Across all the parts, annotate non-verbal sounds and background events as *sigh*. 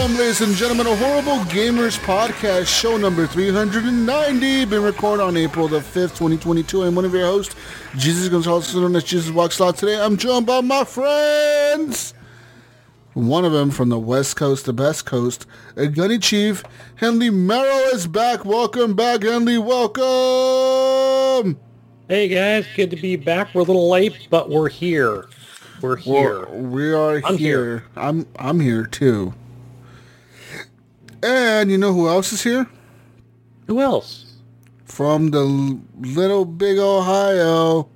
Welcome, ladies and gentlemen, to Horrible Gamers Podcast, show number 390, been recorded on April the 5th, 2022. I'm one of your hosts, Jesus Gonzalez, known as Jesus Walks Out. Today, I'm joined by my friends. One of them from the West Coast, the Best Coast, a Gunny Chief, Henley Merrill is back. Welcome back, Henley. Welcome. Hey guys, good to be back. We're a little late, but we're here. We're here. Well, we are I'm here. here. I'm I'm here too. And you know who else is here? Who else? From the little big Ohio.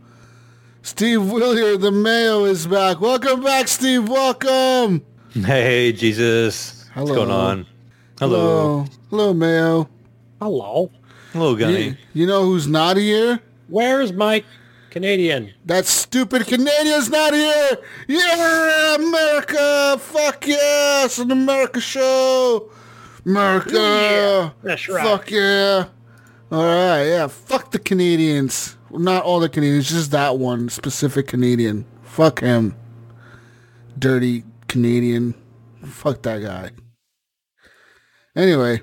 Steve Willier, the Mayo, is back. Welcome back, Steve. Welcome. Hey, Jesus. Hello. What's going on? Hello. Hello, Hello, Mayo. Hello. Hello, Gunny. You, you know who's not here? Where's my Canadian? That stupid Canadian's not here. Yeah, America. Fuck yeah. It's an America show. America. Yeah, that's right. Fuck yeah. All right, yeah. Fuck the Canadians. Not all the Canadians, just that one specific Canadian. Fuck him. Dirty Canadian. Fuck that guy. Anyway,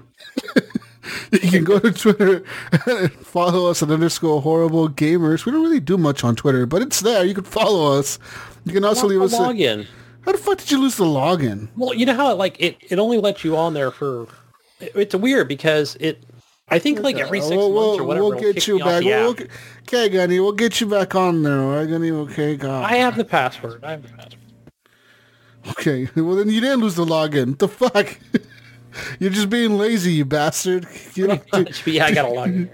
*laughs* you can go to Twitter and follow us at underscore horrible gamers. We don't really do much on Twitter, but it's there. You can follow us. You can also leave us. A, login. How the fuck did you lose the login? Well, you know how it, like it, it only lets you on there for. it- it's weird because it. I think like every six Uh, we'll, months or whatever. We'll get you back. We'll, we'll, okay, Gunny, we'll get you back on there. Right, Gunny. Okay, God. I have the password. I have the password. Okay, *laughs* well then you didn't lose the login. The fuck? *laughs* You're just being lazy, you bastard. *laughs* You don't, yeah, I got a log in.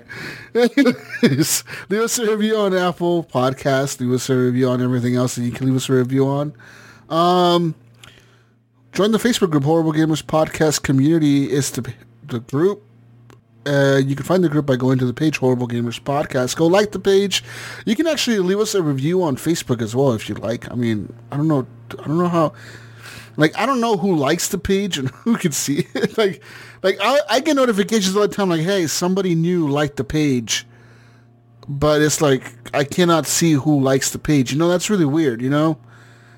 Here. Anyways, leave us a review on Apple Podcast. Leave us a review on everything else that you can leave us a review on. Um, join the Facebook group, Horrible Gamers Podcast Community is the, the group. Uh, you can find the group by going to the page, Horrible Gamers Podcast. Go like the page. You can actually leave us a review on Facebook as well if you like. I mean, I don't know. I don't know how. Like I don't know who likes the page and *laughs* who can see it. *laughs* like, like I, I get notifications all the time. Like, hey, somebody new liked the page, but it's like I cannot see who likes the page. You know, that's really weird. You know,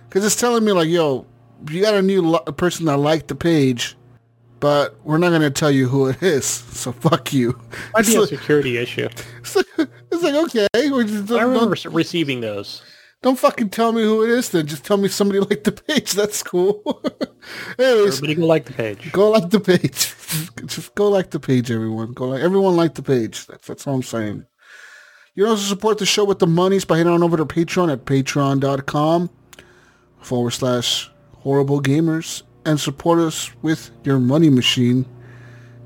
because it's telling me like, yo, you got a new li- person that liked the page, but we're not gonna tell you who it is. *laughs* So fuck you. Might It's be a like, security issue. it's *laughs* like, it's like, okay, I remember receiving those. don't fucking tell me who it is. Then just tell me somebody *laughs* liked the page. That's cool. Anyways, Everybody go like the page. Go like the page. Just go like the page, everyone. Go like everyone like the page. That's that's all I'm saying. You can also support the show with the monies by heading on over to Patreon at patreon.com forward slash horrible gamers and support us with your money machine.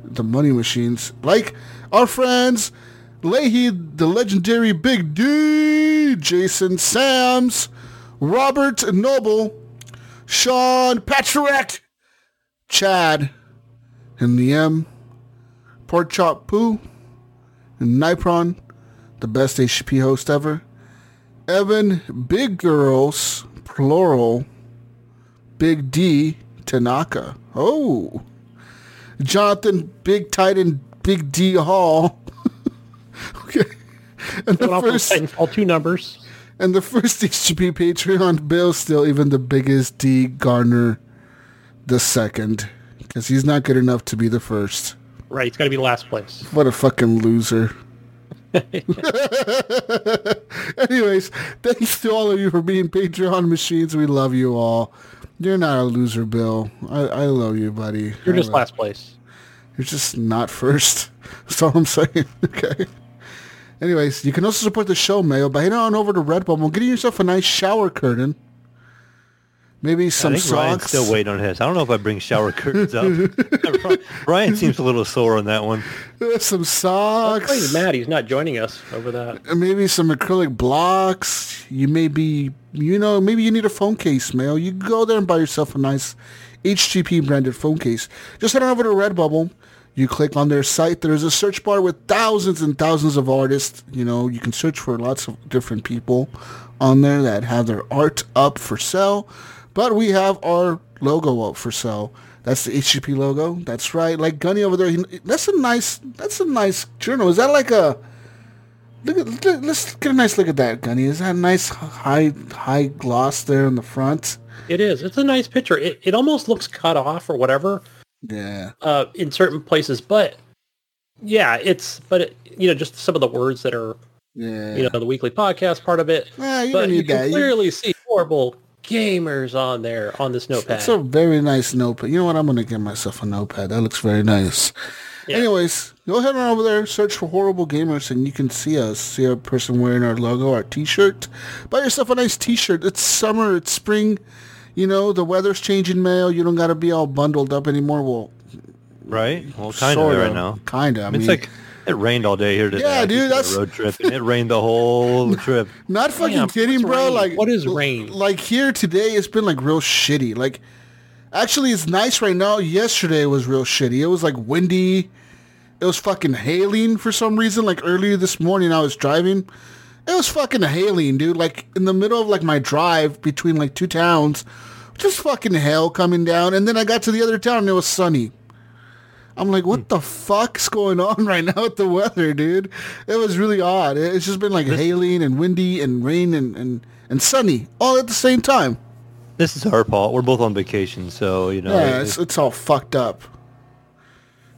The money machines. Like our friends Leahy, the legendary Big D, Jason Sams, Robert Noble, Sean Patrick, Chad, and the M, Pork Chop Poo, and Nipron, the best HP host ever, Evan Big Girls, plural, Big D Tanaka. Oh, Jonathan Big Titan Big D Hall. *laughs* okay. And the Going off of first Titanfall two numbers. and the first HGP Patreon bill still even the biggest D Garner the second. Because he's not good enough to be the first. Right, it's got to be last place. What a fucking loser. *laughs* Anyways, thanks to all of you for being Patreon machines. We love you all. You're not a loser, Bill. I, I love you, buddy. You're I just last place. You're just not first. *laughs* That's all I'm saying. *laughs* Okay. Anyways, you can also support the show, Mayo, by heading on over to Redbubble, getting yourself a nice shower curtain. Maybe some I think Ryan's socks. still waiting on his. I don't know if I bring shower *laughs* curtains up. *laughs* Ryan seems a little sore on that one. *laughs* some socks. He's mad he's not joining us over that. and maybe some acrylic blocks. You may be, you know, maybe you need a phone case, Mayo. You go there and buy yourself a nice HGP branded phone case. Just head on over to Redbubble. You click on their site. There's a search bar with thousands and thousands of artists. You know, you can search for lots of different people on there that have their art up for sale, but we have our logo up for sale. That's the HGP logo. That's right. Like Gunny over there. He, that's a nice. That's a nice journal. Is that like a? Look at. Look, let's get a nice look at that, Gunny. Is that a nice high high gloss there in the front? It is. It's a nice picture. It, it almost looks cut off or whatever Yeah. uh, in certain places, but yeah, it's but it, you know just some of the words that are Yeah. you know the weekly podcast part of it. Yeah, you but don't you need can that. You- clearly see horrible gamers on there on this notepad. It's a very nice notepad. You know what? I'm gonna get myself a notepad. That looks very nice. Yeah. Anyways, go ahead on over there, search for Horrible Gamers, and you can see us. See a person wearing our logo, our T-shirt. Buy yourself a nice T-shirt. It's summer. It's spring. You know the weather's changing. Mail. You don't gotta be all bundled up anymore. Well, Right? Well, kind of right now. Kinda. I mean, It's like it rained all day here today. Yeah, I dude, took a that's- road trip, and *laughs* it rained the whole trip. Not fucking Damn, kidding, bro. rain? Like What is rain? Like here today, it's been like real shitty. Like, actually, it's nice right now. Yesterday was real shitty. It was like windy. It was fucking hailing for some reason. Like earlier this morning, I was driving. It was fucking hailing, dude. Like in the middle of like my drive between like two towns, just fucking hail coming down. And then I got to the other town and it was sunny. I'm like, what hmm. the fuck's going on *laughs* right now with the weather, dude? It was really odd. It's just been like hailing and windy and rain and, and, and sunny all at the same time. This is our fault. We're both on vacation, so you know. Yeah, it- it's, it's all fucked up.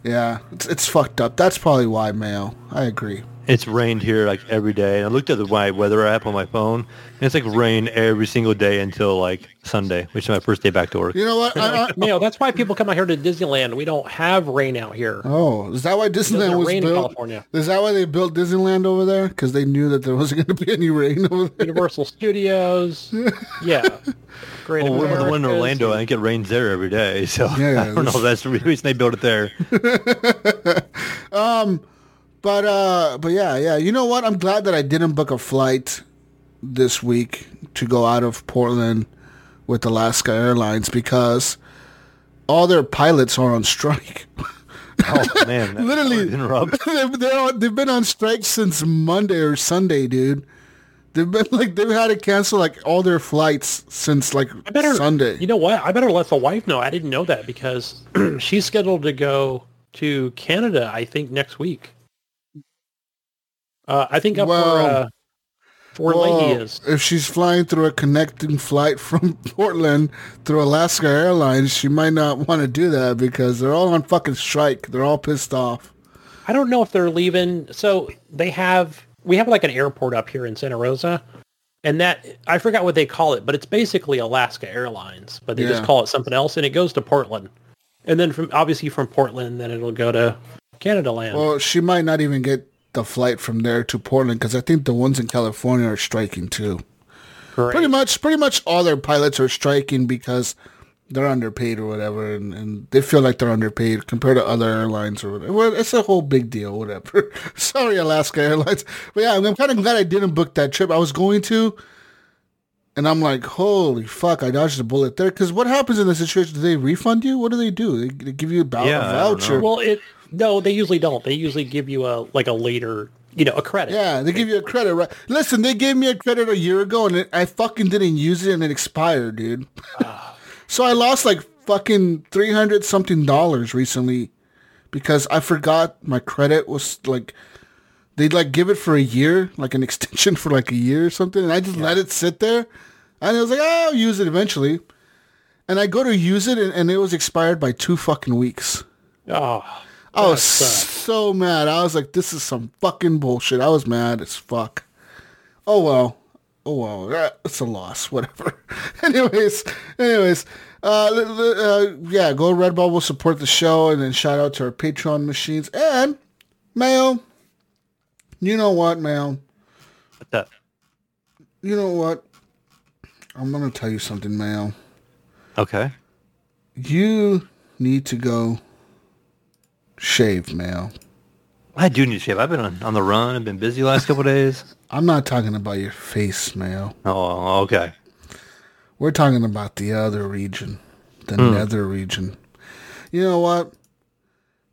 Yeah, it's, it's fucked up. That's probably why, Mayo. I agree. It's rained here like every day. And I looked at the my weather app on my phone, and it's like rain every single day until like Sunday, which is my first day back to work. You know what? I, I, *laughs* Mayo, that's why people come out here to Disneyland. We don't have rain out here. oh, is that why Disneyland was rain in built? California. Is that why they built Disneyland over there? Because they knew that there wasn't *laughs* going to be any rain over there. Universal Studios. *laughs* Yeah. Great Well, we're the one in Orlando. I think it rains there every day, so Yeah, I don't know. if That's the reason they built it there. Um, But uh, but yeah, yeah. You know what? I'm glad that I didn't book a flight this week to go out of Portland with Alaska Airlines because all their pilots are on strike. *laughs* Oh man, *laughs* Literally. sorry to interrupt. *laughs* they've, they're on, they've been on strike since Monday or Sunday, dude. They've been like they've had to cancel like all their flights since like I better, Sunday. You know what? I better let the wife know. I didn't know that because *clears throat* she's scheduled to go to Canada. I think next week. Uh, I think up Well, where uh, Well, Lady is. If she's flying through a connecting flight from *laughs* Portland through Alaska Airlines, she might not want to do that because they're all on fucking strike. They're all pissed off. I don't know if they're leaving. So they have we have like an airport up here in Santa Rosa, and that I forgot what they call it, but it's basically Alaska Airlines, but they just call it something else, and it goes to Portland, and then from obviously from Portland, then it'll go to Canada Land. Well, she might not even get the flight from there to Portland because I think the ones in California are striking too. Great. Pretty much, pretty much all their pilots are striking because they're underpaid or whatever, and, and they feel like they're underpaid compared to other airlines or whatever. Well, it's a whole big deal, whatever. *laughs* Sorry, Alaska Airlines, but yeah, I'm kind of glad I didn't book that trip. I was going to, and I'm like, holy fuck, I dodged a bullet there. Because what happens in this situation? Do they refund you? What do they do? They, they give you a, vou- Yeah, a I don't voucher. know. Well, it no, they usually don't. They usually give you a like a later, you know, a credit. Yeah, they give you a credit, right? Listen, they gave me a credit a year ago, and I fucking didn't use it, and it expired, dude. *sighs* so I lost like fucking three hundred something dollars recently because I forgot my credit was like they'd like give it for a year, like an *laughs* extension for like a year or something, and I just let it sit there, and I was like, oh, I'll use it eventually, and I go to use it, and, and it was expired by two fucking weeks. Oh, I was so mad. I was like, this is some fucking bullshit. I was mad as fuck. Oh well. Oh well. It's a loss. *laughs* Whatever. *laughs* anyways, anyways. Uh, l- l- uh, yeah, go to Redbubble, support the show, and then shout out to our Patreon machines. And, Mail, you know what, Mail? What's that? You know what? I'm going to tell you something, Mail. Okay. You need to go shave, Mail. I do need to shave. I've been on, on the run. I've been busy the last couple of days. *laughs* I'm not talking about your face, Mail. Oh, okay. We're talking about the other region, the Hmm. nether region. You know what?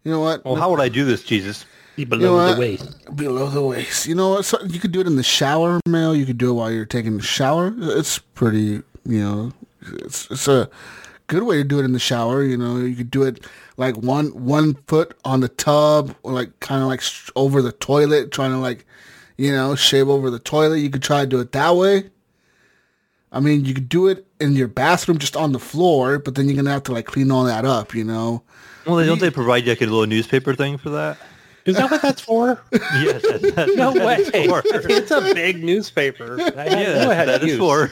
You know what? Well, how would I do this, Jesus? Be You below know the what? waist. below the waist. You know what? So you could do it in the shower, Mel. You could do it while you're taking the shower. It's pretty, you know, it's it's a good way to do it in the shower. You know, you could do it like one one foot on the tub, or like kind of like over the toilet, trying to like, you know, shave over the toilet. You could try to do it that way. I mean, you could do it in your bathroom just on the floor, but then you're gonna have to like clean all that up. You know. Well, don't they provide you like a little newspaper thing for that? Is that what that's for? *laughs* Yes, that's, that's, No that way. is for. It's a big newspaper. I had Yeah, no that idea. is for.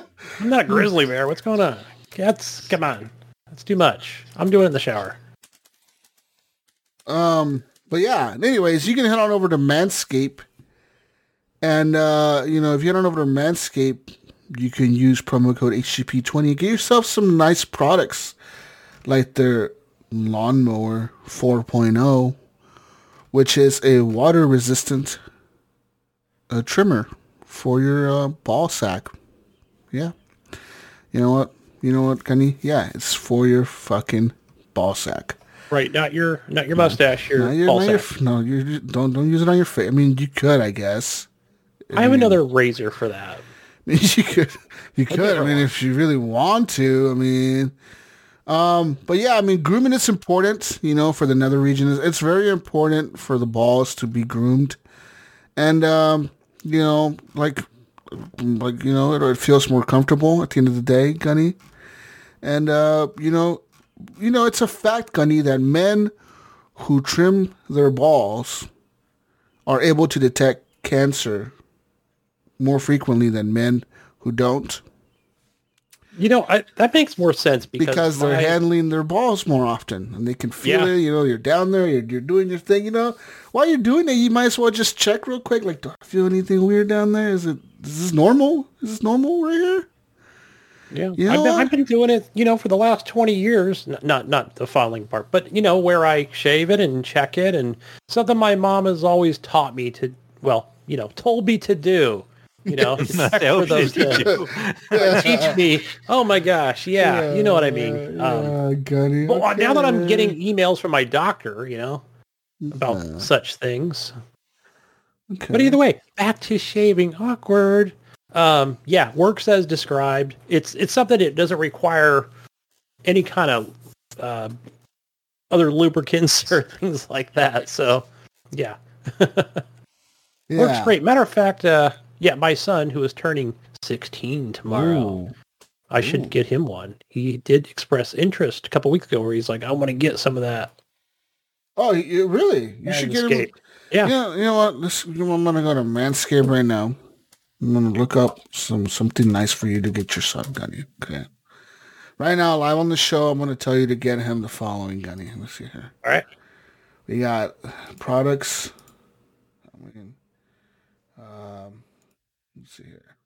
*laughs* *laughs* I'm not a grizzly bear. What's going on? That's come on. That's too much. I'm doing it in the shower. Um, but yeah, anyways, you can head on over to Manscaped. And, uh, you know, if you head on over to Manscaped, you can use promo code HGP20 and get yourself some nice products like their Lawnmower 4.0, which is a water resistant uh, trimmer for your uh, ball sack. Yeah. You know what? You know what, Kenny? Yeah, it's for your fucking ball sack. Right, not your not your mustache, your No, you're, ball not sack. f- no, you don't don't use it on your face. I mean, you could, I guess. I have another razor for that. *laughs* you could, you could. I mean, if you really want to. I mean, um, but yeah, I mean, grooming is important. You know, for the nether region, it's very important for the balls to be groomed, and um, you know, like, like you know, it, it feels more comfortable at the end of the day, Gunny. And uh, you know, you know, it's a fact, Gunny, that men who trim their balls are able to detect cancer more frequently than men who don't You know, I, that makes more sense because, because they're handling their balls more often and they can feel Yeah. it. You know, you're down there, you're, you're doing your thing. You know, while you're doing it, you might as well just check real quick. Like, do I feel anything weird down there? Is it is this normal? Is this normal right here? Yeah, You know I've been? I've been doing it, you know, for the last twenty years. N- Not not the filing part, but you know, where I shave it and check it, and something my mom has always taught me to, well, you know, told me to do. You know, *laughs* *laughs* to check for those shit, things. *laughs* Teach me. Oh my gosh, yeah, you know what I mean. Um, yeah, Gunny. well, now that I'm getting emails from my doctor, you know, about Yeah. such things. Okay. But either way, back to shaving. Awkward. Um, yeah, works as described. It's it's something that doesn't require any kind of uh, other lubricants *laughs* or things like that. So, yeah, *laughs* yeah. works great. Matter of fact, uh, yeah, my son who is turning 16 tomorrow, Ooh. I should get him one. He did express interest a couple weeks ago where he's like, I want to get some of that. Oh, really? You should get him. Yeah. Yeah, you know what? This, you know, I'm gonna go to Manscaped right now. I'm gonna look up some something nice for you to get your son, Gunny. Okay. Right now, live on the show, I'm gonna tell you to get him the following, Gunny. Let's see here. All right. We got products. I mean, um, let's see here.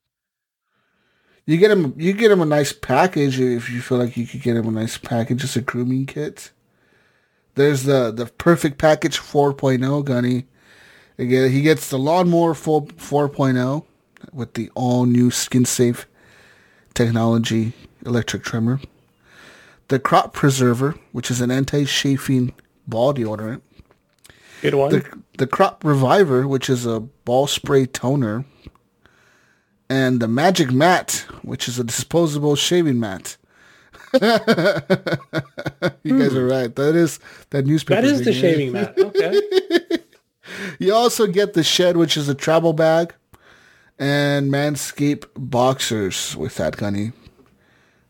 You get him. You get him a nice package if you feel like you could get him a nice package. It's a grooming kit. There's the the perfect package 4.0 Gunny. Again, he gets the lawnmower full 4.0 with the all new skin safe technology electric trimmer. The crop preserver, which is an anti-chafing ball deodorant Good one. the the crop reviver, which is a ball spray toner, and the magic mat, which is a disposable shaving mat. *laughs* you guys are right. That is that newspaper. that is the shaving mat. Okay. *laughs* You also get the shed, which is a travel bag, and Manscaped boxers with that gunny.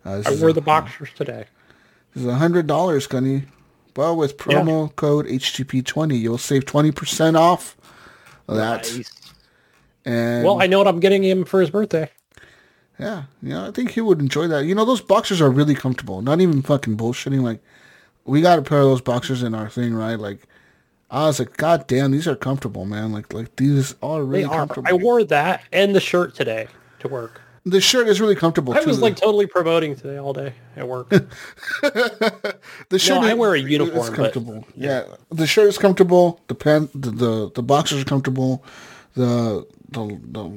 Uh, this I wore a- the boxers today. This is a hundred dollars, Gunny. But with promo code HGP20, you'll save twenty percent off of that. Nice. And Well, I know what I'm getting him for his birthday. Yeah, yeah, I think he would enjoy that. You know, those boxers are really comfortable. Not even fucking bullshitting. Like, we got a pair of those boxers in our thing, right? Like, I was like, God damn, these are comfortable, man. Like, like these are really are. comfortable. I wore that and the shirt today to work. the shirt is really comfortable. I too. was like totally promoting today all day at work. *laughs* the shirt. I is- wear a uniform, but- comfortable. yeah, the shirt is comfortable. The pant, the, the the boxers are comfortable. The the the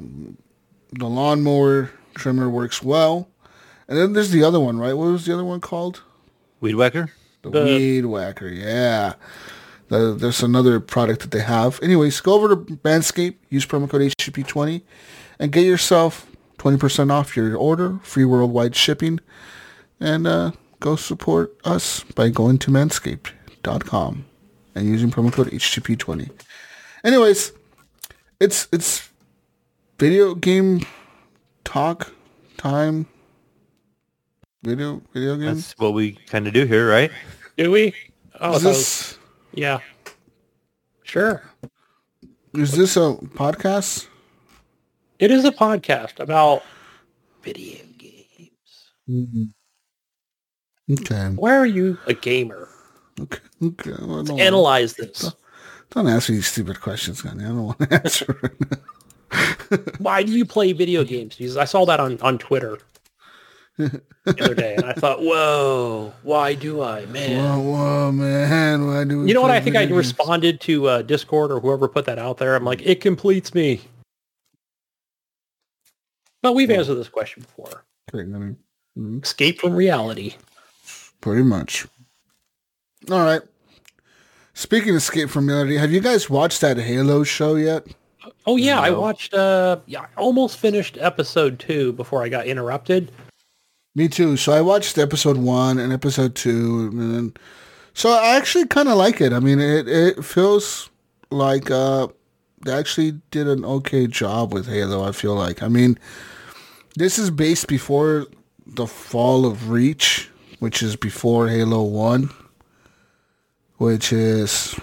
the lawnmower trimmer works well. And then there's the other one, right? What was the other one called? Weed whacker. The, The- weed whacker. Yeah, Uh, there's another product that they have. Anyways, go over to Manscaped, use promo code HGP20, and get yourself 20% off your order, free worldwide shipping, and uh, go support us by going to manscaped.com and using promo code HGP20. Anyways, it's it's video game talk time. Video video games. That's what we kind of do here, right? Do we? Oh, Is this yeah. Sure. is this a podcast? It is a podcast about video games. Mm-hmm. Okay. Why are you a gamer? Okay. Okay. Well, don't, Analyze this. don't ask me these stupid questions, Gunny. I don't want to *laughs* answer. *laughs* Why do you play video games? Jesus, I saw that on, on Twitter the other day, and I *laughs* thought, whoa, why do I, man? whoa, whoa, man. Why do You know what? I think I games? responded to uh, Discord or whoever put that out there. I'm like, it completes me. But we've answered this question before. Mhm. Escape from reality. Pretty much. All right. Speaking of Escape from Reality, have you guys watched that Halo show yet? Oh yeah, I watched. Uh, yeah, I almost finished episode two before I got interrupted. Me too. So I watched episode one and episode two, and then so I actually kind of like it. I mean, it it feels like uh they actually did an okay job with Halo. I feel like. I mean, this is based before the fall of Reach, which is before Halo One, which is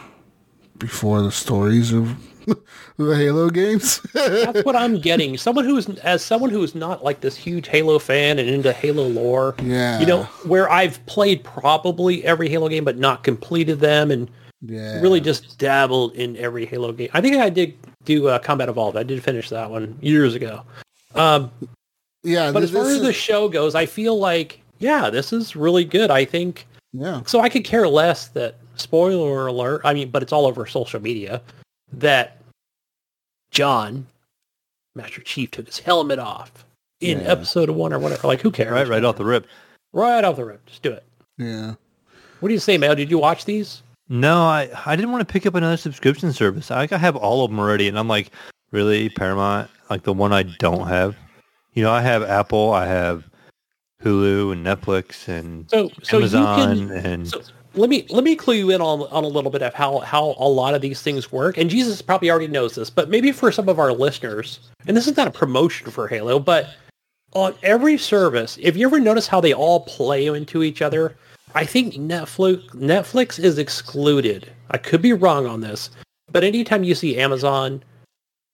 before the stories of *laughs* the Halo games. That's what I'm getting. Someone who's as someone who's not like this huge Halo fan and into Halo lore. Yeah. You know, where I've played probably every Halo game but not completed them and yeah. really just dabbled in every Halo game. I think I did do uh, Combat Evolved. I did finish that one years ago. Um, Yeah. but as far as the show goes, I feel like yeah, this is really good. I think yeah. so. I could care less that spoiler alert. I mean, but it's all over social media that John, Master Chief, took his helmet off in Yeah. episode one or whatever. Like, who cares? Right, right off the rip. right off the rip. Just do it. Yeah. What do you say, Mayo? Did you watch these? No, I I didn't want to pick up another subscription service. I, I have all of them already, and I'm like, really Paramount, like the one I don't have. You know, I have Apple, I have Hulu and Netflix and So, so Amazon you can. and So let me let me clue you in on on a little bit of how how a lot of these things work. And Jesus probably already knows this, but maybe for some of our listeners, and this is not a promotion for Halo, but on every service, if you ever notice how they all play into each other, I think Netflix Netflix is excluded. I could be wrong on this, but anytime you see Amazon,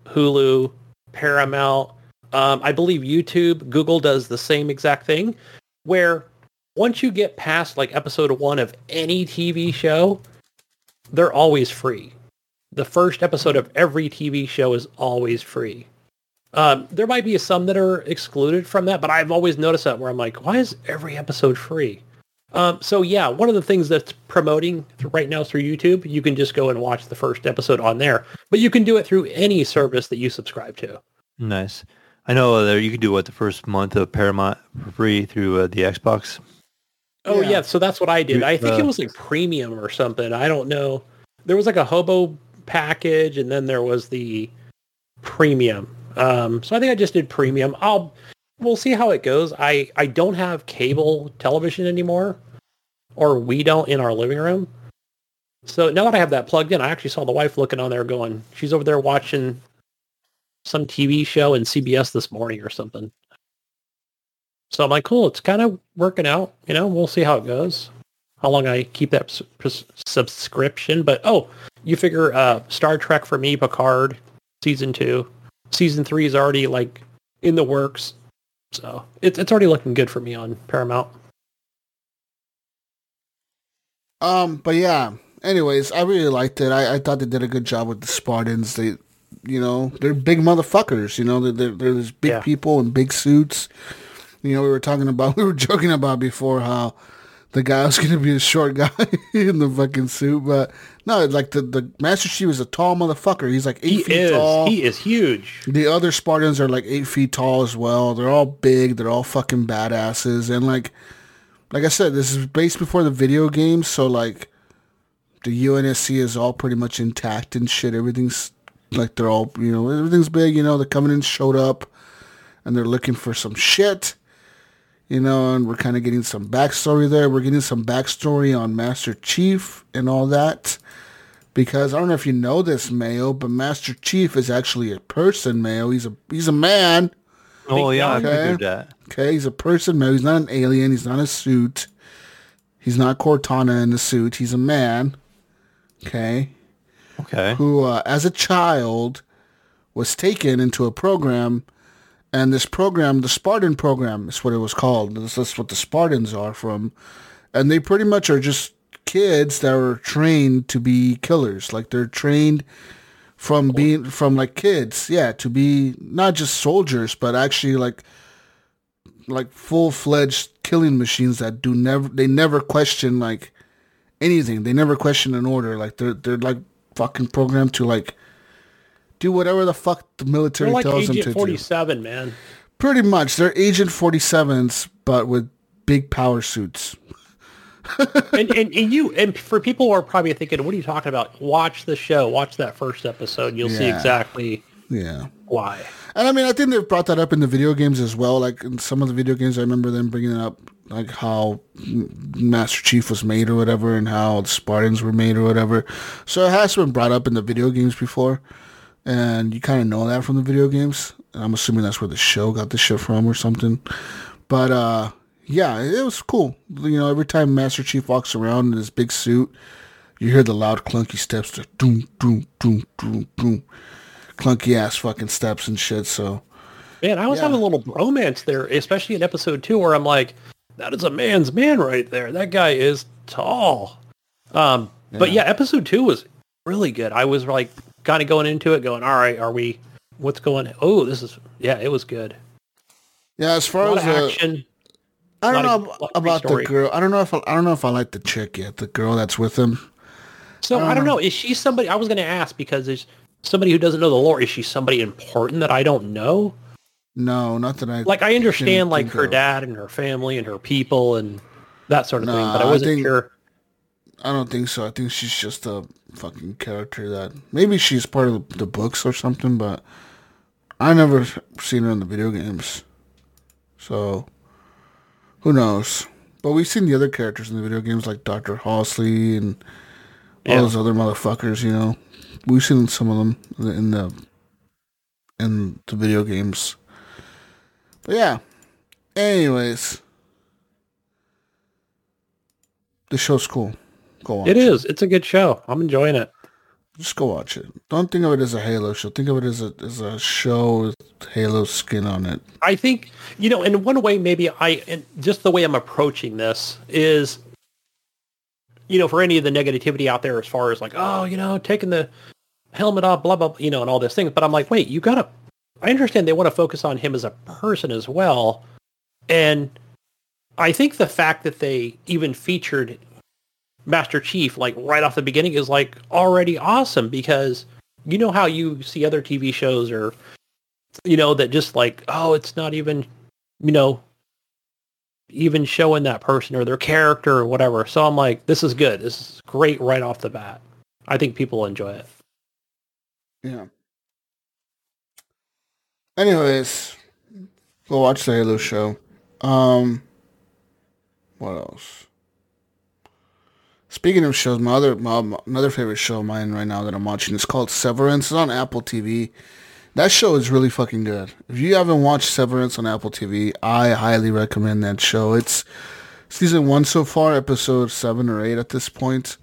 Hulu, Paramount, um, I believe YouTube, Google does the same exact thing, where once you get past like episode one of any TV show, they're always free. The first episode of every TV show is always free. Um, there might be some that are excluded from that, but I've always noticed that where I'm like, why is every episode free? Um, so yeah, one of the things that's promoting right now through YouTube, you can just go and watch the first episode on there, but you can do it through any service that you subscribe to. nice. I know there you can do what the first month of Paramount for free through uh, the Xbox. Oh Yeah. yeah. so that's what I did. I think it was like premium or something. I don't know. There was like a hobo package, and then there was the premium. Um, so I think I just did premium. I'll we'll see how it goes. I I don't have cable television anymore, or we don't in our living room. So now that I have that plugged in, I actually saw the wife looking on there, going, she's over there watching some TV show in CBS this morning or something. So I'm like, cool, it's kind of working out. You know, we'll see how it goes. How long I keep that s- pres- subscription. But, oh, you figure uh, Star Trek for me, Picard, season two. Season three is already, like, in the works. So it's, it's already looking good for me on Paramount. Um, but yeah. Anyways, I really liked it. I, I thought they did a good job with the Spartans. They, you know, they're big motherfuckers. You know, they're they're, they're these big Yeah. people in big suits. You know, we were talking about, *laughs* we were joking about before how the guy was gonna be a short guy *laughs* in the fucking suit, but no, like the the Master Chief is a tall motherfucker. He's like eight He feet is. tall. He is huge. The other Spartans are like eight feet tall as well. They're all big. They're all fucking badasses. And like, like I said, this is based before the video games. So like, The UNSC is all pretty much intact and shit. Everything's like they're all you know everything's big. You know the Covenant showed up, and they're looking for some shit. You know, and we're kind of getting some backstory there. We're getting some backstory on Master Chief and all that. Because I don't know if you know this, Mayo, but Master Chief is actually a person, Mayo. He's a he's a man. Oh yeah, I Okay. figured that. Okay, he's a person, Mayo. He's not an alien. He's not a suit. He's not Cortana in the suit. He's a man. Okay, Okay. who, uh, as a child, was taken into a program, and this program, the Spartan program, is what it was called. This is what the Spartans are from, and they pretty much are just kids that were trained to be killers. Like they're trained from being from like kids, yeah, to be not just soldiers, but actually like like full fledged killing machines that do never they never question like anything. They never question an order. Like they're they're like fucking programmed to like do whatever the fuck the military like tells them to do. Agent do. 47, man. Pretty much, they're Agent 47s, but with big power suits. and, and, and you and for people who are probably thinking, what are you talking about? Watch the show. Watch that first episode. You'll see exactly Yeah. why. And I mean, I think they've brought that up in the video games as well. Like in some of the video games, I remember them bringing it up, like how Master Chief was made or whatever, and how the Spartans were made or whatever. So it has been brought up in the video games before, and you kind of know that from the video games. And I'm assuming that's where the show got the shit from or something. But uh, yeah, it was cool. You know, every time Master Chief walks around in his big suit, you hear the loud clunky steps, the doom, doom, doom, doom, doom, clunky ass fucking steps and shit. So. Man, I was Yeah. having a little romance there, especially in episode two, where I'm like, that is a man's man right there. That guy is tall. Um, but yeah, episode two was really good. I was like kind of going into it, going, all right, are we? What's going? Oh, this is yeah, it was good. Yeah, as far as action. I don't know about the girl. I don't know if I, I don't know if I like the chick yet. The girl that's with him. So I don't know. Is she somebody? I was going to ask because there's somebody who doesn't know the lore. Is she somebody important that I don't know? No, not that I Like I understand like her of. dad and her family and her people and that sort of thing, but I I wasn't think- sure. I don't think so. I think she's just a fucking character that maybe she's part of the books or something, but I never seen her in the video games. So who knows? But we've seen the other characters in the video games like Dr. Halsey and all Yeah. those other motherfuckers, you know. We've seen some of them in the in the video games. But yeah. Anyways. The show's cool. Go watch It is. It's a good show. I'm enjoying it. Just go watch it. Don't think of it as a Halo show. Think of it as a as a show with Halo skin on it. I think you know, in one way, maybe I and just the way I'm approaching this is, you know, for any of the negativity out there as far as like, oh, you know, taking the helmet off, blah blah, blah, you know, and all this thing. But I'm like, wait, you gotta. I understand they want to focus on him as a person as well, and I think the fact that they even featured Master Chief like right off the beginning is like already awesome because you know how you see other TV shows or you know that just like oh it's not even you know even showing that person or their character or whatever so i'm like this is good this is great right off the bat i think people enjoy it Yeah. Anyways, go watch the Halo show. Um, what else? Speaking of shows, my other my, another favorite show of mine right now that I'm watching is called Severance. It's on Apple TV. That show is really fucking good. If you haven't watched Severance on Apple TV, I highly recommend that show. It's season one so far, episode seven or eight at this point.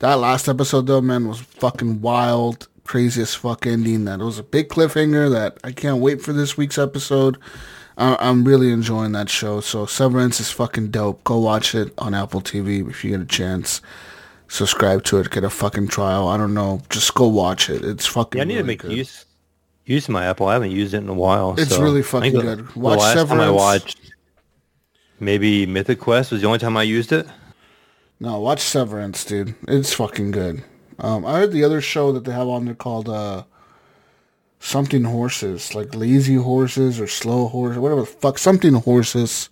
That last episode though, man, was fucking wild, craziest fuck ending. That it was a big cliffhanger. That I can't wait for this week's episode. I- I'm really enjoying that show. So Severance is fucking dope. Go watch it on Apple TV if you get a chance. Subscribe to it. Get a fucking trial. I don't know. Just go watch it. It's fucking. Yeah, I need to make good. use use my Apple. I haven't used it in a while. It's so really fucking the- good. The Watch last time I Severance. watched maybe Mythic Quest was the only time I used it. No, watch Severance, dude. It's fucking good. Um, I heard the other show that they have on there called uh, something horses, like lazy horses or slow horses, whatever the fuck. Something horses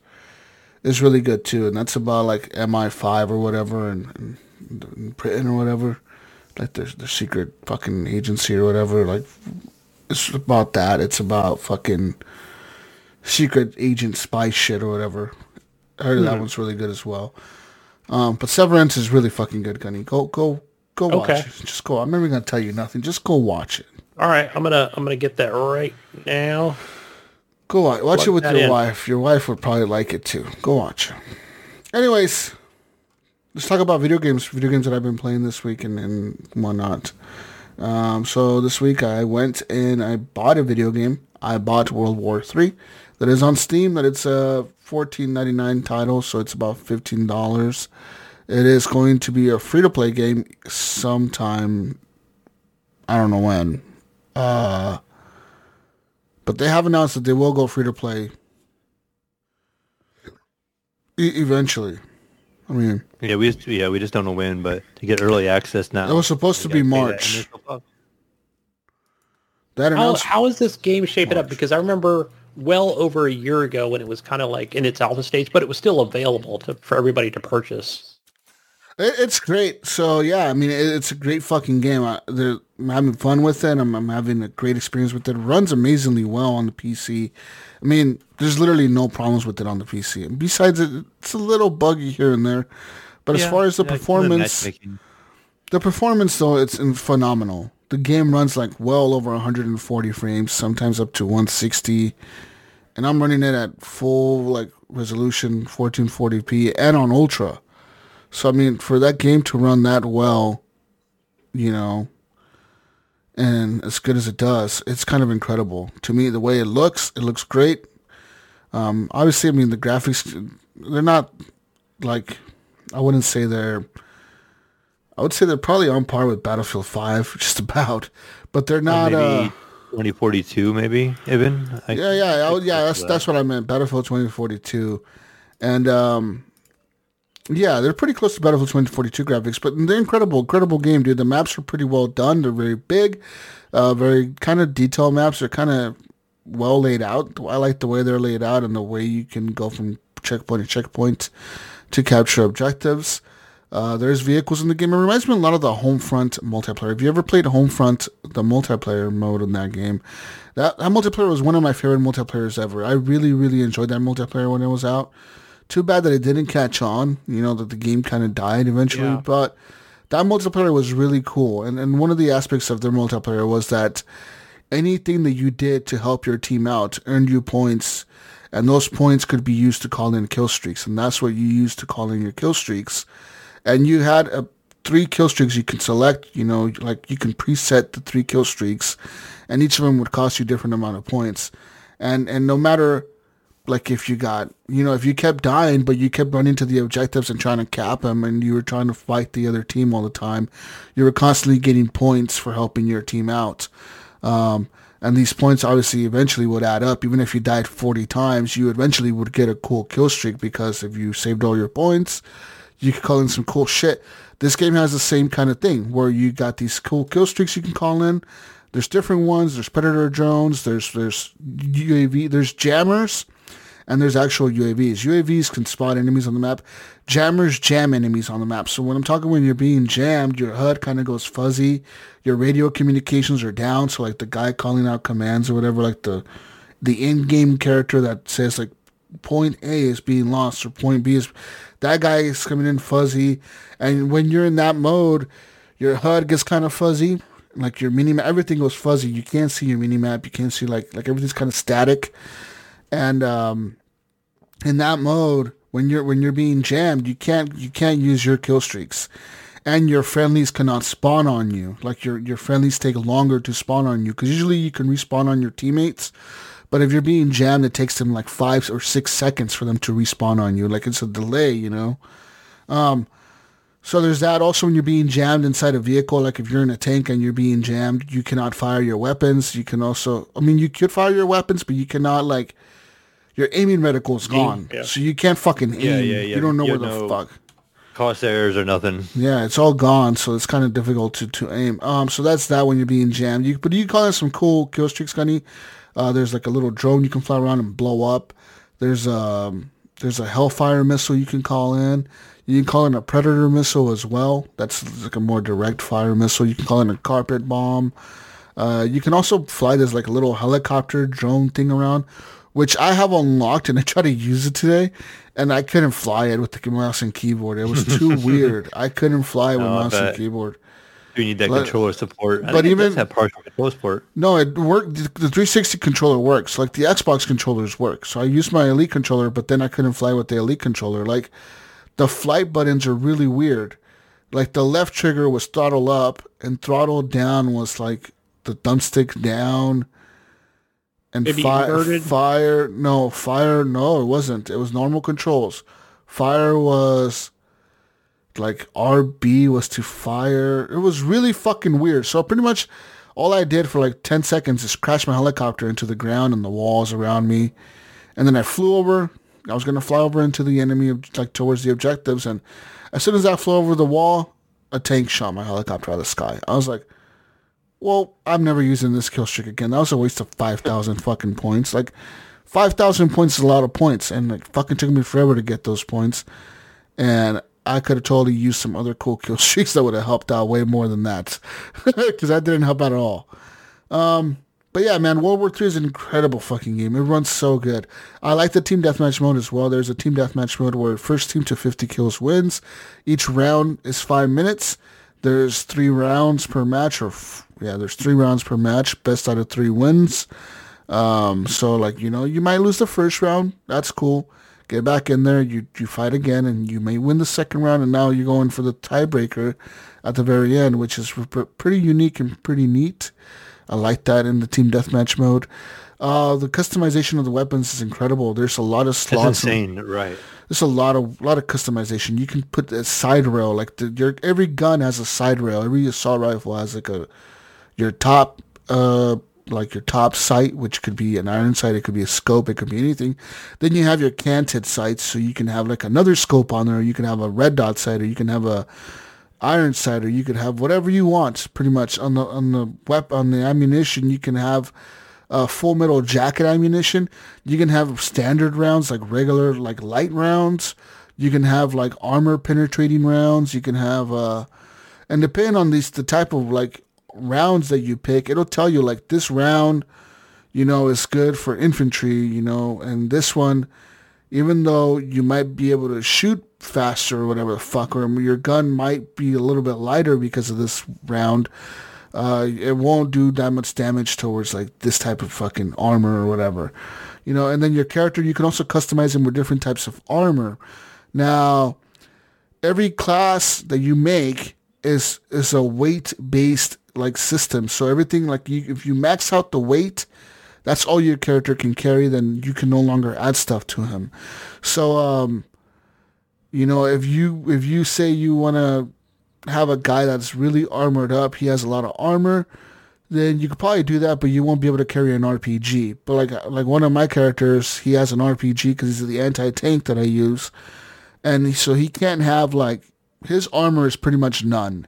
is really good too, and that's about like MI5 or whatever, and, and in Britain or whatever, like their their secret fucking agency or whatever. Like it's about that. It's about fucking secret agent spy shit or whatever. I heard that one's really good as well. Um, but Severance is really fucking good, Gunny. Go go go watch Okay. it. Just go. I'm never gonna tell you nothing. Just go watch it. All right, I'm gonna I'm gonna get that right now. Go watch, watch it with your in. wife. Your wife would probably like it too. Go watch. Anyways, let's talk about video games. Video games that I've been playing this week and, and whatnot. Um, so this week I went and I bought a video game. I bought World War Three. That is on Steam. That it's a fourteen ninety nine title, so it's about fifteen dollars. It is going to be a free to play game sometime. I don't know when. Uh, but they have announced that they will go free to play e- eventually. I mean, Yeah, we just yeah we just don't know when, but to get early access now. it was supposed to be gotta that March. That How announced how is this game shaping up? Because I remember well over a year ago when it was kind of like in its alpha stage, but it was still available to for everybody to purchase. It, it's great. So yeah, I mean, it, it's a great fucking game. I, I'm having fun with it. I'm, I'm having a great experience with it. It runs amazingly well on the PC. I mean, there's literally no problems with it on the PC. And besides, it, it's a little buggy here and there. But as far as the yeah, performance, the performance though, it's in- phenomenal. The game runs like well over 140 frames, sometimes up to 160, and I'm running it at full like resolution, 1440p, and on ultra. So I mean, for that game to run that well, you know, and as good as it does, it's kind of incredible to me. The way it looks, it looks great. Um, obviously, I mean the graphics, they're not like I wouldn't say they're. I would say they're probably on par with Battlefield 5, *laughs* just about, but they're not. maybe uh, 2042, maybe even. I- yeah, yeah, I, yeah. That's that's what I meant. Battlefield 2042, and um, yeah, they're pretty close to Battlefield 2042 graphics, but they're incredible, incredible game, dude. The maps are pretty well done. They're very big, uh, very kind of detailed maps. They're kind of well laid out. I like the way they're laid out and the way you can go from checkpoint to checkpoint to capture objectives. Uh, there's vehicles in the game. It reminds me a lot of the Homefront multiplayer. If you ever played Homefront, the multiplayer mode in that game? That, that multiplayer was one of my favorite multiplayers ever. I really, really enjoyed that multiplayer when it was out. Too bad that it didn't catch on. You know that the game kind of died eventually. Yeah. But that multiplayer was really cool. And and one of the aspects of their multiplayer was that anything that you did to help your team out earned you points, and those points could be used to call in kill streaks, and that's what you used to call in your kill streaks. And you had a three kill streaks you can select. You know, like you can preset the three kill streaks, and each of them would cost you a different amount of points. And and no matter like if you got you know if you kept dying but you kept running to the objectives and trying to cap them and you were trying to fight the other team all the time you were constantly getting points for helping your team out. Um, and these points obviously eventually would add up. Even if you died 40 times you eventually would get a cool kill streak because if you saved all your points you could call in some cool shit. This game has the same kind of thing where you got these cool kill streaks you can call in. There's different ones. There's predator drones. There's there's uav there's jammers and there's actual UAVs. UAVs can spot enemies on the map. Jammers jam enemies on the map. So when I'm talking when you're being jammed, your HUD kind of goes fuzzy. Your radio communications are down. So like the guy calling out commands or whatever, like the the in-game character that says like point A is being lost or point B is that guy is coming in fuzzy. And when you're in that mode, your HUD gets kind of fuzzy. Like your mini map, everything goes fuzzy. You can't see your mini map. You can't see like like everything's kind of static. And um, in that mode, when you're when you're being jammed, you can't you can't use your kill streaks, and your friendlies cannot spawn on you. Like your your friendlies take longer to spawn on you because usually you can respawn on your teammates, but if you're being jammed, it takes them like five or six seconds for them to respawn on you. Like it's a delay, you know. Um, so there's that. Also, when you're being jammed inside a vehicle, like if you're in a tank and you're being jammed, you cannot fire your weapons. You can also, I mean, you could fire your weapons, but you cannot like your aiming reticle is gone, yeah. so you can't fucking aim. Yeah, yeah, yeah. You don't know You where the know- fuck. Crosshairs or nothing. Yeah, it's all gone, so it's kind of difficult to, to aim. Um, so that's that when you're being jammed. You, but you call in some cool kill streaks, Gunny. Uh, there's like a little drone you can fly around and blow up. There's um, there's a Hellfire missile you can call in. You can call in a predator missile as well. That's like a more direct fire missile. You can call in a carpet bomb. Uh, you can also fly this like a little helicopter drone thing around, which I have unlocked and I tried to use it today, and I couldn't fly it with the mouse and keyboard. It was too *laughs* weird. I couldn't fly it with No, I mouse and keyboard. You need that But- controller support. I but think it does even- have partial control support. No, it worked. The the 360 controller works. Like the Xbox controllers work. So I used my Elite controller, but then I couldn't fly with the Elite controller. Like the flight buttons are really weird. Like the left trigger was throttle up, and throttle down was like the thumbstick down. And fire, fire, no, fire, no, it wasn't. It was normal controls. Fire was like RB was to fire. It was really fucking weird. So pretty much all I did for like 10 seconds is crash my helicopter into the ground and the walls around me. And then I flew over. I was going to fly over into the enemy, like towards the objectives. And as soon as I flew over the wall, a tank shot my helicopter out of the sky. I was like, well, I'm never using this kill streak again. That was a waste of 5,000 fucking points. Like, 5,000 points is a lot of points. And it fucking took me forever to get those points. And I could have totally used some other cool *laughs* kill streaks that would have helped out way more than that. *laughs* Because that didn't help out at all. Um, but yeah, man, World War III is an incredible fucking game. It runs so good. I like the team deathmatch mode as well. There's a team deathmatch mode where first team to 50 kills wins. Each round is five minutes. There's three rounds per match, or f- yeah, there's three rounds per match. Best out of three wins. Um, so like you know, you might lose the first round. That's cool. Get back in there. You you fight again, and you may win the second round. And now you're going for the tiebreaker at the very end, which is pretty unique and pretty neat. I like that in the team deathmatch mode. Uh, the customization of the weapons is incredible. There's a lot of slots. and- insane, right? there's a lot of lot of customization. You can put a side rail like the, your every gun has a side rail. Every assault rifle has like a your top uh like your top sight, which could be an iron sight, it could be a scope, it could be anything. Then you have your canted sights, so you can have like another scope on there. You can have a red dot sight, or you can have a iron sight, or you could have whatever you want. Pretty much on the on the wep on the ammunition, you can have uh, full metal jacket ammunition. You can have standard rounds like regular like light rounds. You can have like armor penetrating rounds. You can have uh, and depending on these the type of like rounds that you pick, it'll tell you like this round, you know, is good for infantry. You know, and this one, even though you might be able to shoot faster or whatever the fuck, or your gun might be a little bit lighter because of this round uh, it won't do that much damage towards like this type of fucking armor or whatever, you know. And then your character, you can also customize him with different types of armor. Now, every class that you make is is a weight based like system. So everything like you, if you max out the weight, that's all your character can carry. Then you can no longer add stuff to him. So um, you know, if you if you say you want to have a guy that's really armored up, he has a lot of armor, then you could probably do that, but you won't be able to carry an RPG. But like like one of my characters, he has an RPG because he's the anti tank that I use, and so he can't have like his armor is pretty much none.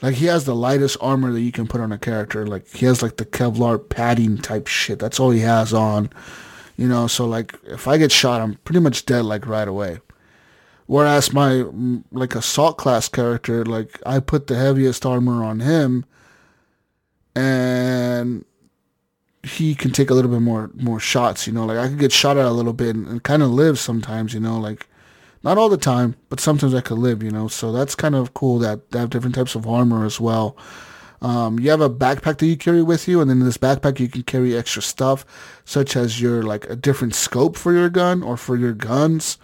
Like he has the lightest armor that you can put on a character. Like he has like the Kevlar padding type shit. That's all he has on. You know, so like if I get shot, I'm pretty much dead like right away. Whereas my like assault class character, like I put the heaviest armor on him, and he can take a little bit more more shots. You know, like I could get shot at a little bit and, and kind of live sometimes. You know, like not all the time, but sometimes I could live. You know, so that's kind of cool that they have different types of armor as well. Um, you have a backpack that you carry with you, and then in this backpack you can carry extra stuff, such as your like a different scope for your gun or for your guns,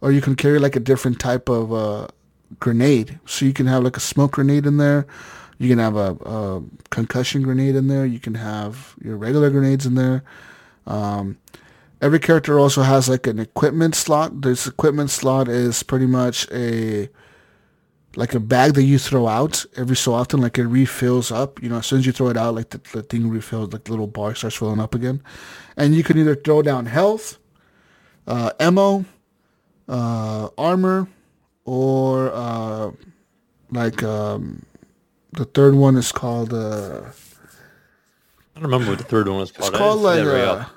or you can carry like a different type of uh, grenade. So you can have like a smoke grenade in there. You can have a, a concussion grenade in there. You can have your regular grenades in there. Um, every character also has like an equipment slot. This equipment slot is pretty much a like a bag that you throw out every so often, like it refills up. You know, as soon as you throw it out, like the, the thing refills, like the little bar starts filling up again. And you can either throw down health, uh, ammo, uh, armor, or uh, like um, the third one is called. Uh, I don't remember what the third one was called. I called like that very uh, often.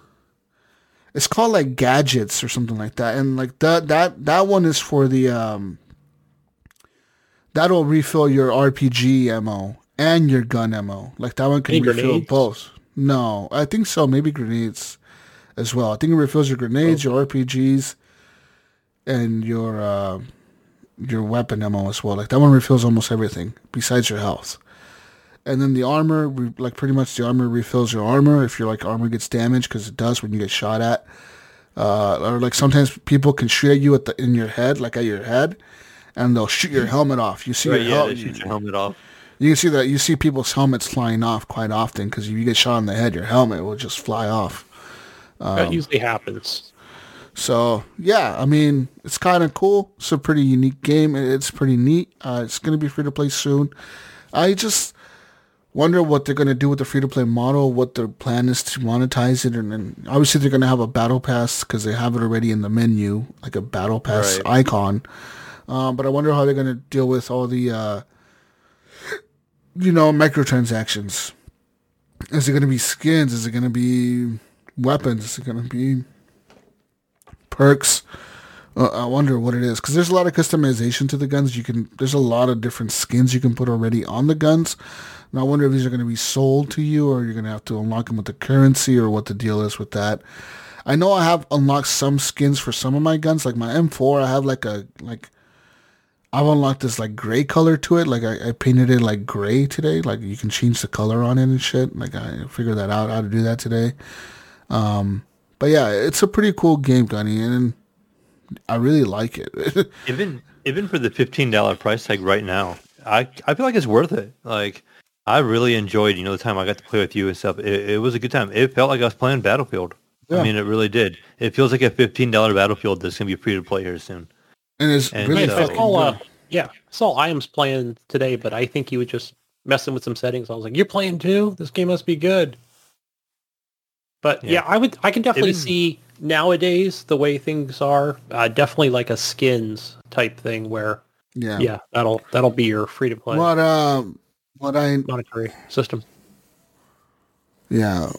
It's called like gadgets or something like that and like that that that one is for the um that'll refill your RPG ammo and your gun ammo. Like that one can Any refill grenades? both. No, I think so. Maybe grenades as well. I think it refills your grenades, your RPGs, and your uh, your weapon ammo as well. Like that one refills almost everything besides your health. And then the armor, re- like pretty much the armor refills your armor if your like armor gets damaged because it does when you get shot at. Uh, or like sometimes people can shoot at you at the in your head, like at your head, and they'll shoot your helmet off. You see Right, your yeah, hel- they shoot your helmet off. you can see that you see people's helmets flying off quite often because if you get shot in the head, your helmet will just fly off. Um, that usually happens. So yeah, I mean it's kind of cool. It's a pretty unique game. It's pretty neat. Uh, it's gonna be free to play soon. I just wonder what they're gonna do with the free to play model. What their plan is to monetize it, and, and obviously they're gonna have a battle pass because they have it already in the menu, like a battle pass Right. icon. Um, but I wonder how they're gonna deal with all the, uh, you know, microtransactions. Is it gonna be skins? Is it gonna be weapons? Is it gonna be perks. Uh, I wonder what it is because there's a lot of customization to the guns. You can there's a lot of different skins you can put already on the guns. And I wonder if these are going to be sold to you or you're going to have to unlock them with the currency or what the deal is with that. I know I have unlocked some skins for some of my guns, like my M4. I have like a like I've unlocked this like gray color to it. Like I, I painted it like gray today. Like you can change the color on it and shit. Like I figured that out how to do that today. Um, but yeah, it's a pretty cool game, Gunny, and I really like it. *laughs* Even even for the fifteen dollar price tag right now, I I feel like it's worth it. Like I really enjoyed, you know, the time I got to play with you and stuff. It, it was a good time. It felt like I was playing Battlefield. Yeah. I mean, it really did. It feels like a fifteen dollar Battlefield that's gonna be free to play here soon. and it's And really so- I fucking saw, uh, good. yeah, I saw Iams playing today, but I think he was just messing with some settings. I was like, "You're playing too? This game must be good." But yeah, Yeah. I would, I can definitely Even- see nowadays the way things are. Uh, definitely like a skins type thing where, Yeah. yeah, that'll that'll be your free to play What um, what I monetary system. yeah,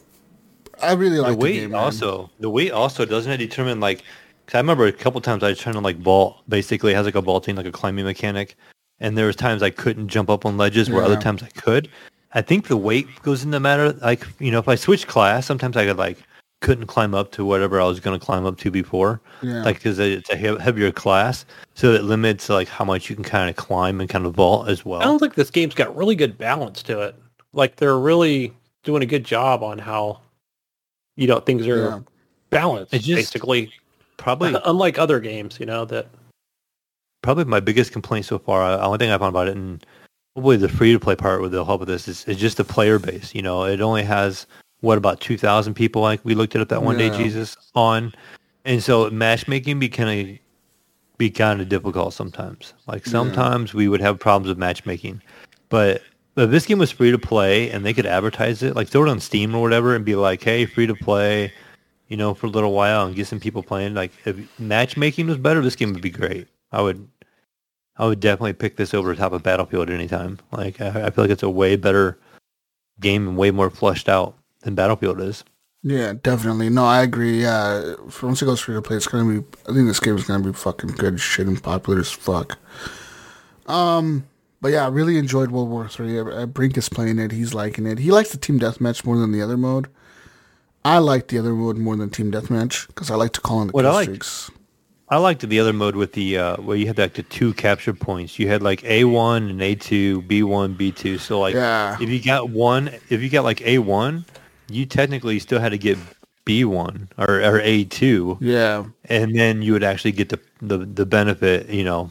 I really like the the, weight game. also the weight also doesn't it determine like 'cause I remember a couple times I tried to like vault basically it has like a vaulting like a climbing mechanic and there was times I couldn't jump up on ledges where other times I could. I think the weight goes into the matter. Like you know if I switch class sometimes I could like couldn't climb up to whatever I was going to climb up to before Yeah. like because it's a heavier class so it limits like how much you can kind of climb and kind of vault as well. I don't think this game's got really good balance to it. Like they're really doing a good job on how, you know, things are Yeah. balanced. It's just- basically, Probably *laughs* unlike other games, you know that. probably my biggest complaint so far. The Only thing I found about it, and probably the free to play part with the help with this is, is just the player base. You know, it only has what about two thousand people? Like we looked it up that one Yeah. day, Jesus on, and so matchmaking be kind of be kind of difficult sometimes. Like sometimes we would have problems with matchmaking, but. But this game was free to play and they could advertise it, like throw it on Steam or whatever, and be like, "Hey, free to play," you know, for a little while and get some people playing. Like if matchmaking was better, this game would be great. I would I would definitely pick this over top of Battlefield at any time. Like I, I feel like it's a way better game and way more fleshed out than Battlefield is. Yeah, definitely. No, I agree. Yeah, for once it goes free to play, it's gonna be. I think this game is gonna be fucking good shit and popular as fuck. Um, but yeah, I really enjoyed World War Three. Brink is playing it. He's liking it. He likes the team deathmatch more than the other mode. I like the other mode more than team deathmatch because I like to call in the What I kill like- streaks. I liked the other mode with the uh, where you had like the two capture points. You had like A one and A two, B one, B two. So like Yeah. if you got one, if you got like A one, you technically still had to get B one or, or A two, Yeah, and then you would actually get the the, the benefit, you know,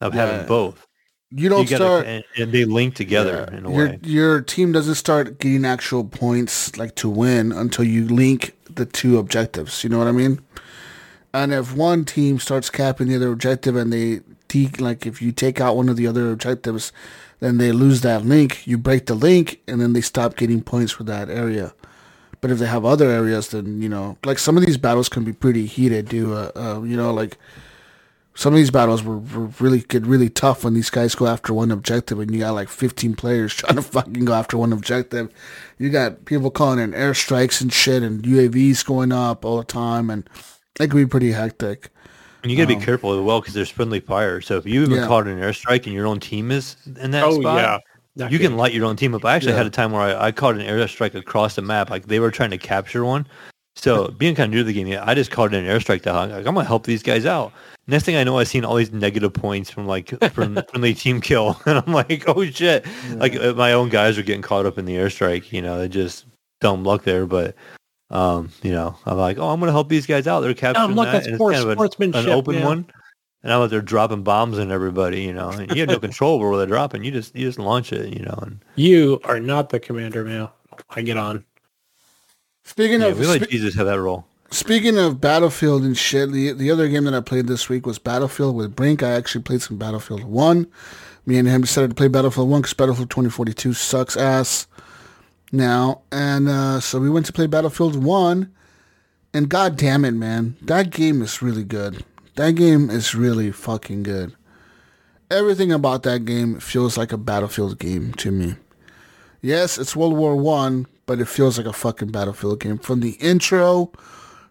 of Yeah. having both. you don't you gotta, start. and, and they link together Yeah. in a your way. your team doesn't start getting actual points like to win until you link the two objectives. You know what I mean? And if one team starts capping the other objective and they te- like if you take out one of the other objectives, then they lose that link. You break the link and then they stop getting points for that area. But if they have other areas, then you know, like some of these battles can be pretty heated, Do Uh, uh, you know, like some of these battles were, were really get really tough when these guys go after one objective and you got like 15 players *laughs* trying to fucking go after one objective. You got people calling in airstrikes and shit and UAVs going up all the time and it can be pretty hectic. And you got to Um, be careful as well because there's friendly fire. So if you even Yeah. caught an airstrike and your own team is in that Oh spot, yeah. Not you good. can light your own team up. I actually Yeah. had a time where I, I caught an airstrike across the map. Like they were trying to capture one. So *laughs* being kind of new to the game, I just caught an airstrike to like, I'm gonna help these guys out. Next thing I know, I've seen all these negative points from like *laughs* from friendly team kill, *laughs* and I'm like, oh shit! Like uh, my own guys are getting caught up in the airstrike. You know, they just dumb luck there. But um, you know, I'm like, oh, I'm gonna help these guys out. They're capturing luck, that, that's and it's poor kind of an- an open yeah. one. And I'm out there dropping bombs on everybody, you know, and you have no *laughs* control over where they're dropping. You just you just launch it, you know. And You are not the commander, Mail. I get on. Speaking yeah, of we let spe- Jesus have that role. speaking of Battlefield and shit, the the other game that I played this week was Battlefield with Brink. I actually played some Battlefield One. Me and him decided to play Battlefield One because Battlefield 2042 sucks ass now, and uh, so we went to play Battlefield One. And god damn it, man, that game is really good. That game is really fucking good. Everything about that game feels like a Battlefield game to me. Yes, it's World War One, but it feels like a fucking Battlefield game. From the intro,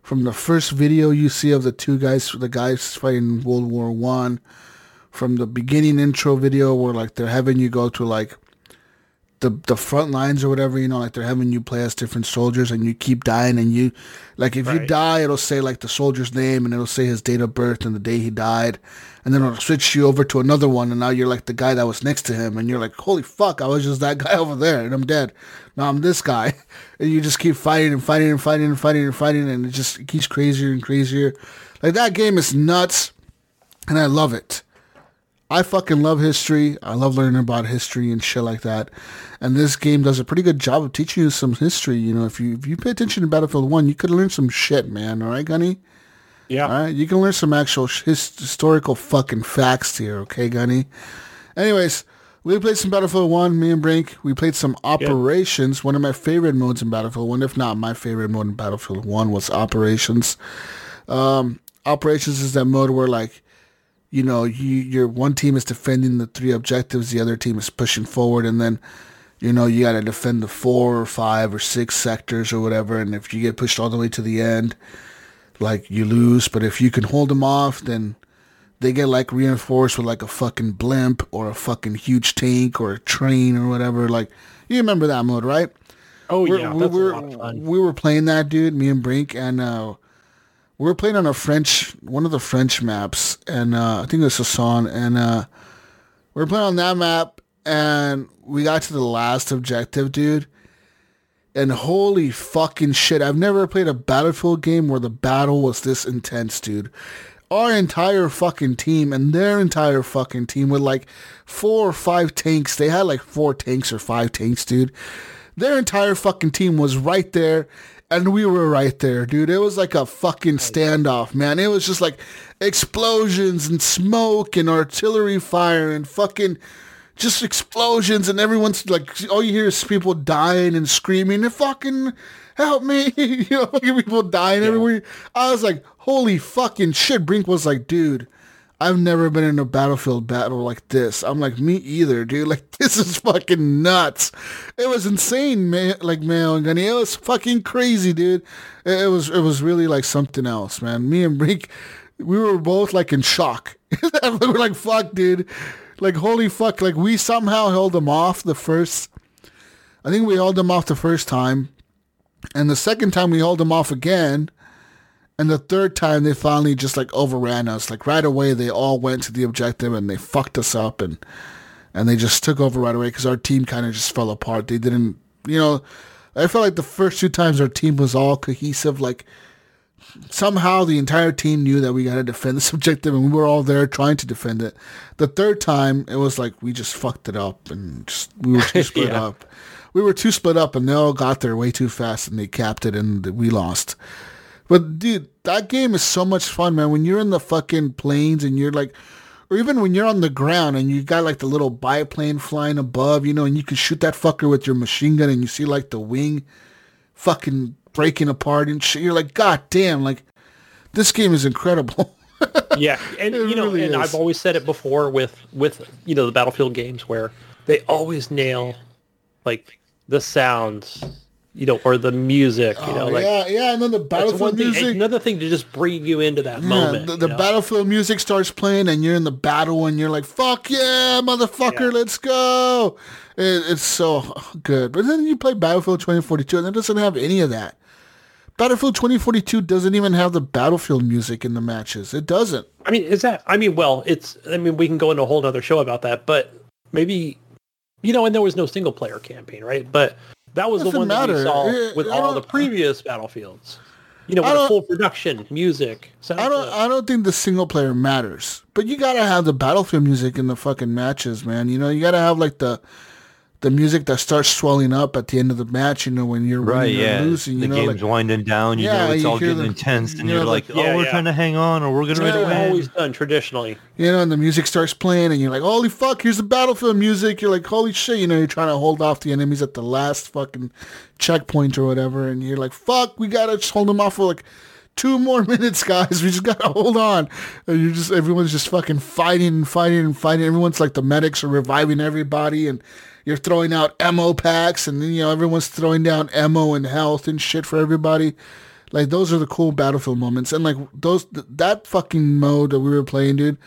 from the first video you see of the two guys, the guys fighting World War One, from the beginning intro video where like they're having you go to like the the front lines or whatever, you know, like they're having you play as different soldiers and you keep dying and you like if you die it'll say like the soldier's name and it'll say his date of birth and the day he died and then it'll switch you over to another one and now you're like the guy that was next to him and you're like, Holy fuck, I was just that guy *laughs* over there and I'm dead. Now I'm this guy. *laughs* And you just keep fighting and fighting and fighting and fighting and fighting and it just keeps crazier and crazier. Like that game is nuts and I love it. I fucking love history. I love learning about history and shit like that. And this game does a pretty good job of teaching you some history. You know, if you if you pay attention to Battlefield One, you could learn some shit, man. All right, Gunny. Yeah. All right, you can learn some actual his- historical fucking facts here. Okay, Gunny. Anyways, we played some Battlefield One. Me and Brink. We played some Operations. One of my favorite modes in Battlefield One, if not my favorite mode in Battlefield One, was Operations. Um, Operations is that mode where like you know, you your one team is defending the three objectives, the other team is pushing forward, and then, you know, you got to defend the four or five or six sectors or whatever. And if you get pushed all the way to the end, like you lose. But if you can hold them off, then they get like reinforced with like a fucking blimp or a fucking huge tank or a train or whatever. Like you remember that mode, right? Oh We're- yeah, we that's were a lot of fun. we were playing that dude, me and Brink, and uh, we were playing on a French one of the French maps, and uh, I think it was Hassan, and uh, we were playing on that map, and we got to the last objective, dude. And holy fucking shit, I've never played a Battlefield game where the battle was this intense, dude. Our entire fucking team and their entire fucking team with like four or five tanks. They had like four tanks or five tanks, dude. Their entire fucking team was right there and we were right there, dude. It was like a fucking standoff, man. It was just like explosions and smoke and artillery fire and fucking just explosions and everyone's like all you hear is people dying and screaming and fucking help me *laughs* you know fucking people dying everywhere i was like holy fucking shit brink was like dude i've never been in a battlefield battle like this. I'm like me either dude. *laughs* Like this is fucking nuts. It was insane man like man it was fucking crazy dude. It, it was it was really like something else man. Me and brink we were both like in shock. *laughs* We were like fuck dude. Like holy fuck. Like we somehow held them off the first i think we held them off the first time. And the second time we held them off again and the third time they finally just like overran us like right away they all went to the objective and they fucked us up and and they just took over right away because our team kind of just fell apart they didn't you know i felt like the first two times our team was all cohesive like somehow the entire team knew that we got to defend this *laughs* objective and we were all there trying to defend it. The third time, it was like we just fucked it up and just, we were too *laughs* split Yeah. up. We were too split up and they all got there way too fast and they capped it and we lost. But dude, that game is so much fun, man. When you're in the fucking planes and you're like, or even when you're on the ground and you got like the little biplane flying above, you know, and you can shoot that fucker with your machine gun and you see like the wing fucking breaking apart and shit. You're like, God damn, like this game is incredible. *laughs* yeah, and you know, really and is. I've always said it before with with you know the Battlefield games where they always nail like the sounds you know, or the music, you know, Oh, like yeah, yeah, and then the battlefield one thing. music. Another thing to just bring you into that Yeah, moment. the, you the know? battlefield music starts playing, and you're in the battle, and you're like, "Fuck yeah, motherfucker, Yeah. let's go!" It, it's so good. But then you play Battlefield 2042, and it doesn't have any of that. Battlefield 2042 doesn't even have the battlefield music in the matches. It doesn't. I mean, is that? I mean, well, it's. I mean, we can go into a whole other show about that, but maybe, you know, and there was no single player campaign, right? But that was the one that we matter. saw Eh, with all the previous battlefields. You know, with full production, music. Sound I don't. I don't think the single player matters. But you gotta have the battlefield music in the fucking matches, man. You know, you gotta have like the the music that starts swelling up at the end of the match. You know, when you're Right, winning or yeah. losing. You the know, game's like winding down. You Yeah, know it's you all getting the- intense, and you you're know, like, the- "Oh, Yeah, we're yeah. trying to hang on, or we're gonna Yeah. win." always done traditionally. you know, and the music starts playing, and you're like, "Holy fuck! Here's the battlefield music." You're like, "Holy shit!" You know, you're trying to hold off the enemies at the last fucking checkpoint or whatever, and you're like, "Fuck! We gotta just hold them off for like." Two more *laughs* minutes, guys. We just gotta hold on. And you're just everyone's just fucking fighting and fighting and fighting. Everyone's like the medics are reviving everybody, and you're throwing out ammo packs, and then you know everyone's throwing down ammo and health and shit for everybody. Like those are the cool battlefield moments, and like those th- that fucking mode that we were playing, dude,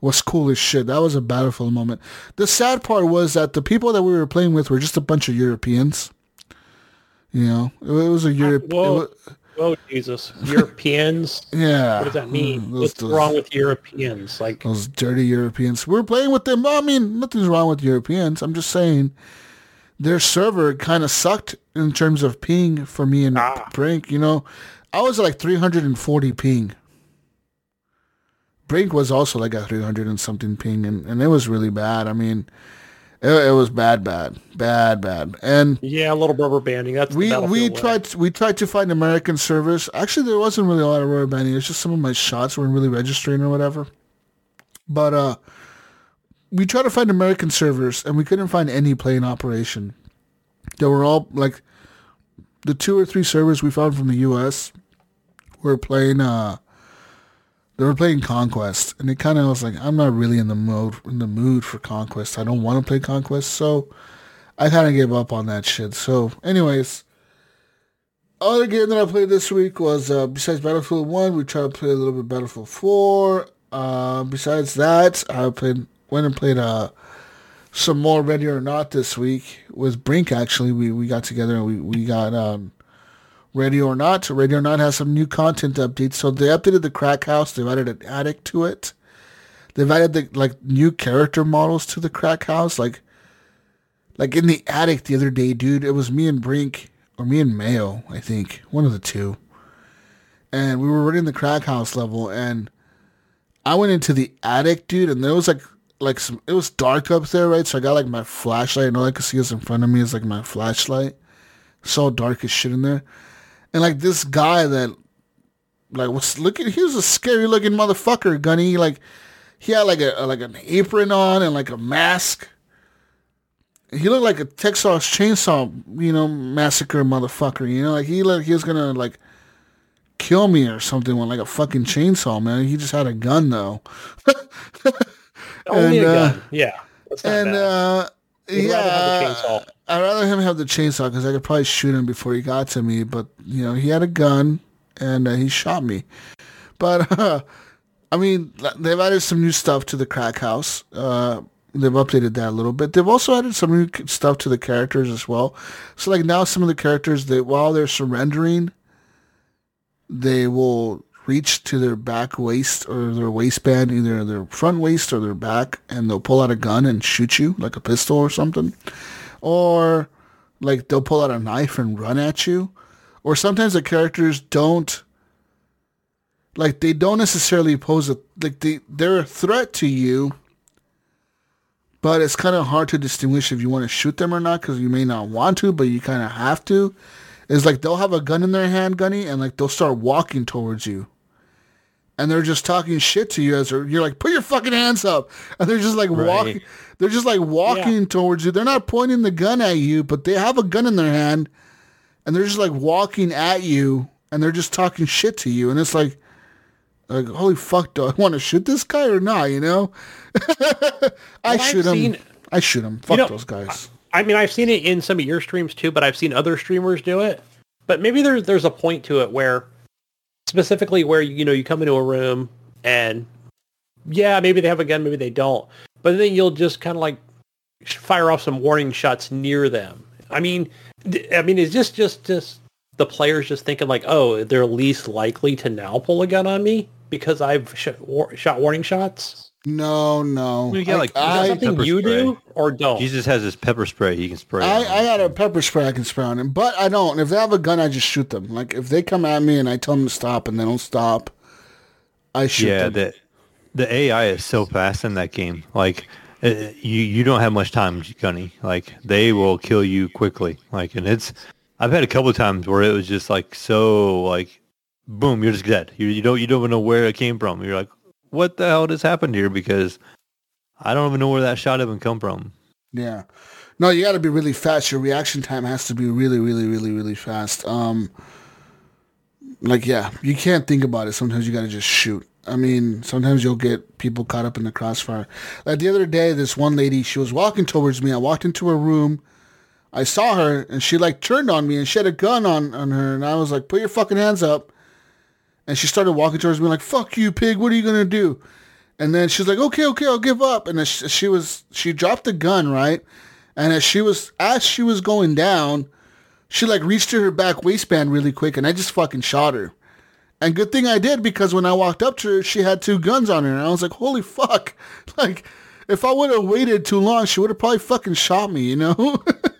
was cool as shit. That was a battlefield moment. The sad part was that the people that we were playing with were just a bunch of Europeans. You know, it, it was a Europe. Whoa. Oh Jesus, Europeans. *laughs* yeah. What does that mean? Mm, those- What's those- wrong with Europeans? Like, Those dirty Europeans. We're playing with them. I mean, nothing's wrong with Europeans. I'm just saying their server kind of sucked in terms of ping for me and Ah. Brink. You know, I was at like 340 ping. Brink was also like a 300 and something ping, and, and it was really bad. I mean, it, it was bad, bad, bad, bad. And yeah, a little rubber banding. That's we we tried we tried to find American servers. Actually, there wasn't really a lot of rubber banding. It's just some of my shots weren't really registering or whatever. But uh, we tried to find American servers, and we couldn't find any playing operation. They were all like the two or three servers we found from the U.S. were playing. Uh, they were playing Conquest, and it kind of was like, I'm not really in the mode in the mood for Conquest. I don't want to play Conquest, so I kind of gave up on that shit. So, anyways, other game that I played this week was uh, besides Battlefield One, we tried to play a little bit Battlefield Four. Uh, besides that, I played went and played uh some more Ready or Not this week with Brink. Actually, we we got together and we we got um Ready or Not. Ready or Not has some new content updates. So they updated the crack house. They've added an attic to it. They've added the like new character models to the crack house. Like like in the attic the other day, dude. It was me and Brink or me and Mayo, I think, one of the two. And we were running the crack house level, and I went into the attic, dude, and there was like like some. It was dark up there, right? So I got like my flashlight, and all I could see was in front of me is like my flashlight. So dark as shit in there, and like this guy that like was looking. He was a scary looking motherfucker, Gunny. Like he had like a like an apron on and like a mask. He looked like a Texas Chainsaw, you know, massacre motherfucker. You know, like he like he was gonna like kill me or something with like a fucking chainsaw, man. He just had a gun though. *laughs* Only and, a uh, gun. Yeah. And bad. uh, You'd rather have the yeah, chainsaw. I'd rather him have the chainsaw because I could probably shoot him before he got to me. But you know, he had a gun and uh, he shot me. But uh, *laughs* I mean, they've added some new stuff to the crack house. Uh, they've updated that a little bit. They've also added some new stuff to the characters as well. So like now, some of the characters that while they're surrendering, they will reach to their back waist or their waistband, either their front waist or their back, and they'll pull out a gun and shoot you like a pistol or something. Or like they'll pull out a knife and run at you. Or sometimes the characters don't like they don't necessarily pose a like they they're a threat to you but it's kind of hard to distinguish if you want to shoot them or not because you may not want to but you kind of have to is like they'll have a gun in their hand gunny and like they'll start walking towards you. And they're just talking shit to you as they're, you're like put your fucking hands up. And they're just like Right. walking they're just like walking towards you. They're not pointing the gun at you but they have a gun in their hand and they're just like walking at you and they're just talking shit to you. And it's like like holy fuck do i want to shoot this guy or not? You know? *laughs* I What shoot I've him. seen- i shoot him. Fuck know, those guys. I mean, I've seen it in some of your streams too, but I've seen other streamers do it. But maybe there's there's a point to it where, specifically where you know you come into a room and yeah, maybe they have a gun, maybe they don't, but then you'll just kind of like fire off some warning shots near them. I mean, I mean, is this just just the players just thinking like, oh, they're least likely to now pull a gun on me because I've sh- war- shot warning shots? No, no. You got, like, I, something you spray. do or don't? Jesus has his pepper spray. He can spray. I, it. I got a pepper spray I can spray on them, but I don't. If they have a gun, I just shoot them. Like if they come at me and I tell them to stop and they don't stop, I shoot yeah, them. the the AI is so fast in that game. Like uh, you you don't have much time, Gunny. Like they will kill you quickly. Like and it's I've had a couple of times where it was just like so like boom, you're just dead. You you don't you don't even know where it came from. You're like, what the hell just happened here? Because I don't even know where that shot even come from. Yeah. No, you got to be really fast. Your reaction time has to be really, really, really, really fast. Um, like yeah, you can't think about it. Sometimes you got to just shoot. I mean, sometimes you'll get people caught up in the crossfire. Like the other day, this one lady, she was walking towards me. I walked into her room. I saw her, and she like turned on me, and she had a gun on on her, and I was like, "Put your fucking hands up." And she started walking towards me like, "Fuck you, pig! What are you gonna do?" And then she's like, "Okay, okay, I'll give up." And she, she was she dropped the gun right, and as she was as she was going down, she like reached to her back waistband really quick, and I just fucking shot her. And good thing I did because when I walked up to her, she had two guns on her, and I was like, "Holy fuck!" *laughs* Like, if I would have waited too long, she would have probably fucking shot me, you know. *laughs*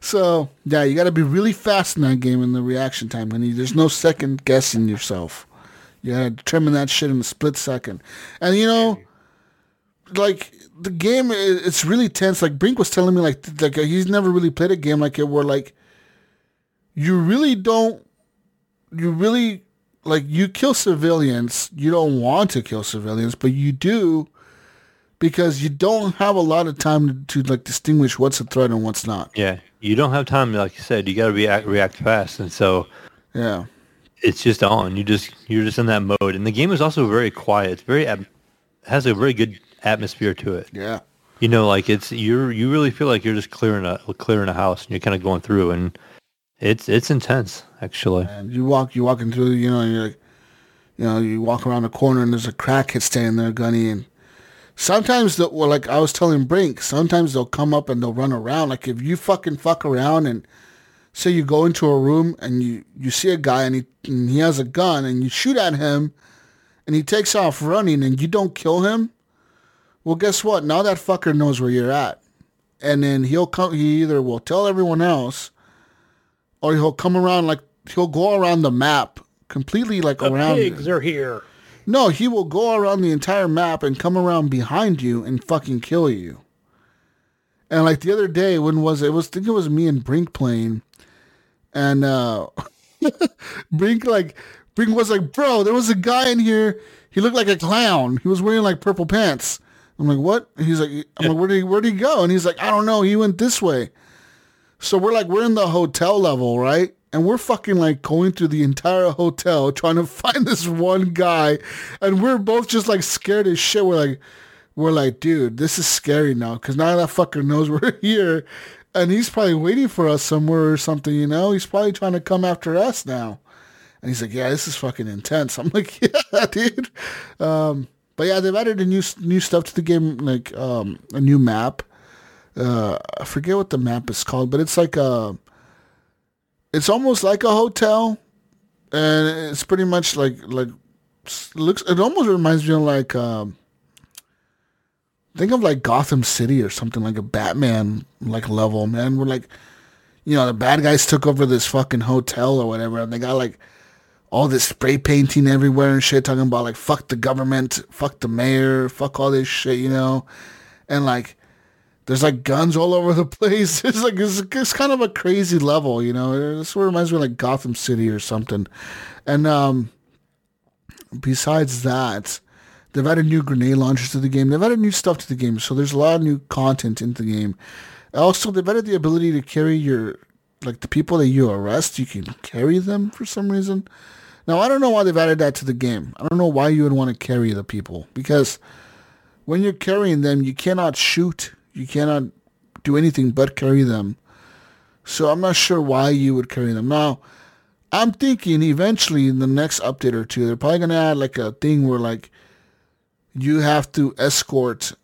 so yeah, you got to be really fast in that game in the reaction time, honey. There's no second guessing yourself. You got to determine that shit in a split second, and you know, like the game, it's really tense. Like Brink was telling me, like like uh, he's never really played a game like it where like you really don't, you really like you kill civilians. You don't want to kill civilians, but you do because you don't have a lot of time to, to like distinguish what's a threat and what's not. Yeah, you don't have time. Like you said, you got to react react fast, and so Yeah. it's just on. You just you're just in that mode, and the game is also very quiet. It's very has a very good atmosphere to it. Yeah. You know, like it's you're you really feel like you're just clearing a clearing a house, and you're kind of going through, and it's it's intense actually. And you walk, you walking through, you know, and you're like, you know, you walk around the corner and there's a crackhead standing there, gunny, and sometimes the well, like I was telling Brink, sometimes they'll come up and they'll run around. Like if you fucking fuck around and say you go into a room and you you see a guy and he and he has a gun and you shoot at him and he takes off running and you don't kill him, well, guess what? Now that fucker knows where you're at, and then he'll come. He either will tell everyone else, or he'll come around like he'll go around the map completely like around. the around. pigs are here. No, he will go around the entire map and come around behind you and fucking kill you. And like the other day, when was it? it was I think it was me and Brink playing, and uh *laughs* Brink like Brink was like, bro, there was a guy in here. He looked like a clown. He was wearing like purple pants. I'm like, what? He's like, I'm like, where did he where did he go? And he's like, I don't know. He went this way. So we're like, we're in the hotel level, right? And we're fucking like going through the entire hotel trying to *laughs* find this one guy. And we're both just like scared as shit. We're like, we're like, dude, this is scary now because now that fucker knows *laughs* we're here. And he's probably waiting for us somewhere or something, you know? He's probably trying to come after us now. And he's like, yeah, this is fucking intense. *laughs* I'm like, yeah, dude. Um, but yeah, they've added a new new stuff to the game, like um, a new map. Uh, I forget what the map is called, but it's like a, it's almost like a hotel, and it's pretty much like like looks. It almost reminds me of like um, think of like Gotham City or something like a Batman like level. Man, we're like, you know, the bad guys took over this fucking hotel or whatever, and they got like all this spray painting everywhere and shit, talking about like fuck the government, fuck the mayor, fuck all this shit, you know, and like there's like guns all over the place. *laughs* It's like it's, it's kind of a crazy level, you know. This reminds me of like Gotham City or something. And um, besides that, they've added new grenade launchers to the game. They've added new stuff to the game, so there's a lot of new content into the game. Also, they've added the ability to carry your like the people that you arrest. You can carry them for some reason. Now I don't know why they've added that to the game. I don't know why you would want to carry the people because when you're carrying them, you cannot shoot. You cannot do anything but carry them. So I'm not sure why you would carry them. Now, I'm thinking eventually in the next update or two, they're probably gonna add like a thing where like you have to escort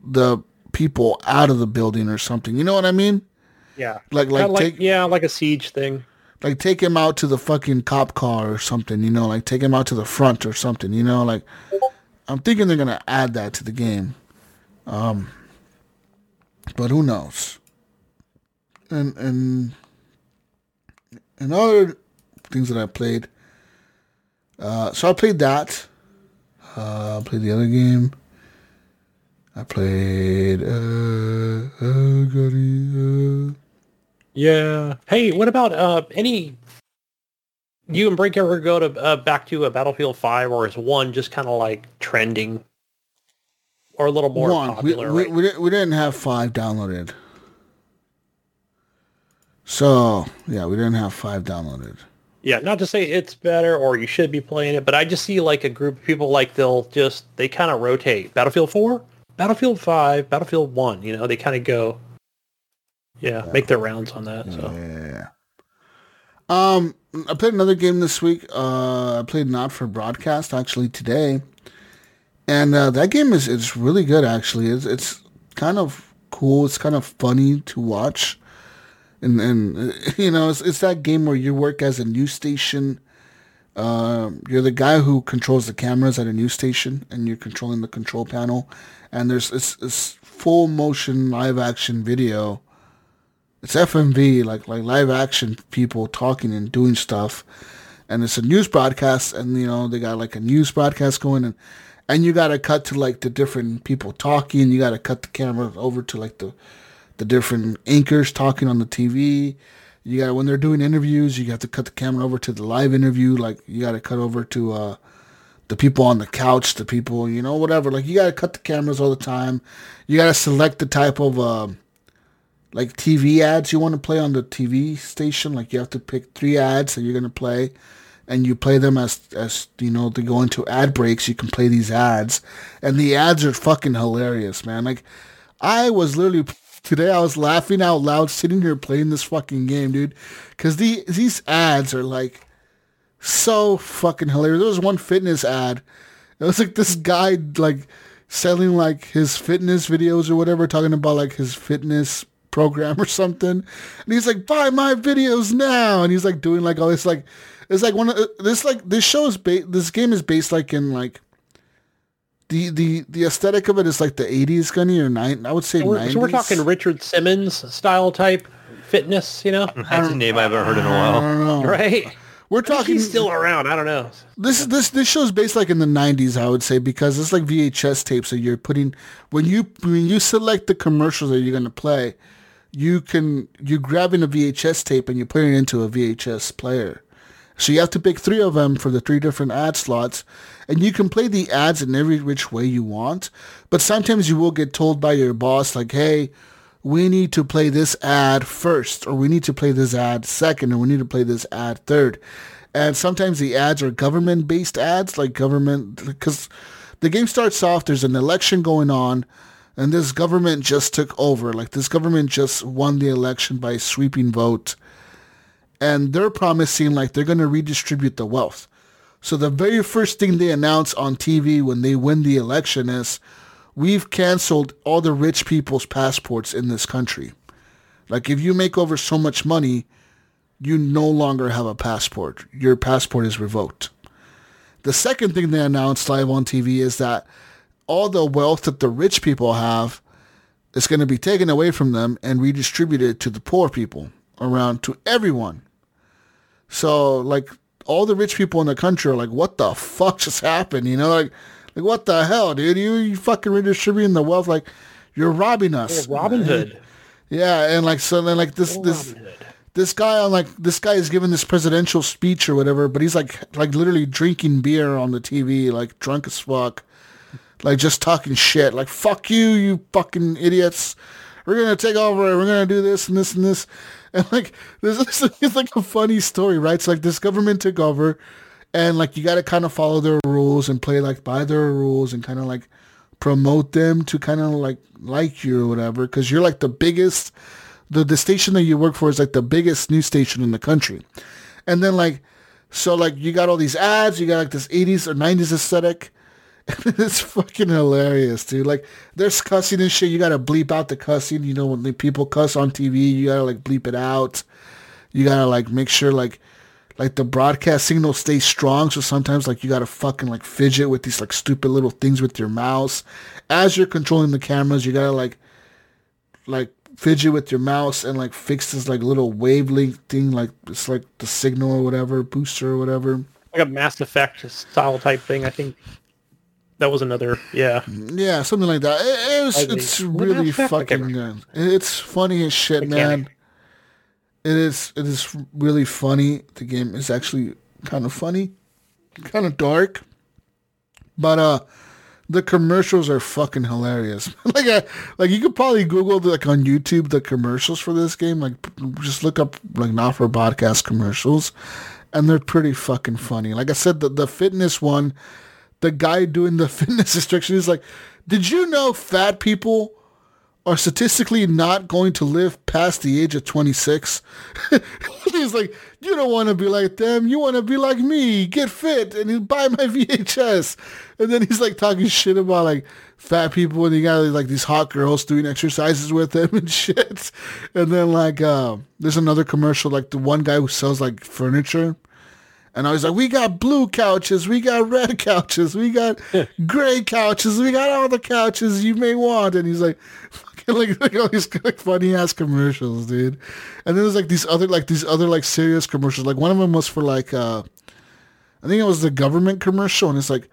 the people out of the building or something. You know what I mean? Yeah. Like like, like take yeah, like a siege thing. like take him out to the fucking cop car or something. You know, like take him out to the front or something. You know, like I'm thinking they're gonna add that to the game. Um, but who knows? And and and other things that I played. Uh, so I played that. Uh, I played the other game. I played. Uh, uh, Gotti, uh, Yeah. Hey, what about uh any you and Brink ever go to uh, back to a Battlefield 5 or is one just kind of like trending or a little more one. We, popular? we, right? we, didn't, we didn't have five downloaded. So, yeah, we didn't have five downloaded. Yeah, not to say it's better or you should be playing it, but I just see like a group of people like they'll just they kind of rotate. Battlefield 4, Battlefield 5, Battlefield 1, you know, they kind of go yeah, make their rounds on that. So Yeah. Um, I played another game this week. Uh, I played Not for Broadcast actually today, and uh, that game is it's really good. Actually, it's it's kind of cool. It's kind of funny to watch, and and uh, *laughs* you know it's it's that game where you work as a news station. Um, you're the guy who controls the cameras at a news station, and you're controlling the control panel. And there's it's full motion live action video it's FMV, like like live action people talking and doing stuff, and it's a news broadcast, and you know they got like a news broadcast going, and and you got to cut to like the different people talking. You got to cut the camera over to like the the different anchors talking on the TV. You got when they're doing interviews, you have to cut the camera over to the live interview. Like you got to cut over to uh, the people on the couch, the people you know whatever. Like you got to cut the cameras all the time. You got to select the type of uh, like TV ads you want to play on the TV station. Like you have to pick three ads that you're gonna play, and you play them as as you know they go into ad breaks. You can play these ads, and the ads are fucking hilarious, man. Like I was literally today I was laughing out loud sitting here playing this fucking game, dude, because the these ads are like so fucking hilarious. There was one fitness ad. It was like this guy like selling like his fitness videos or whatever, talking about like his fitness program *laughs* or something. And he's like, buy my videos now. And he's like doing like all this like it's like one of this like this show is ba- this game is based like in like the the the aesthetic of it is like the 80s gunny or nine I would say So we're, 90s. so we're talking Richard Simmons style type fitness, you know? *laughs* That's a name I haven't heard in a while. don't know. Right? We're talking he's still around. I don't know. This is this this show's based like in the '90s, I would say, because it's like VHS tapes that you're putting when you when you select the commercials that you're gonna play, you can you're grabbing a VHS tape and you put it into a VHS player. So you have to pick three of them for the three different ad slots, and you can play the ads in every which way you want. But sometimes you will get told by your boss like, "Hey, we need to play this ad first, or we need to play this ad second, or we need to play this ad third. And sometimes the ads are government-based ads, like government, because the game starts off, there's an election going on, and this government just took over. Like this government just won the election by sweeping vote. And they're promising like they're going to redistribute the wealth. So the very first thing they announce on TV when they win the election is, we've canceled all the rich people's passports in this country. Like if you make over so much money, you no longer have a passport. Your passport is revoked. The second thing they announced live on TV is that all the wealth that the rich people have is going to be taken away from them and redistributed to the poor people around to everyone. So like all the rich people in the country are like, what the fuck just happened? You know, like, like what the hell, dude? You you fucking redistributing the wealth like you're robbing us. Robin Hood. Yeah, and like so then like this this this guy on like this guy is giving this presidential speech or whatever, but he's like like literally drinking beer on the TV, like drunk as fuck, like just talking shit, like fuck you, you fucking idiots. We're gonna take over. We're gonna do this and this and this, *laughs* and like this is *laughs* it's like a funny story, right? So like this government took over, and like you got to kind of follow their rules and play like by their rules and kind of like promote them to kind of like like you or whatever because you're like the biggest the the station that you work for is like the biggest news station in the country and then like so like you got all these ads you got like this 80s or 90s aesthetic *laughs* it's fucking hilarious dude. Like there's cussing and shit. You gotta bleep out the cussing you know when the people cuss on tv you gotta like bleep it out. You gotta like make sure like like the broadcast signal stays strong so sometimes like you gotta fucking like fidget with these like stupid little things with your mouse. As you're controlling the cameras you gotta like like fidget with your mouse and like fix this like little wavelength thing like it's like the signal or whatever booster or whatever. Like a Mass Effect style type thing. I think that was another. Yeah, yeah something like that it, it was, it's really Mass Effect? I can't fucking good it's funny as shit man it is it is really funny the game is actually kind of funny kind of dark but uh the commercials are fucking hilarious. *laughs* like, uh, like you could probably Google the, like on YouTube the commercials for this game. Like, just look up like not for podcast commercials, and they're pretty fucking funny. Like I said, the the fitness one, the guy doing the *laughs* fitness instruction is like, "Did you know fat people are statistically not going to live past the age of 26. *laughs* He's like, you don't want to be like them. You want to be like me. Get fit and buy my *laughs* VHS. And then he's like talking shit about like fat people and he got like these hot girls doing exercises with him and shit. And then like, uh, there's another commercial, like the one guy who sells like furniture. And I was like, we got blue couches, we got red *laughs* couches, we got *laughs* gray couches, we got all the couches you may want. And he's like, fucking like, *laughs* like all these like funny ass commercials, dude. And then there's like these other like these other like serious commercials. Like one of them was for like uh I think it was the government commercial, and it's like,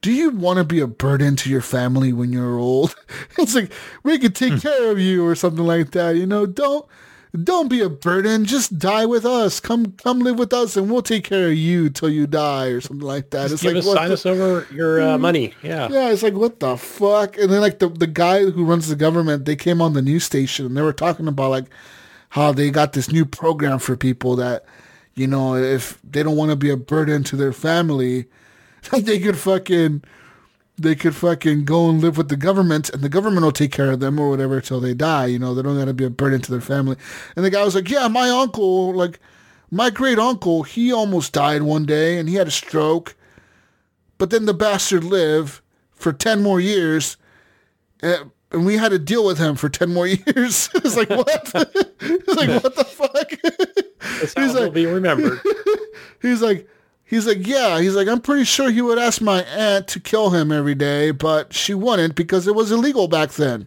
do you want to be a burden to your family when you're old? It's like we could take care of you or something like that. You know, don't don't be a burden. Just die with us. Come come live with us, and we'll take care of you till you die or something like that. Just it's give like us, what sign the- us over your uh, money. Yeah. yeah, it's like what the fuck? And then like the the guy who runs the government, they came on the news station and they were talking about like how they got this new program for people that, you know, if they don't want to be a burden to their family, *laughs* they could fucking they could fucking go and live with the government and the government will take care of them or whatever till they die. You know, they don't gotta be a burden to their family. And the guy was like, Yeah, my uncle, like my great uncle, he almost died one day and he had a stroke but then the bastard lived for 10 more years uh, and we had to deal with him for 10 more *laughs* years *laughs* it's like what *laughs* it's like what the fuck That's how He's like- be remembered. he's like he's like yeah he's like i'm pretty sure he would ask my aunt to kill him every day but she wouldn't because it was illegal back then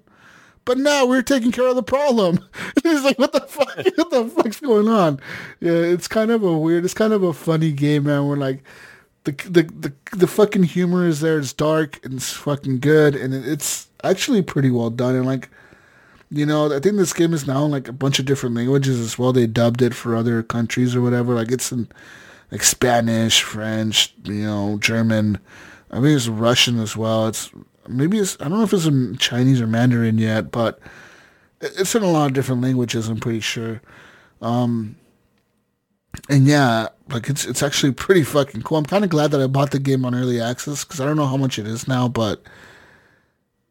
but now we're taking care of the problem. *laughs* he's like, what the fuck? *laughs* what the fuck's going on? Yeah, it's kind of a weird, it's kind of a funny game, man. We're like, the, the the the fucking humor is there. It's dark and it's fucking good, and it's actually pretty well done. And like, you know, I think this game is now in like a bunch of different languages as well. They dubbed it for other countries or whatever. Like it's in like Spanish, French, you know, German. I think it's Russian as well. It's maybe it's I don't know if it's in Chinese or Mandarin yet, but it's in a lot of different languages. I'm pretty sure. Um, and yeah, like it's it's actually pretty fucking cool. I'm kind of glad that I bought the game on early access because I don't know how much it is now, but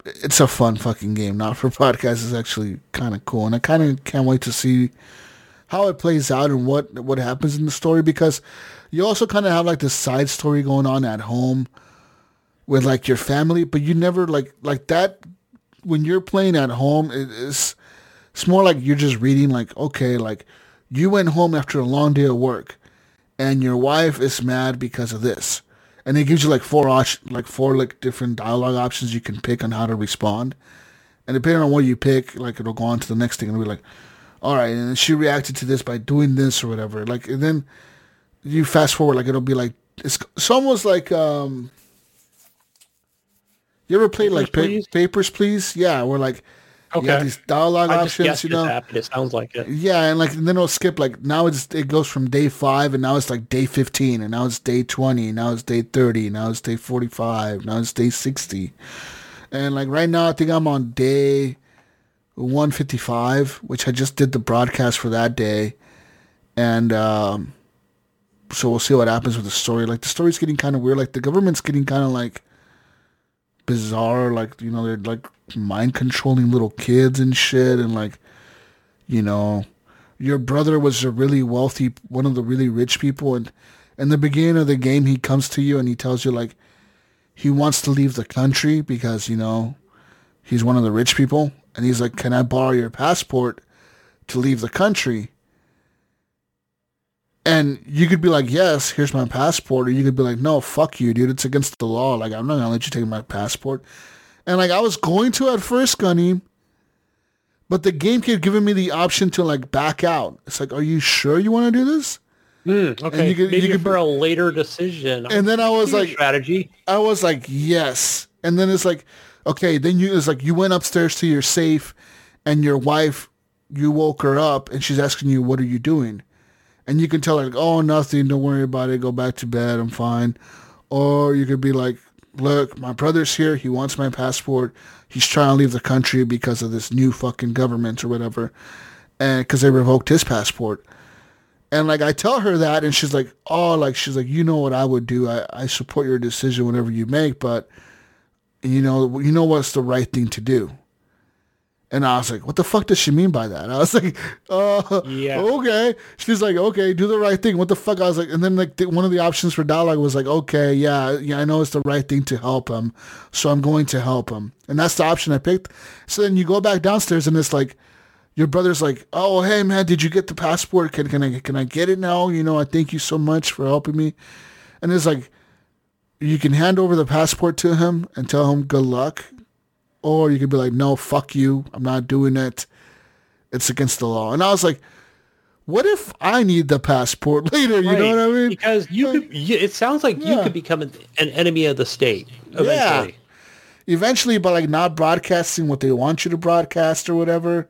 it's a fun fucking game. Not for *laughs* podcasts is actually kind of cool, and I kind of can't wait to see how it plays out and what what happens in the story because you also kind of have like this side story going on at home with like your family, but you never like like that when you're playing at home. It is it's more like you're just reading like okay, like you went home after a long day of work, and your wife is mad because of this, and it gives you like four op- like four like different dialogue options you can pick on how to respond, and depending on what you pick, like it'll go on to the next thing and be like, all right, and she reacted to this by doing this or whatever, like and then you fast forward like it'll be like it's, it's almost like um you ever played like Papers, pa- Please? papers please yeah where like you have Okay. these dialogue options you know. It sounds like it. yeah and like and then it'll skip like now it's it goes from day five and now it's like day 15 and now it's day 20 now it's day 30 now it's day 45 now it's day 60 and like right now i think i'm on day 155 which i just did the broadcast for that day. And um so we'll see what happens with the story. Like the story's getting kind of weird. Like the government's getting kind of like bizarre, like you know they're like mind controlling little kids and shit, and like you know your brother was a really wealthy, one of the really rich people, and in the beginning of the game he comes to you and he tells you like he wants to leave the country because you know he's one of the rich people, and he's like, "Can I borrow your passport to leave the country?" And you could be like, yes, here's my passport. Or you could be like, no, fuck you, dude. It's against the law. Like, I'm not going to let you take my passport. And like, I was going to at first, Gunny, but the game kept giving me the option to like back out. It's like, are you sure you want to do this? Mm, okay, you could- maybe you could- for a later decision. And then I was like, strategy. I was like, yes. And then it's like, okay, then you, it's like, you went upstairs to your safe and your wife, you woke her up and she's asking you, what are you doing? And you can tell her, like, oh, nothing, don't worry about it, go back to bed, I'm fine. Or you could be like, look, my brother's here, he wants my passport, he's trying to leave the country because of this new fucking government or whatever, and because they revoked his passport. And like I tell her that, and she's like, "Oh, like she's like, you know what I would do? I, I support your decision, whatever you make, but you know, you know what's the right thing to do." And I was like, "What the fuck does she mean by that?" *laughs* I was like, "Uh, Yeah. okay." She's like, "Okay, do the right thing." What the fuck? I was like, and then like the, one of the options for dialogue was like, "Okay, yeah, yeah, I know it's the right thing to help him, so I'm going to help him," and that's the option I picked. So then you go back downstairs, and it's like your brother's like, "Oh, hey man, did you get the passport? Can can I can I get it now? You know, I thank you so much for helping me." And it's like you can hand over the passport to him and tell him good luck, or you could be like, "No, fuck you. I'm not doing it. It's against the law." And I was like, "What if I need the passport *laughs* later? You know what I mean?" Because you could. You, it sounds like you could become an, an enemy of the state eventually. eventually by like not broadcasting what they want you to broadcast or whatever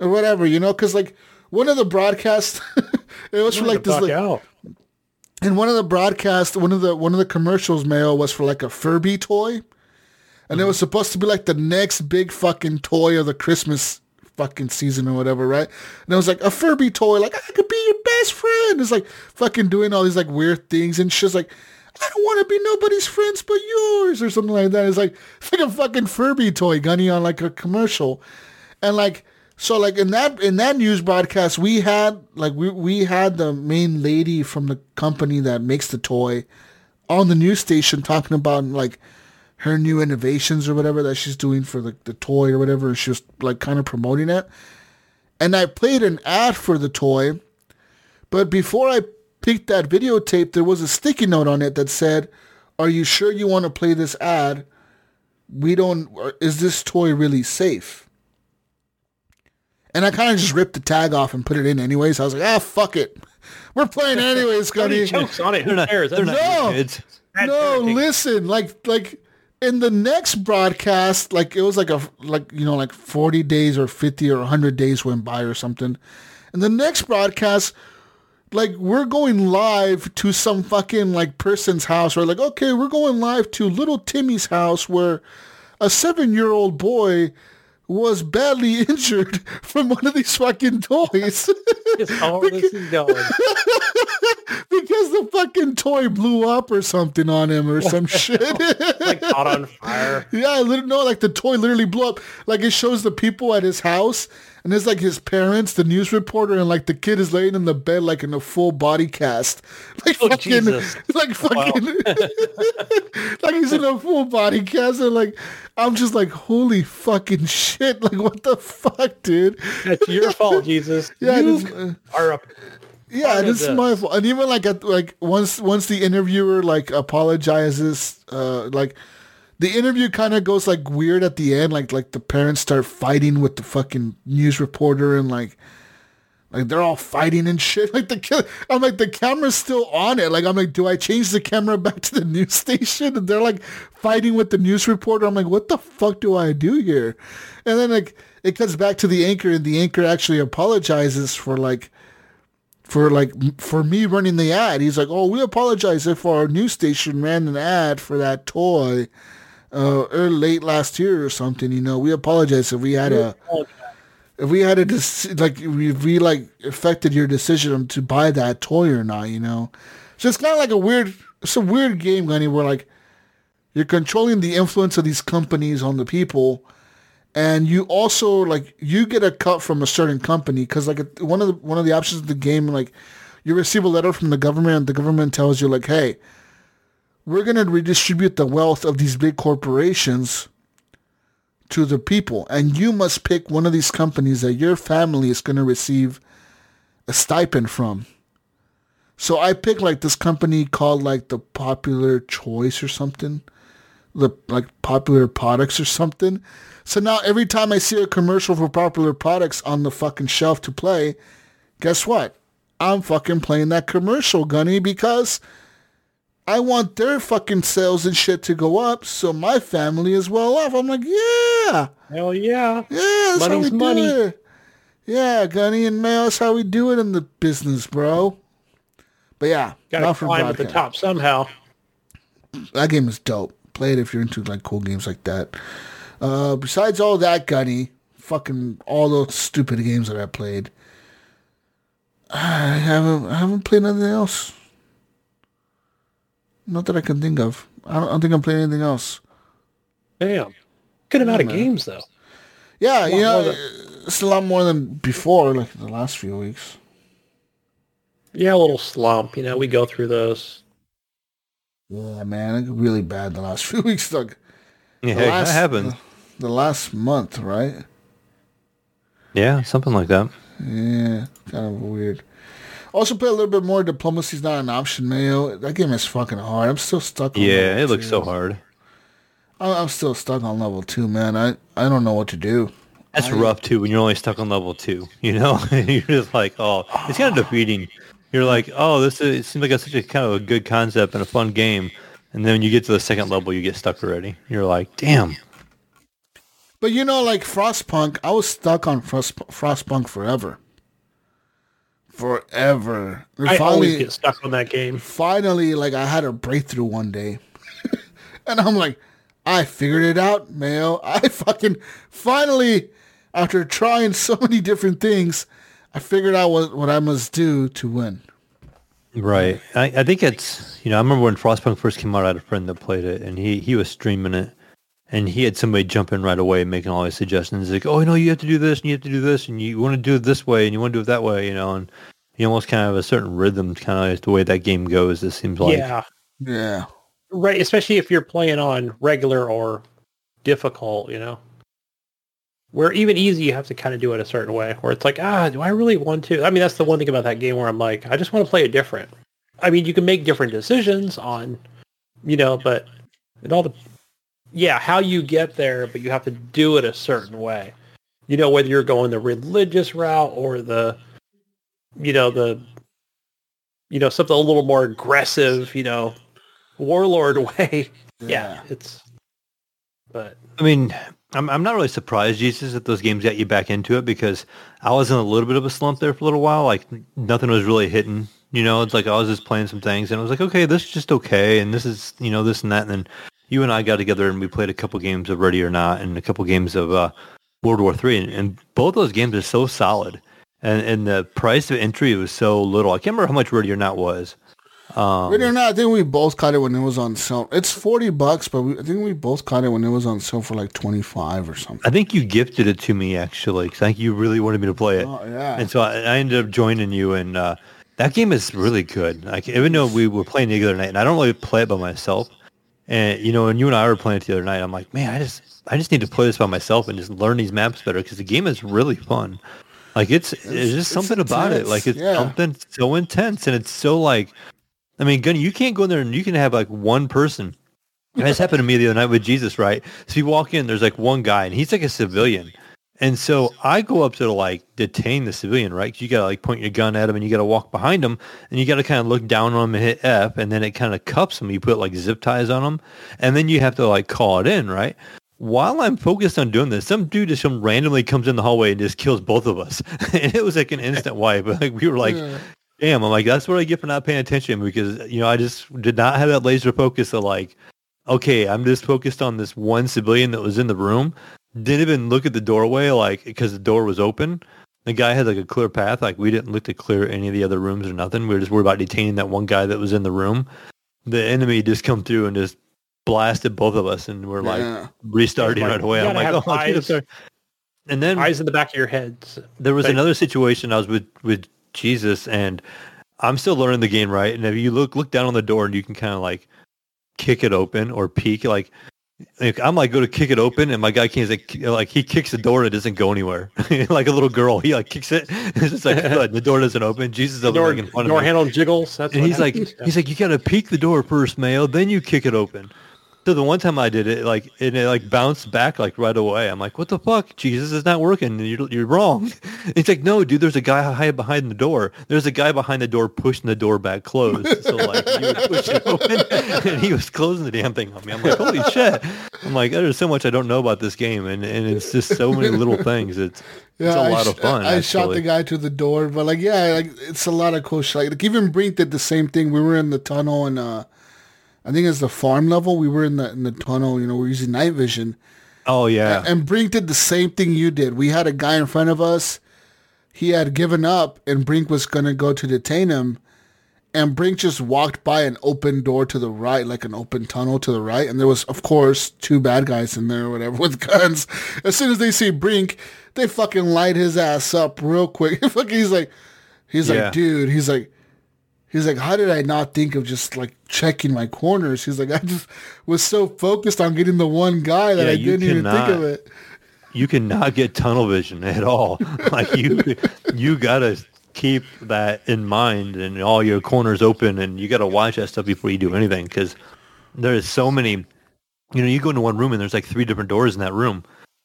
or whatever you know because like one of the broadcasts *laughs* it was for like this like out. And one of the broadcasts one of the one of the commercials mail was for like a furby toy and it mm-hmm. was supposed to be like the next big fucking toy of the christmas fucking season or whatever right and it was like a furby toy like i could be your best friend it's like fucking doing all these like weird things and she's like I don't want to be nobody's friends but yours or something like that. It's like it's like a fucking Furby toy gunny on like a commercial. And like so like in that in that news broadcast we had like we we had the main lady from the company that makes the toy on the news station talking about like her new innovations or whatever that she's doing for the, the toy or whatever she was like kind of promoting it. And I played an ad for the toy, but before I picked that videotape, there was a sticky note on it that said, "Are you sure you want to play this ad? We don't. Uh, is this toy really safe?" And I kind of just ripped the tag off and put it in anyways. I was like, "Ah, fuck it, we're playing anyways, *laughs* Somebody Gunny." chokes on it. Who not, cares? they're That's not No. kids. No, listen, like like in the next broadcast, like it was like a like you know like forty days or fifty or hundred days went by or something. And the next broadcast, like we're going live to some fucking like person's house, or like okay, we're going live to little Timmy's house where a seven year old boy was badly *laughs* injured from one of these fucking toys. *laughs* Just *laughs* all this because the fucking toy blew up or something on him or some shit. Like caught on fire. Yeah, no, like the toy literally blew up. Like it shows the people at his house, and it's like his parents, the news reporter, and like the kid is laying in the bed like in a full body cast, *laughs* like Oh, fucking, Jesus. *laughs* like fucking, *laughs* like he's in a full body cast, and like I'm just like, holy fucking shit! Like what the fuck, dude? That's your fault, Jesus. Yeah, you is, uh, are a yeah, this is my fault. And even like at like once once the interviewer like apologizes, uh, like the interview kind of goes like weird at the end. Like like the parents start fighting with the fucking news reporter and like like they're all fighting and shit. *laughs* Like the I'm like the camera's still on it. Like I'm like, do I change the camera *laughs* back to the news station? And they're like fighting with the news reporter. I'm like, what the fuck do I do here? And then like it cuts back to the anchor, and the anchor actually apologizes for like for like for me running the ad. He's like, "Oh, we apologize if our news station ran an ad for that toy uh early, late last year or something. You know, we apologize if we had a if we had a like if we like affected your decision to buy that toy or not. You know, so it's kind of like a weird, it's a weird game, Gunny, where like You're controlling the influence of these companies on the people, and you also like you get a cut from a certain company because like one of the one of the options of the game like you receive a letter from the government and the government tells you like hey we're going to redistribute the wealth of these big corporations to the people. And you must pick one of these companies that your family is going to receive a stipend from. So i picked like this company called like the popular choice or something. The like popular products or something. So now every time I see a commercial for popular products on the fucking shelf to play, guess what? I'm fucking playing that commercial, Gunny, because I want their fucking sales and shit to go up so my family is well off. I'm like, yeah. Hell yeah. Yeah, that's Money's how we money. do it. Yeah, Gunny and Mayo, that's how we do it in the business, bro. But yeah, Got to not climb at the top somehow. That game is dope. Play it if you're into like cool games like that. Uh, besides all that, Gunny, fucking all those stupid games that I played, *sighs* I haven't I haven't played anything else. Not that I can think of. I don't, I don't think I'm playing anything else. Damn. Good amount of man. games though. Yeah, you know, more it's a lot more than before, like the last few weeks. Yeah, a little slump. You know, we go through those. Yeah, man, really bad the last *laughs* few weeks. Like Yeah, the last, that happens. The, the last month, right? Yeah, something like that. Yeah, kind of weird. Also, play a little bit more. Diplomacy's not an option, Mayo. That game is fucking hard. I'm still stuck. On Yeah, it looks two. so hard. I- I'm still stuck on level two, man. I I don't know what to do. That's I- rough too when you're only stuck on level two. You know, *laughs* you're just like, oh, it's kind of defeating. You're like, oh, this is, it seems like it's such a kind of a good concept and a fun game, and then when you get to the second level, you get stuck already. You're like, damn. But you know, like Frostpunk, I was stuck on Frost Frostpunk forever. Forever. And I always finally, get stuck on that game. finally, like I had a breakthrough one day, *laughs* and I'm like, I figured it out, Mayo. I fucking finally, after trying so *laughs* many different things, I figured out what what I must do to win. Right. I, I think it's you know I remember when Frostpunk first came out. I had a friend that played it, and he he was streaming it, and he had somebody jump in right away making all these suggestions like, oh, you know, you have to do this, and you have to do this, and you want to do it this way, and you want to do it that way, you know, and you almost kind of have a certain rhythm, kind of the way that game goes. It seems like. yeah. Yeah. Right. Especially if you're playing on regular or difficult, you know. Where even easy, you have to kind of do it a certain way. Where it's like, ah, do I really want to? I mean, that's the one thing about that game where I'm like, I just want to play it different. I mean, you can make different decisions on, you know, but it all the, yeah, how you get there, but you have to do it a certain way. You know, whether you're going the religious route or the, you know, the, you know, something a little more aggressive, you know, warlord *laughs* way. Yeah, it's, but I mean, I'm I'm not really surprised, Jesus, that those games got you back into it because I was in a little bit of a slump there for a little while. Like nothing was really hitting. You know, it's like I was just playing some things and I was like, okay, this is just okay, and this is you know this and that. And then you and I got together and we played a couple games of Ready or Not and a couple games of uh, World War Three, and, and both those games are so solid. And and the price of entry was so little. I can't remember how much Ready or Not was. Um, Ready or not, I think we both caught it when it was on sale. It's forty bucks, but we, I think we both caught it when it was on sale for like twenty five or something. I think you gifted it to me actually because I think you really wanted me to play it. Oh yeah. And so I, I ended up joining you, and uh, that game is really good. Like even though we were playing the other night, and I don't really play it by myself, and you know, and you and I were playing it the other night, I'm like, man, I just I just need to play this by myself and just learn these maps better because the game is really fun. Like it's it's, just it's something about it. Like it's yeah. something so intense, and it's so like, I mean, Gunny, you can't go in there and you can have like one person. And this happened to me the other night with Jesus, right? So you walk in, there's like one guy, and he's like a civilian. And so I go up to like detain the civilian, right? you got to like point your gun at him and you got to walk behind him and you got to kind of look down on him and hit F and then it kind of cups him. You put like zip ties on him and then you have to like call it in, right? While I'm focused on doing this, some dude just some randomly comes in the hallway and just kills both of us. *laughs* and it was like an instant *laughs* wipe. Like we were like, damn, I'm like, that's what I get for not paying attention because, you know, I just did not have that laser focus of like, okay, I'm just focused on this one civilian that was in the room. Didn't even look at the doorway, like, because the door was open. The guy had like a clear path. Like we didn't look to clear any of the other rooms or nothing. We were just worried about detaining that one guy that was in the room. The enemy just come through and just blasted both of us, and we're like Yeah. restarting Like, right away. I'm like, oh, dude, eyes- sorry. And then Eyes in the back of your heads. There was But- another situation. I was with with Jesus, and I'm still learning the game, right? And if you look look down on the door, and you can kind of like kick it open or peek, like. Like, I'm like go to kick it open, and my guy can't like, like he kicks the door and it doesn't go anywhere. *laughs* like a little girl, he like kicks it. *laughs* It's just like "Good." the door doesn't open. Jesus The door, like in front door of handle jiggles. That's And he's like, happens. Yeah. he's like, you got to peek the door first, Mayo, then you kick it open. So the one time I did it, like and it like bounced back like right away. I'm like, what the fuck? Jesus is not working. You're, you're wrong. *laughs* He's like, no, dude. There's a guy behind the door. There's a guy behind the door pushing the door back closed. So like, you would push it open, *laughs* and he was closing the damn thing on me. I'm like, holy shit. I'm like, there's so much I don't know about this game, and and it's just so many little things. It's it's a I lot sh- of fun. I shot the guy to the door, but like, yeah, like it's a lot of cool shit. Like, like even Brink did the same thing. We were in the tunnel, and uh, I think it's the farm level. We were in the in the tunnel. You know, we're using night vision, Oh yeah. and Brink did the same thing you did. We had a guy in front of us. He had given up, and Brink was gonna go to detain him. And Brink just walked by an open door to the right, like an open tunnel to the right. And there was, of course, two bad guys in there or whatever *laughs* with guns. As soon as they see Brink, they fucking light his ass up real quick. *laughs* He's like, he's Yeah. like, dude, he's like, he's like, how did I not think of just like checking my corners? He's like, I just was so focused on getting the one guy that Yeah, I didn't even think of it. you cannot get tunnel vision at all. *laughs* like you, you gotta keep that in mind and all your corners open, and you gotta watch that stuff before you do anything because there's so many. You know, you go into one room and there's like three different doors in that room.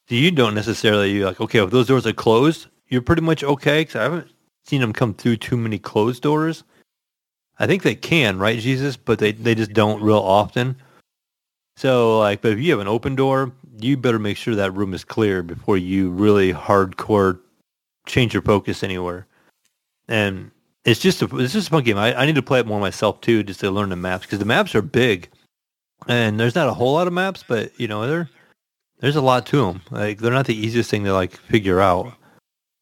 So you don't necessarily you're like, okay, if those doors are closed, you're pretty much okay. Because I haven't seen them come through too many closed doors. I think they can, right, Jesus? But they they just don't real often. So like, but if you have an open door, you better make sure that room is clear before you really hardcore change your focus anywhere. And it's just a it's just a fun game. I, I need to play it more myself too, just to learn the maps because the maps are big, and there's not a whole lot of maps, but you know there there's a lot to them. Like they're not the easiest thing to like figure out.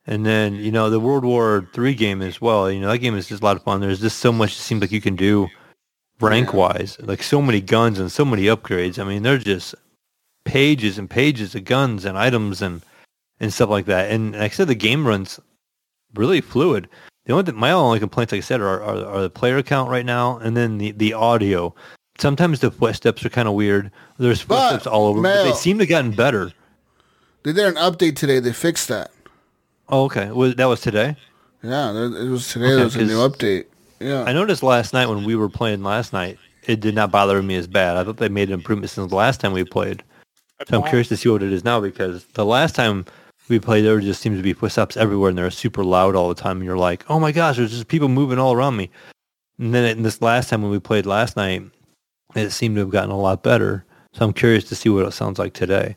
And then you know the World War Three game as well. You know that game is just a lot of fun. There's just so much it seems like you can do rank wise. Like so many guns and so many upgrades. I mean, they're just pages and pages of guns and items and and stuff like that. And like I said, the game runs really fluid. The only thing, my only complaints, like I said, are, are, are the player count right now, and then the, the audio. Sometimes the footsteps are kind of weird. There's But, footsteps all over, but they seem to have gotten better. They did an update today. They fixed that. Oh, okay. Was, that was today? Yeah, it was today. Okay, there was a new update. Yeah. I noticed last night when we were playing last night, it did not bother me as bad. I thought they made an improvement since the last time we played. So I'm curious to see what it is now because the last time we played, there just seems to be footsteps everywhere and they're super loud all the time. And you're like, oh my gosh, there's just people moving all around me. And then in this last time when we played last night, it seemed to have gotten a lot better. So I'm curious to see what it sounds like today.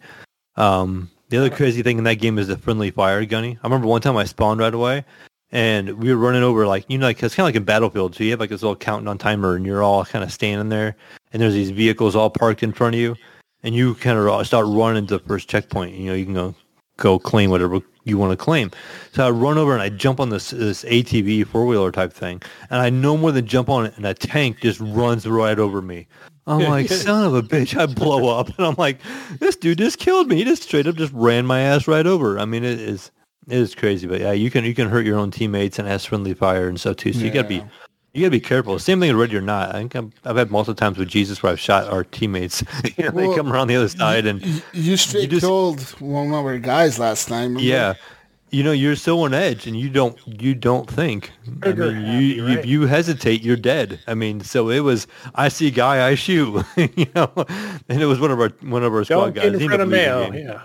Um, the other crazy thing in that game is the friendly fire gunny. I remember one time I spawned right away and we were running over like, you know, like, it's kind of like a Battlefield. So you have like this little countdown timer and you're all kind of standing there and there's these vehicles all parked in front of you and you kind of start running to the first checkpoint. You know, you can go go claim whatever you want to claim. So I run over and I jump on this this ATV four wheeler type thing, and I no more than jump on it, and a tank just runs right over me. I'm like, son of a bitch! I blow *laughs* up, and I'm like, this dude just killed me. He just straight up just ran my ass right over. I mean, it is it is crazy, but yeah, you can you can hurt your own teammates and has friendly fire and stuff too. So you gotta be you gotta be careful. Same thing with Ready or Not. I think I'm, I've had multiple times with Jesus where I've shot our teammates. *laughs* you know, they come around the other side and You, you straight just- killed one of our guys last time. remember? yeah, you know, you're so on edge and you don't you don't think. I mean, happy, you, right? if you hesitate, you're dead. I mean, so it was. I see guy, I shoot. *laughs* you know, and it was one of our one of our squad Don't guys. get in front of ended up losing Mayo. the game. Yeah.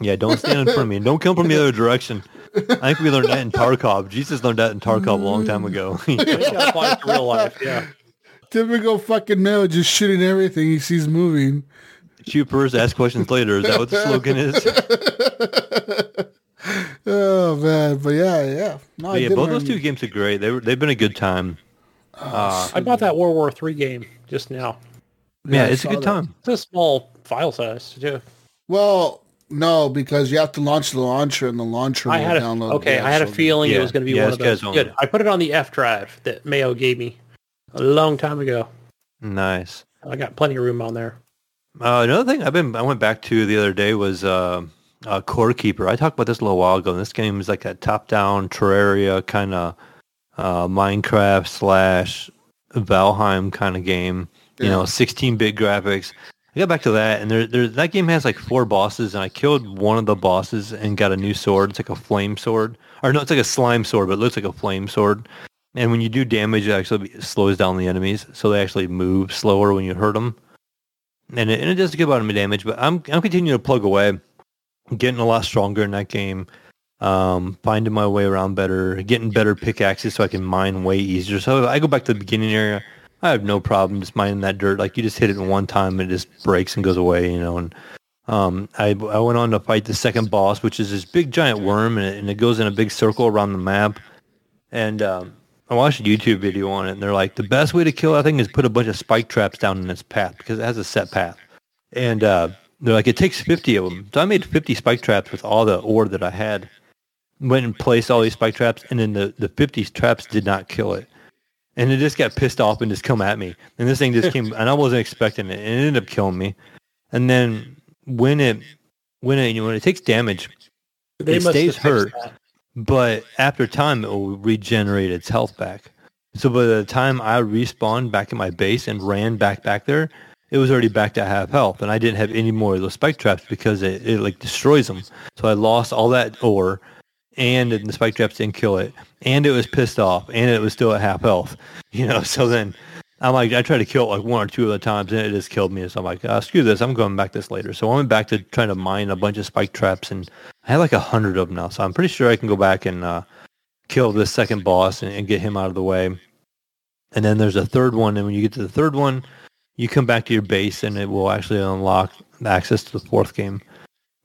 Yeah, don't stand in front of me. Don't come from the other direction. I think we learned that in Tarkov. Jesus learned that in Tarkov a long time ago. *laughs* You gotta apply it to real life. Yeah. Typical fucking male just shooting everything he sees moving. Shoot first, ask questions later. Is that what the slogan is? *laughs* Oh man, but yeah, yeah. No, But yeah, both those two games are great. They were, they've been a good time. Uh, I bought that World War Three game just now. yeah, I it's a good that. time. It's a small file size too. Well, no, because you have to launch the launcher, and the launcher I will had a, download. okay. I had a feeling Yeah. it was going to be Yeah, one of those. guys Good. I put it on the F drive that Mayo gave me a long time ago. Nice. I got plenty of room on there. Uh, another thing I've been I went back to the other day was uh, uh, Core Keeper. I talked about this a little while ago. This game is like a top-down Terraria kind of uh, Minecraft slash Valheim kind of game. You know, 16-bit graphics. I got back to that, and there, there, that game has like four bosses, and I killed one of the bosses and got a new sword. It's like a flame sword, or no, it's like a slime sword, but it looks like a flame sword. And when you do damage, it actually slows down the enemies, so they actually move slower when you hurt them. And it, and it does a good amount of damage, but I'm I'm continuing to plug away, getting a lot stronger in that game, um, finding my way around better, getting better pickaxes so I can mine way easier. So I go back to the beginning area. I have no problem just mining that dirt. Like you just hit it one time and it just breaks and goes away, you know. And um, I I went on to fight the second boss, which is this big giant worm, and it, and it goes in a big circle around the map. And um, I watched a YouTube video on it, and they're like, the best way to kill that thing is put a bunch of spike traps down in its path because it has a set path. And uh, they're like, it takes 50 of them. So I made 50 spike traps with all the ore that I had. Went and placed all these spike traps, and then the, the 50 traps did not kill it. And it just got pissed off and just come at me. And this thing just came, and I wasn't expecting it. And it ended up killing me. And then when it, when it, you know, when it takes damage, They It stays hurt. that. but after time it will regenerate its health back. So by the time I respawned back in my base and ran back back there, it was already back to half health, and I didn't have any more of those spike traps because it, it like destroys them. So I lost all that ore, and the spike traps didn't kill it, and it was pissed off, and it was still at half health. *laughs* You know, so then I'm like, I tried to kill it like one or two of the times, and it just killed me. So I'm like, uh, screw this, I'm going back this later. So I went back to trying to mine a bunch of spike traps, and I have like a hundred of them now. So I'm pretty sure I can go back and uh, kill this second boss and, and get him out of the way. And then there's a third one, and when you get to the third one, you come back to your base, and it will actually unlock access to the fourth game.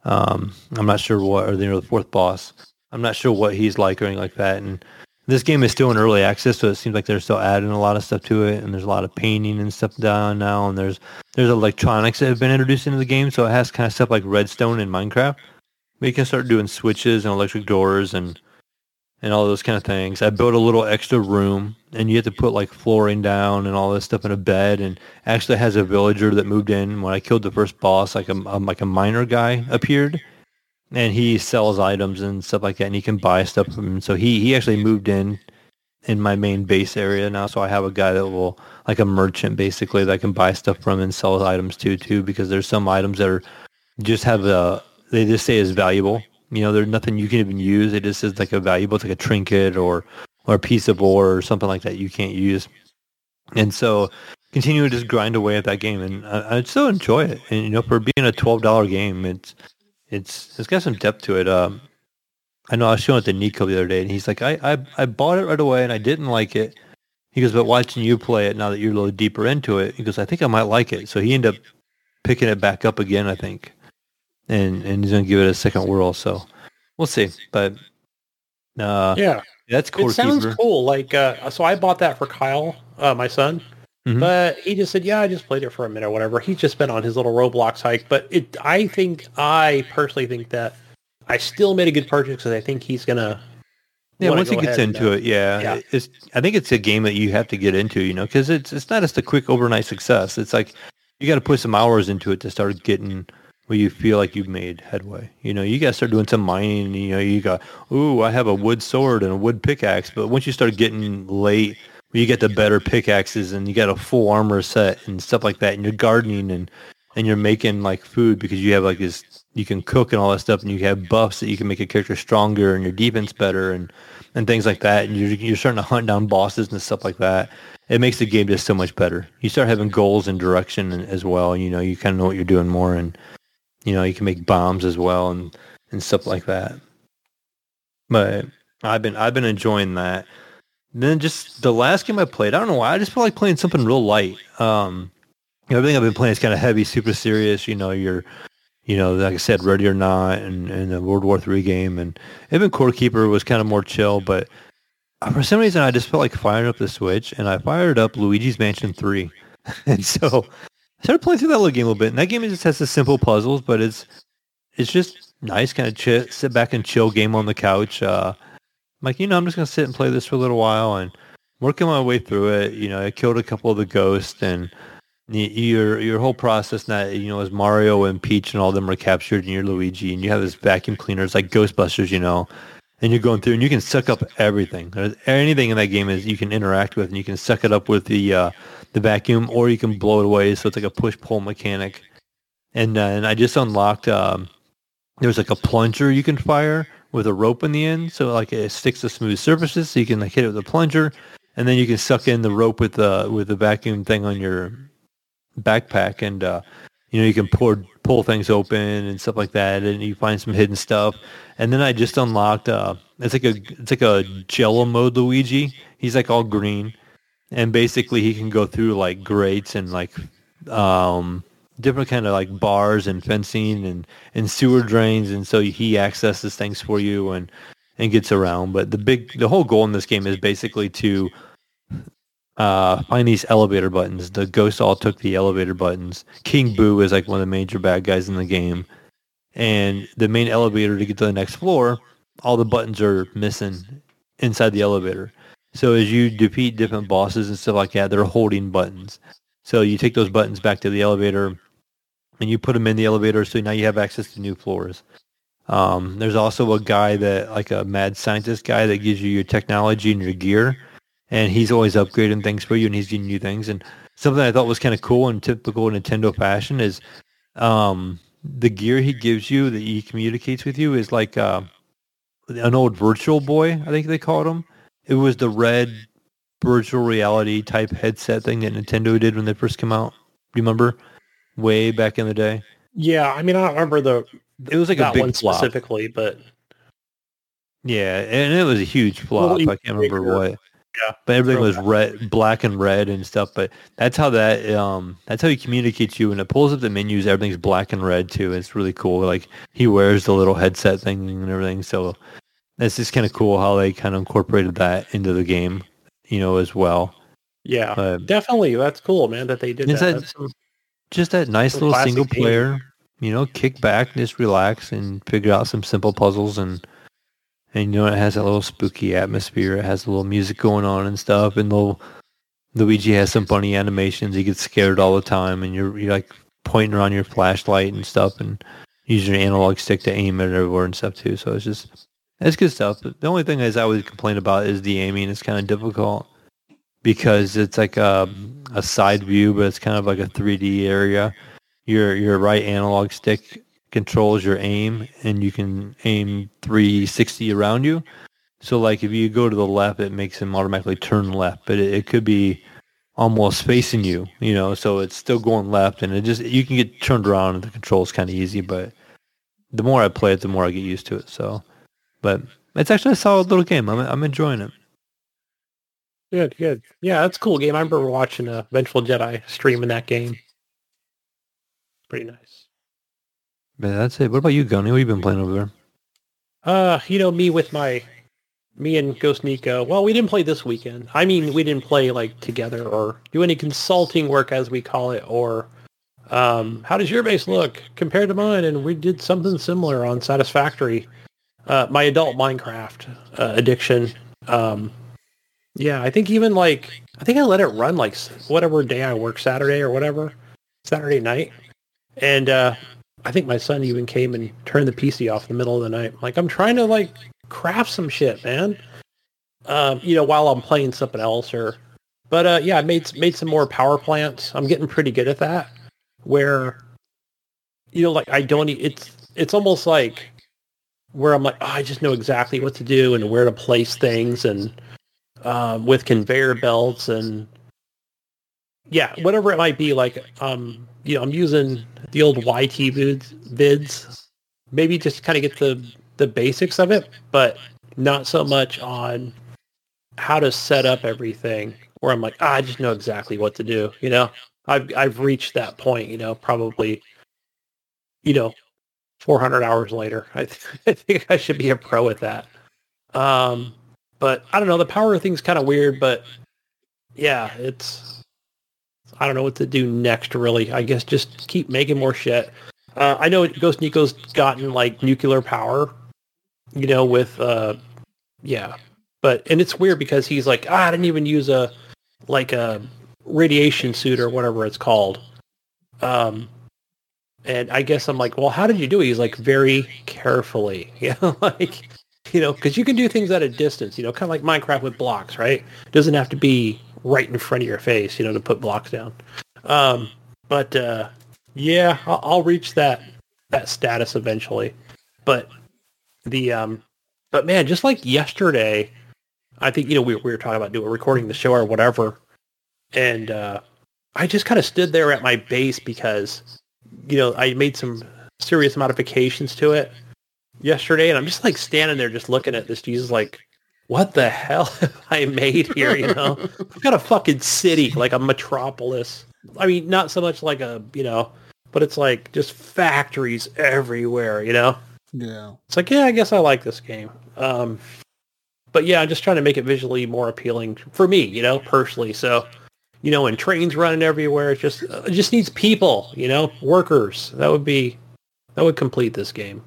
Um, I'm not sure what, or you know, the fourth boss. I'm not sure what he's like or anything like that. And this game is still in early access, so it seems like they're still adding a lot of stuff to it, and there's a lot of painting and stuff down now, and there's there's electronics that have been introduced into the game, so it has kind of stuff like redstone in Minecraft. But you can start doing switches and electric doors and and all those kind of things. I built a little extra room, and you have to put like flooring down and all this stuff in a bed. And actually has a villager that moved in when I killed the first boss. Like a um, like a miner guy appeared, and he sells items and stuff like that, and he can buy stuff from him. So he he actually moved in in my main base area now. So I have a guy that will like a merchant basically that I can buy stuff from and sell items to too. Because there's some items that are just have a they just say is valuable. You know, there's nothing you can even use. It just is like a valuable, it's like a trinket or or a piece of ore or something like that you can't use. And so continue to just grind away at that game, and I, I still enjoy it. And you know, for being a twelve dollar game, it's it's it's got some depth to it. Um, I know I was showing it to Nico the other day, and he's like, I, I I bought it right away, and I didn't like it. He goes, but watching you play it now that you're a little deeper into it, he goes, I think I might like it. So he ended up picking it back up again, I think, and and he's gonna give it a second whirl. So we'll see. But uh, Yeah, that's core it sounds keeper. cool. Like, uh, so I bought that for Kyle, uh, my son, Mhm. but he just said, "Yeah, I just played it for a minute or whatever." He's just been on his little Roblox hike. But it, I think, I personally think that I still made a good purchase because I think he's gonna. Yeah, wanna once he gets ahead and, into uh, it, yeah, yeah. it's. I think it's a game that you have to get into, you know, because it's it's not just a quick overnight success. It's like you got to put some hours into it to start getting where you feel like you've made headway. You know, you to start doing some mining. You know, you got, ooh, I have a wood sword and a wood pickaxe, but once you start getting late, you get the better pickaxes and you got a full armor set and stuff like that, and you're gardening and and you're making like food because you have like this you can cook and all that stuff and you have buffs that you can make your character stronger and your defense better and and things like that and you're, you're starting to hunt down bosses and stuff like that it makes the game just so much better you start having goals and direction as well you know you kind of know what you're doing more and you know you can make bombs as well and and stuff like that but i've been i've been enjoying that then just the last game i played i don't know why i just feel like playing something real light um everything I've been playing is kind of heavy, super serious. You know, you're, you know, like I said, Ready or Not, and, and the World War Three game, and even Core Keeper was kind of more chill. But for some reason, I just felt like firing up the Switch, and I fired up Luigi's Mansion Three, *laughs* and so I started playing through that little game a little bit. And that game just has the simple puzzles, but it's it's just nice, kind of ch- sit back and chill game on the couch. Uh, I'm like, you know, I'm just gonna sit and play this for a little while and working my way through it. You know, I killed a couple of the ghosts and your your whole process now, you know, as Mario and Peach and all them are captured, and you're Luigi, and you have this vacuum cleaner. It's like Ghostbusters, you know, and you're going through, and you can suck up everything. There's- Anything in that game is you can interact with, and you can suck it up with the uh, the vacuum, or you can blow it away. So it's like a push pull mechanic. And uh, and I just unlocked. Um, there's like a plunger you can fire with a rope in the end, so like it sticks to smooth surfaces, so you can like hit it with a plunger, and then you can suck in the rope with the with the vacuum thing on your backpack, and uh, you know you can pour pull things open and stuff like that, and you find some hidden stuff. And then I just unlocked. Uh, it's like a it's like a Jello mode Luigi. He's like all green, and basically he can go through like grates and like um different kind of like bars and fencing and and sewer drains. And so he accesses things for you and and gets around. But the big the whole goal in this game is basically to uh find these elevator buttons. The ghosts all took the elevator buttons. King boo is like one of the major bad guys in the game. And the main elevator to get to the next floor all the buttons are missing inside the elevator so as you defeat different bosses and stuff like that they're holding buttons so you take those buttons back to the elevator and you put them in the elevator so now you have access to new floors. Um, there's also a guy that, like a mad scientist guy that gives you your technology and your gear. And he's always upgrading things for you and he's getting you things. And something I thought was kind of cool in typical Nintendo fashion is um, the gear he gives you that he communicates with you is like uh, an old virtual boy, I think they called him. It was the red virtual reality type headset thing that Nintendo did when they first came out. Do you remember? Way back in the day. Yeah, I mean, I don't remember the It was like a that big one flop. specifically, but Yeah, and it was a huge flop. Little I can't remember bigger. what. Yeah. But everything was red, black and red and stuff. But that's how that um that's how he communicates you. And it pulls up the menus. Everything's black and red too. It's really cool. Like he wears the little headset thing and everything. So it's just kind of cool how they kind of incorporated that into the game, you know, as well. yeah, But definitely that's cool, man. That they did Is that. that- some- just that nice Little single game. player, you know, kick back, just relax and figure out some simple puzzles and and you know it has a little spooky atmosphere. It has a little music going on and stuff and little Luigi has some funny animations. He gets scared all the time and you're you're like pointing around your flashlight and stuff and using your analog stick to aim it everywhere and stuff too. So it's just it's good stuff. The only thing is I would complain about is the aiming. It's kind of difficult because it's like a, a side view, but it's kind of like a 3D area. Your your right analog stick controls your aim, and you can aim 360 around you. So like if you go to the left, it makes him automatically turn left, but it, it could be almost facing you, you know. So it's still going left, and it just you can get turned around, and the controls kind of easy. But the more I play it, the more I get used to it. So, but it's actually a solid little game. I'm I'm enjoying it. good, good. Yeah, that's a cool game. I remember watching a Vengeful Jedi stream in that game. Pretty nice. But that's it. What about you, Gunny? What have you been playing over there? Uh, you know, me with my, me and Ghost Nico. Well, we didn't play this weekend. I mean, we didn't play like together or do any consulting work as we call it, or um, how does your base look compared to mine? And we did something similar on Satisfactory. Uh, my adult Minecraft uh, addiction. Um, yeah, I think even like I think I let it run like whatever day I work Saturday or whatever Saturday night, and uh, I think my son even came and turned the PC off in the middle of the night. Like I'm trying to like craft some shit, man. Um, you know, while I'm playing something else or but uh yeah, I made made some more power plants. I'm getting pretty good at that. Where you know, like I don't it's it's almost like where I'm like, oh, I just know exactly what to do and where to place things and um with conveyor belts and yeah, whatever it might be, like um, you know, I'm using the old YT vids, vids maybe just kind of get the the basics of it, but not so much on how to set up everything. Where I'm like, ah, I just know exactly what to do. You know, I've I've reached that point. You know, probably, you know, 400 hours later, I, th- *laughs* I think I should be a pro at that. Um, but I don't know. The power thing's kind of weird, but yeah, it's I don't know what to do next. Really, I guess just keep making more shit. Uh, I know Ghost Nico's gotten like nuclear power, you know, with uh, yeah, but and it's weird because he's like, ah, I didn't even use a like a radiation suit or whatever it's called. Um, and I guess I'm like, well, how did you do it? He's like, very carefully, *laughs* you know, like, you know, because you can do things at a distance, you know, kind of like Minecraft with blocks, right? It doesn't have to be right in front of your face, you know, to put blocks down. Um, but uh, yeah, I'll, I'll reach that that status eventually. But the um, but man, just like yesterday, I think you know we, we were talking about doing recording the show or whatever, and uh, I just kind of stood there at my base because you know I made some serious modifications to it yesterday, and I'm just like standing there just looking at this Jesus like, what the hell *laughs* have I made here? You know, I've got a fucking city like a metropolis. I mean, not so much like a you know, but it's like just factories everywhere. You know. Yeah. It's like, yeah, I guess I like this game. Um, but yeah, I'm just trying to make it visually more appealing for me, you know, personally. So, you know, and trains running everywhere, it just it just needs people, you know, workers. That would be that would complete this game.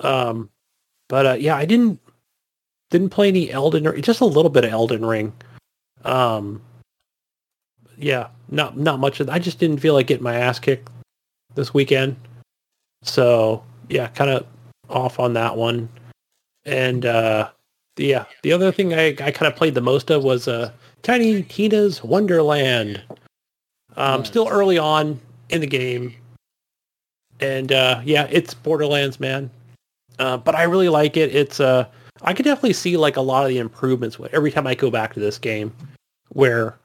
Um, but uh, yeah, I didn't didn't play any Elden Ring, just a little bit of Elden Ring. Um, yeah, not not much of. I just didn't feel like getting my ass kicked this weekend. So yeah, kind of off on that one. And uh, yeah, the other thing I, I kind of played the most of was uh, Tiny Tina's Wonderland. Um, Nice. Still early on in the game. And uh, yeah, it's Borderlands, man. Uh, but I really like it. It's uh, I could definitely see like a lot of the improvements with- every time I go back to this game, where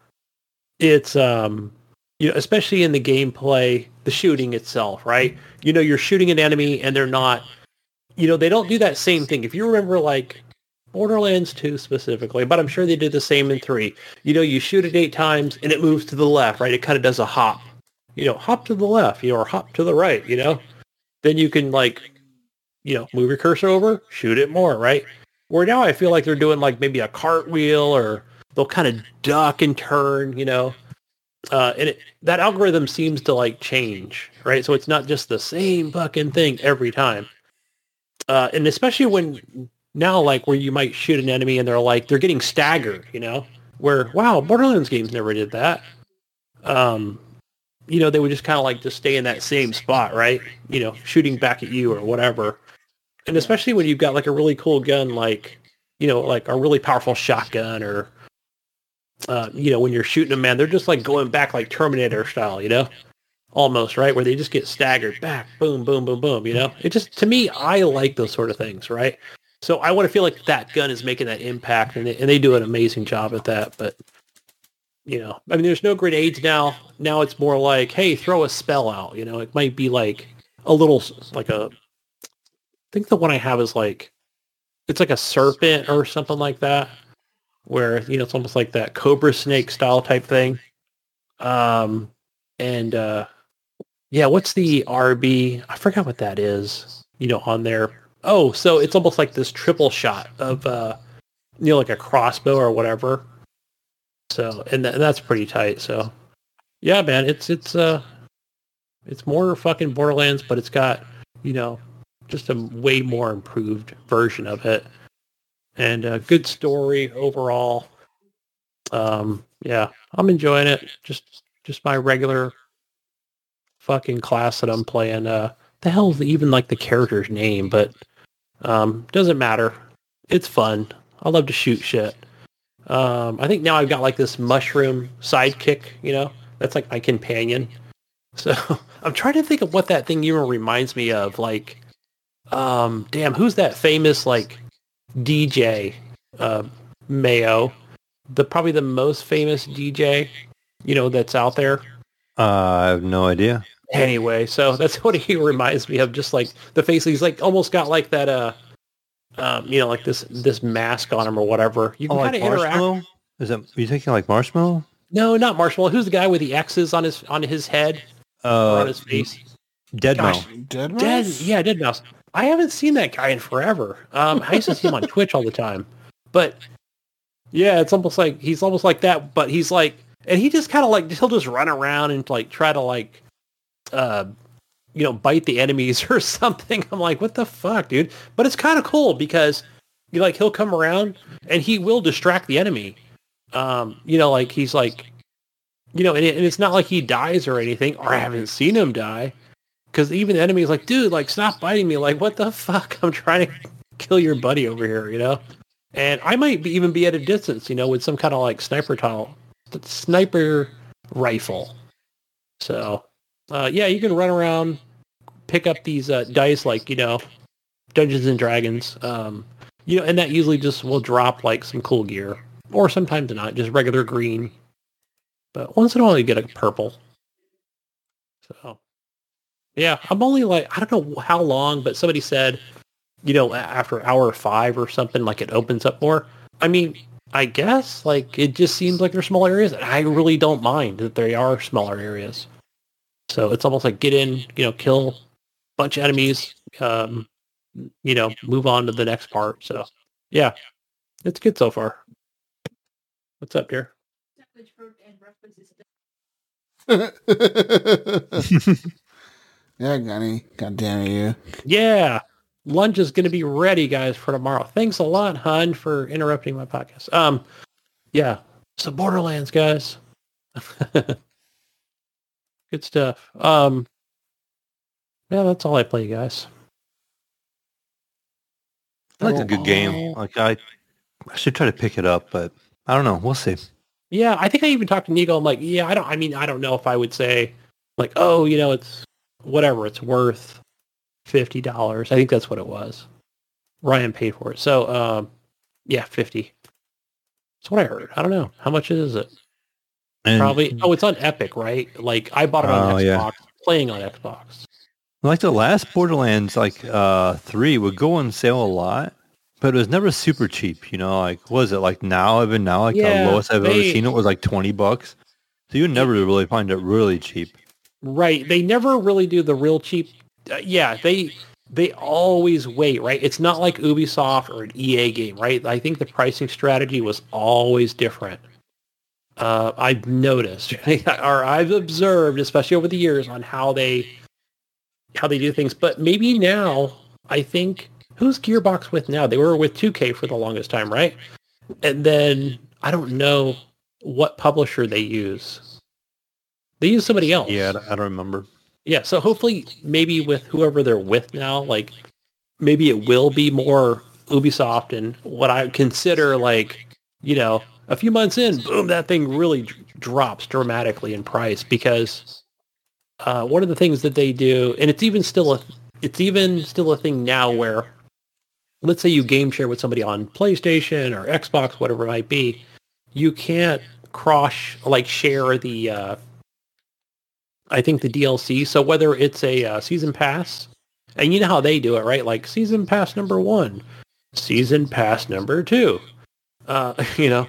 it's um, you know, especially in the gameplay, the shooting itself, right? You know, you're shooting an enemy and they're not, you know, they don't do that same thing. If you remember like Borderlands 2 specifically, but I'm sure they did the same in 3. You know, you shoot it eight times and it moves to the left, right? It kind of does a hop. You know, hop to the left, you know, or hop to the right, you know? Then you can like, you know, move your cursor over, shoot it more, right? Where now I feel like they're doing like maybe a cartwheel or they'll kind of duck and turn, you know? uh, and it, that algorithm seems to like change, right? So it's not just the same fucking thing every time. Uh, and especially when now, like where you might shoot an enemy and they're like they're getting staggered, you know, where wow, Borderlands games never did that. Um, you know, they would just kind of like just stay in that same spot, right? You know, shooting back at you or whatever. And especially when you've got like a really cool gun, like you know, like a really powerful shotgun or uh, you know, when you're shooting them, man, they're just like going back like Terminator style, you know, almost right, where they just get staggered back, boom, boom, boom, boom. You know, it just to me, I like those sort of things, right? So I want to feel like that gun is making that impact, and they, and they do an amazing job at that. But you know, I mean, there's no grenades now. Now it's more like, hey, throw a spell out. You know, it might be like a little like a. I think the one I have is like, it's like a serpent or something like that where you know it's almost like that cobra snake style type thing um and uh yeah what's the rb i forgot what that is you know on there oh so it's almost like this triple shot of uh you know like a crossbow or whatever so and th- that's pretty tight so yeah man it's it's uh it's more fucking borderlands but it's got you know just a way more improved version of it and a good story overall. Um, yeah, I'm enjoying it. Just just my regular fucking class that I'm playing. Uh, the hell's even like the character's name, but um, doesn't matter. It's fun. I love to shoot shit. Um, I think now I've got like this mushroom sidekick. You know, that's like my companion. So *laughs* I'm trying to think of what that thing even reminds me of. Like, um, damn, who's that famous like DJ uh, Mayo, the probably the most famous DJ, you know, that's out there. Uh, I have no idea. Anyway, so that's what he *laughs* reminds me of. Just like the face, he's like almost got like that, uh, um, you know, like this this mask on him or whatever. You Oh, can like kind of interact. Marshmello? Is that are you thinking like Marshmello? No, not Marshmello. Who's the guy with the X's on his on his head or Uh, on his face? Dead Gosh, Dead Dead, Mouse? yeah, deadmau5. I haven't seen that guy in forever. Um, I used to see him on Twitch all the time, but yeah, it's almost like he's almost like that. But he's like, and he just kind of like he'll just run around and like try to like, uh, you know, bite the enemies *laughs* or something. I'm like, what the fuck, dude? But it's kind of cool because you like he'll come around and he will distract the enemy. Um, you know, like he's like you know, and, it, and it's not like he dies or anything, or I haven't seen him die. Because even the enemy is like, dude, like, stop biting me. Like, what the fuck? *laughs* I'm trying to kill your buddy over here, you know? And I might be, even be at a distance, you know, with some kind of like sniper tile, sniper rifle. So, uh, yeah, you can run around, pick up these uh, dice like, you know, Dungeons and Dragons. Um, you know, and that usually just will drop like some cool gear. Or sometimes not, just regular green. But once in a while you get a purple. So yeah, I'm only like I don't know how long, but somebody said, you know, after hour five or something, like it opens up more. I mean, I guess like it just seems like they're small areas, and I really don't mind that they are smaller areas. So it's almost like get in, you know, kill a bunch of enemies, um, you know, move on to the next part. So yeah, it's good so far. What's up, dear? *laughs* yeah, Gunny. God damn you. Yeah. Lunch is going to be ready, guys, for tomorrow. Thanks a lot, Hun, for interrupting my podcast. Um, yeah. So Borderlands, guys. *laughs* Good stuff. Um, yeah, that's all I play, guys. I like a good game. Like I, I should try to pick it up, but I don't know. We'll see. Yeah, I think I even talked to Nico. I'm like, yeah, I don't. I mean, I don't know if I would say, like, oh, you know, it's whatever. It's worth fifty dollars. I think that's what it was. Ryan paid for it. So, um, yeah, fifty. That's what I heard. I don't know how much is it. And, Probably. Oh, it's on Epic, right? Like I bought it on uh, Xbox, yeah. playing on Xbox. Like the last Borderlands, like uh, three would go on sale a lot, but it was never super cheap, you know. Like, was it like now? Even now, like yeah, the lowest I've they, ever seen it was like twenty bucks. So you never really find it really cheap. Right. They never really do the real cheap. Uh, yeah, they they always wait. Right. It's not like Ubisoft or an EA game. Right. I think the pricing strategy was always different. Uh, I've noticed, *laughs* or I've observed, especially over the years, on how they how they do things. But maybe now, I think who's Gearbox with now? They were with 2K for the longest time, right? And then I don't know what publisher they use. They use somebody else. Yeah, I don't remember. Yeah, so hopefully maybe with whoever they're with now, like maybe it will be more Ubisoft and what I consider like, you know, a few months in, boom, that thing really drops dramatically in price because uh, one of the things that they do, and it's even still a, it's even still a thing now where let's say you game share with somebody on PlayStation or Xbox, whatever it might be, you can't cross like share the uh, I think the DLC. So whether it's a uh, season pass, and you know how they do it, right? Like season pass number one, season pass number two. Uh, *laughs* you know,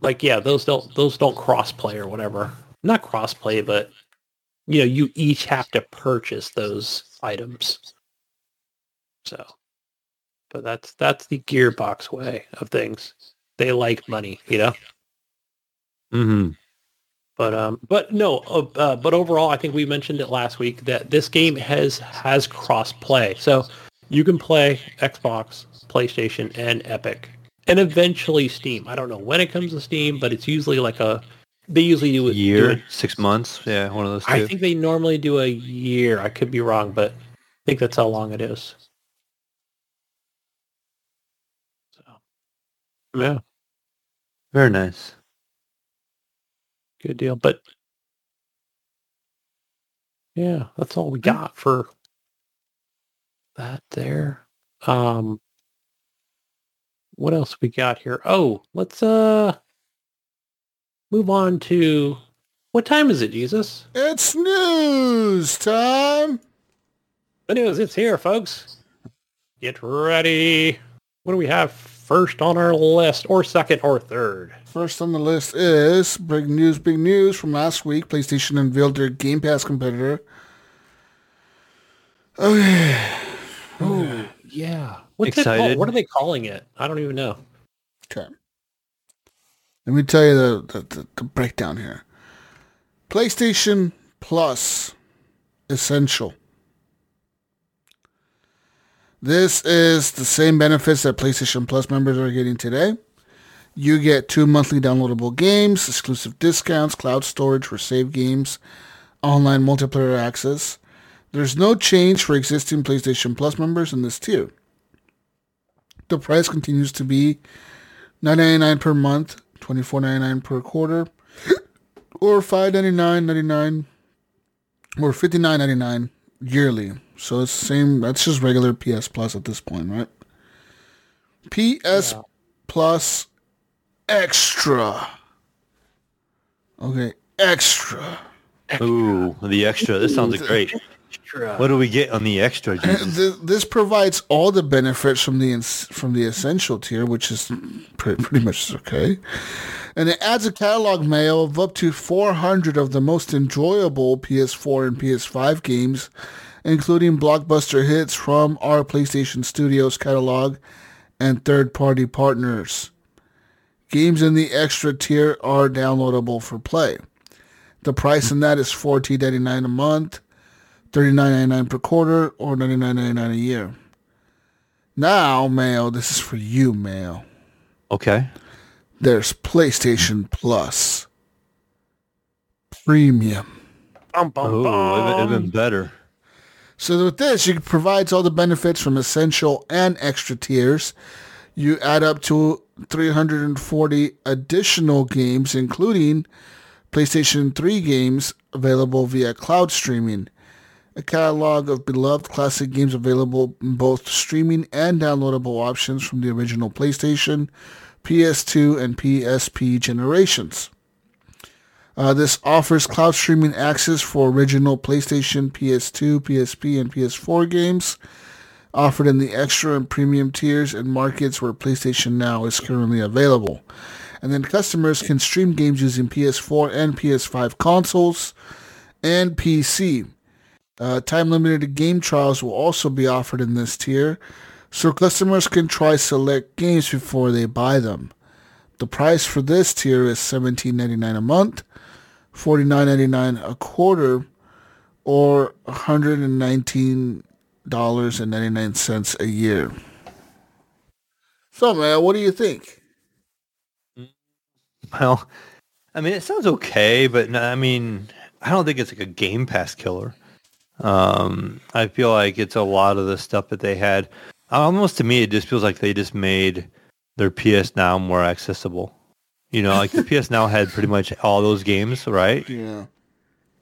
like yeah, those don't those don't cross play or whatever. Not cross play, but you know, you each have to purchase those items. So but that's that's the gearbox way of things. They like money, you know. Hmm. But um, but no, uh, uh, but overall, I think we mentioned it last week that this game has has cross play, so you can play Xbox, PlayStation, and Epic, and eventually Steam. I don't know when it comes to Steam, but it's usually like a they usually do it year, do it, six months, yeah, one of those. Two. I think they normally do a year. I could be wrong, but I think that's how long it is. Yeah. Very nice. Good deal. But yeah, that's all we got for that there. Um what else we got here? Oh, let's uh move on to what time is it, Jesus? It's news time. The news, it's here, folks. Get ready. What do we have first on our list, or second, or third? First on the list is big news, big news from last week. PlayStation unveiled their Game Pass competitor. Okay. Oh, yeah. What's Excited. What are they calling it? I don't even know. Okay. Let me tell you the, the, the, the breakdown here. PlayStation Plus Essential. This is the same benefits that PlayStation Plus members are getting today. You get two monthly downloadable games, exclusive discounts, cloud storage for save games, online multiplayer access. There's no change for existing PlayStation Plus members in this tier. The price continues to be $9.99 per month, $24.99 per quarter, or $5.99.99 or $59.99 yearly. So it's the same. That's just regular PS Plus at this point, right? PS Yeah. Plus Extra. Okay, Extra. Ooh, the extra. This sounds *laughs* great. What do we get on the extra? *clears throat* Jesus? Th- This provides all the benefits from the from the essential tier, which is pretty, pretty much okay. And it adds a catalog mail of up to 400 of the most enjoyable PS4 and PS5 games, including blockbuster hits from our PlayStation Studios catalog and third-party partners. Games in the extra tier are downloadable for play. The price in that is $14.99 a month. $39.99 per quarter or $99.99 a year. Now, Mail, this is for you, Mail. Okay. There's PlayStation Plus Premium. Bum, bum, Oh, even, bum. even better. So with this, it provides all the benefits from essential and extra tiers. You add up to 340 additional games, including PlayStation 3 games available via cloud streaming. A catalog of beloved classic games available in both streaming and downloadable options from the original PlayStation, PS2, and PSP generations. Uh, this offers cloud streaming access for original PlayStation, PS2, PSP, and PS4 games offered in the extra and premium tiers in markets where PlayStation Now is currently available. And then customers can stream games using PS4 and PS5 consoles and PC. Uh, time-limited game trials will also be offered in this tier, so customers can try select games before they buy them. The price for this tier is $17.99 a month, $49.99 a quarter, or $119.99 a year. So, man, what do you think? Well, I mean, it sounds okay, but I mean, I don't think it's like a Game Pass killer. Um, I feel like it's a lot of the stuff that they had. Almost to me, it just feels like they just made their PS Now more accessible. You know, like the *laughs* PS Now had pretty much all those games, right? Yeah.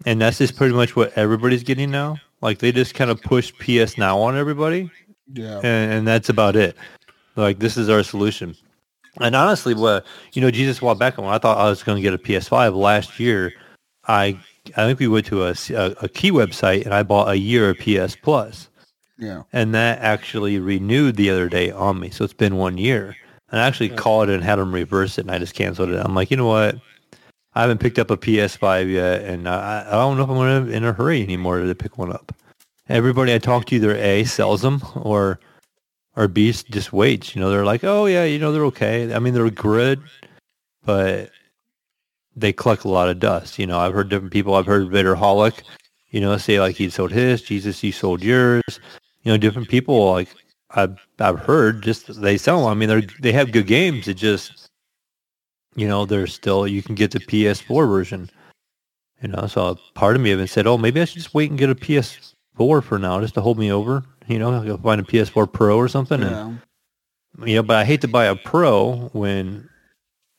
And that's just pretty much what everybody's getting now. Like they just kind of pushed PS Now on everybody, Yeah. and, and that's about it. Like this is our solution. And honestly, what you know, Jesus, while back when I thought I was going to get a PS5 last year, I I think we went to a, a, a key website and I bought a year of PS Plus, Yeah. and that actually renewed the other day on me. So it's been one year, and I actually called and had them reverse it, and I just canceled it. I'm like, you know what? I haven't picked up a PS5 yet, and I, I don't know if I'm gonna in a hurry anymore to pick one up. Everybody I talk to either A sells them or or B just waits. You know, they're like, oh yeah, you know, they're okay. I mean, they're good, but they collect a lot of dust. You know, I've heard different people. I've heard Vitterholic, you know, say like he sold his. Jesus, he sold yours. You know, different people like I've I've heard just they sell them. I mean, they they have good games. It just you know, there's still you can get the PS4 version. You know, so part of me even said, oh, maybe I should just wait and get a PS4 for now, just to hold me over. You know, I'll find a PS4 Pro or something. And, Yeah. you know, but I hate to buy a Pro when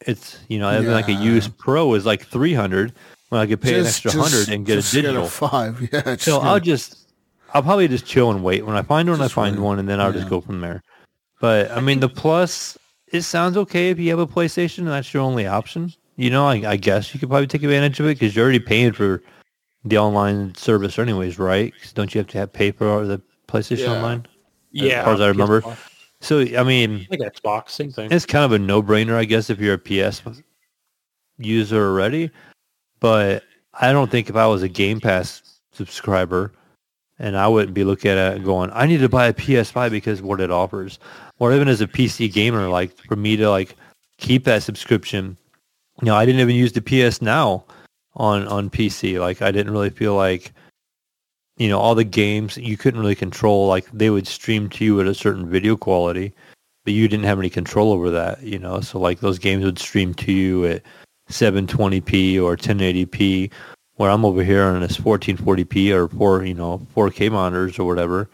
it's you know, having like a used Pro is like three hundred when I could pay an extra hundred and get a just digital. five. *laughs* Yeah. just So get I'll just, I'll probably just chill and wait. When I find one, Just I find wait. one, and then I'll Yeah. just go from there. But I mean, the plus, it sounds okay if you have a PlayStation and that's your only option. You know, I, I guess you could probably take advantage of it because you're already paying for the online service, anyways, right? 'Cause don't you have to have pay for the PlayStation Yeah. Online? Yeah. as far as I remember. PS5. So I mean, think Xbox, same thing. it's kind of a no-brainer, I guess, if you're a PS user already. But I don't think if I was a Game Pass subscriber, and I wouldn't be looking at it going, I need to buy a PS5 because what it offers. Or even as a PC gamer, like for me to like keep that subscription, you know, I didn't even use the PS Now on on PC. Like I didn't really feel like you know all the games you couldn't really control like they would stream to you at a certain video quality but you didn't have any control over that, you know. So like those games would stream to you at 720p or 1080p, where I'm over here on this 1440p or four, you know, 4K monitors or whatever,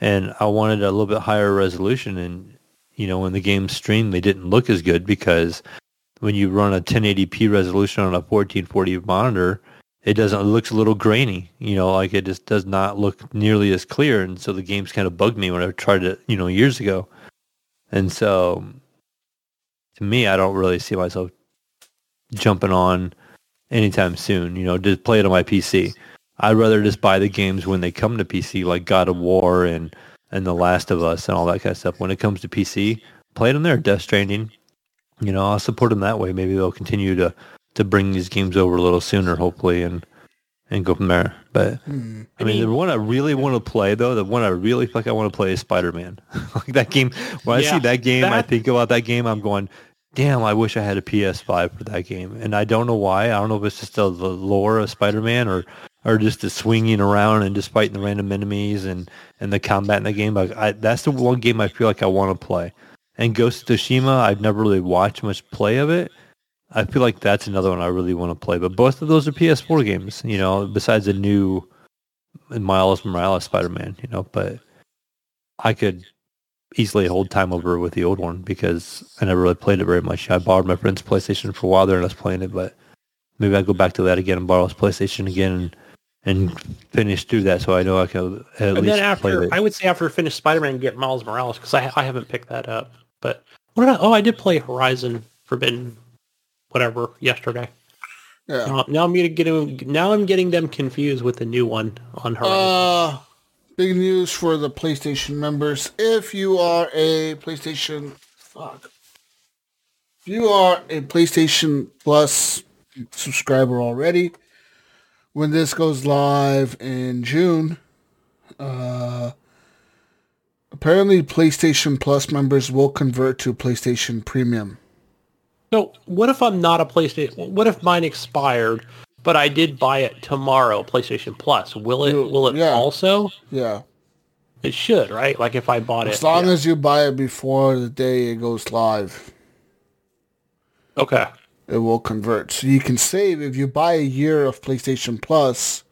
and I wanted a little bit higher resolution. And you know, when the game streamed, they didn't look as good because when you run a 1080p resolution on a 1440 monitor, it doesn't. It looks a little grainy. You know, like it just does not look nearly as clear. And so the games kind of bugged me when I tried it, you know, years ago. And so, to me, I don't really see myself jumping on anytime soon. You know, just play it on my PC. I'd rather just buy the games when they come to PC, like God of War and and The Last of Us and all that kind of stuff. When it comes to PC, play it on there. Death Stranding. You know, I'll support them that way. Maybe they'll continue to to bring these games over a little sooner, hopefully, and and go from there. But Hmm. I mean, the one I really want to play though, the one I really feel like I want to play is Spider Man. *laughs* like that game. When I see that game, I think about that game. I'm going, damn, I wish I had a PS5 for that game. And I don't know why. I don't know if it's just the, the lore of Spider Man or or just the swinging around and just fighting the random enemies and and the combat in the game. Like I, that's the one game I feel like I want to play. And Ghost of Tsushima, I've never really watched much play of it. I feel like that's another one I really want to play. But both of those are PS4 games, you know, besides the new Miles Morales Spider-Man, you know, but I could easily hold time over with the old one because I never really played it very much. I borrowed my friend's PlayStation for a while there and I was playing it, but maybe I go back to that again and borrow his PlayStation again and, and finish through that so I know I can at And least then after, it. I would say after I finish Spider-Man, get Miles Morales because I I haven't picked that up. But what did I? Oh, I did play Horizon Forbidden, whatever, yesterday. Yeah. Now, now I'm getting getting now I'm getting them confused with the new one on Horizon. Uh, big news for the PlayStation members. If you are a PlayStation, fuck. If you are a PlayStation Plus subscriber already, when this goes live in June, uh, apparently PlayStation Plus members will convert to PlayStation Premium. So what if I'm not a PlayStation? What if mine expired, but I did buy it tomorrow, PlayStation Plus? Will it? You- Will it yeah. also? Yeah. It should, right? Like if I bought it. As long yeah. as you buy it before the day it goes live. okay. it will convert. So you can save if you buy a year of PlayStation Plus,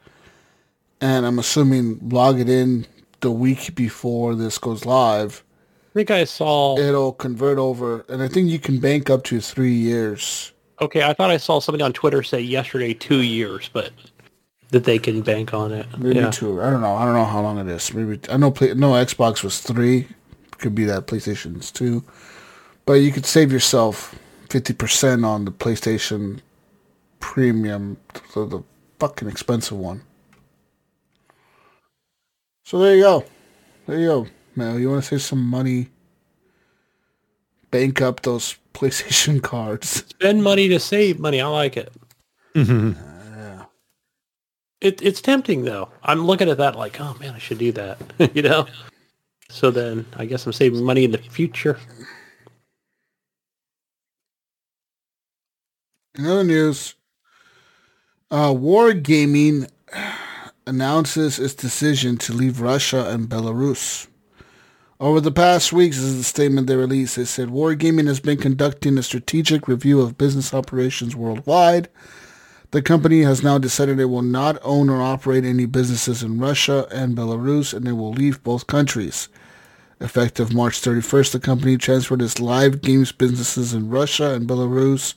and I'm assuming log it in the week before this goes live, think I saw. it'll convert over, and I think you can bank up to three years. Okay, I thought I saw somebody on Twitter say yesterday two years, but that they can bank on it. Maybe yeah. two. I don't know. I don't know how long it is. Maybe I know. Play, no, Xbox was three. Could be that PlayStation's two, but you could save yourself fifty percent on the PlayStation Premium, so the fucking expensive one. So there you go. There you go. Mel, you want to save some money? Bank up those *laughs* PlayStation cards. Spend money to save money. I like it. It it's tempting though. I'm looking at that like, oh man, I should do that. *laughs* you know. So then I guess I'm saving money in the future. In other news, uh, Wargaming *sighs* announces its decision to leave Russia and Belarus. Over the past weeks, this is the statement they released. They said Wargaming has been conducting a strategic review of business operations worldwide. The company has now decided it will not own or operate any businesses in Russia and Belarus, and it will leave both countries. Effective March 31st, the company transferred its live games businesses in Russia and Belarus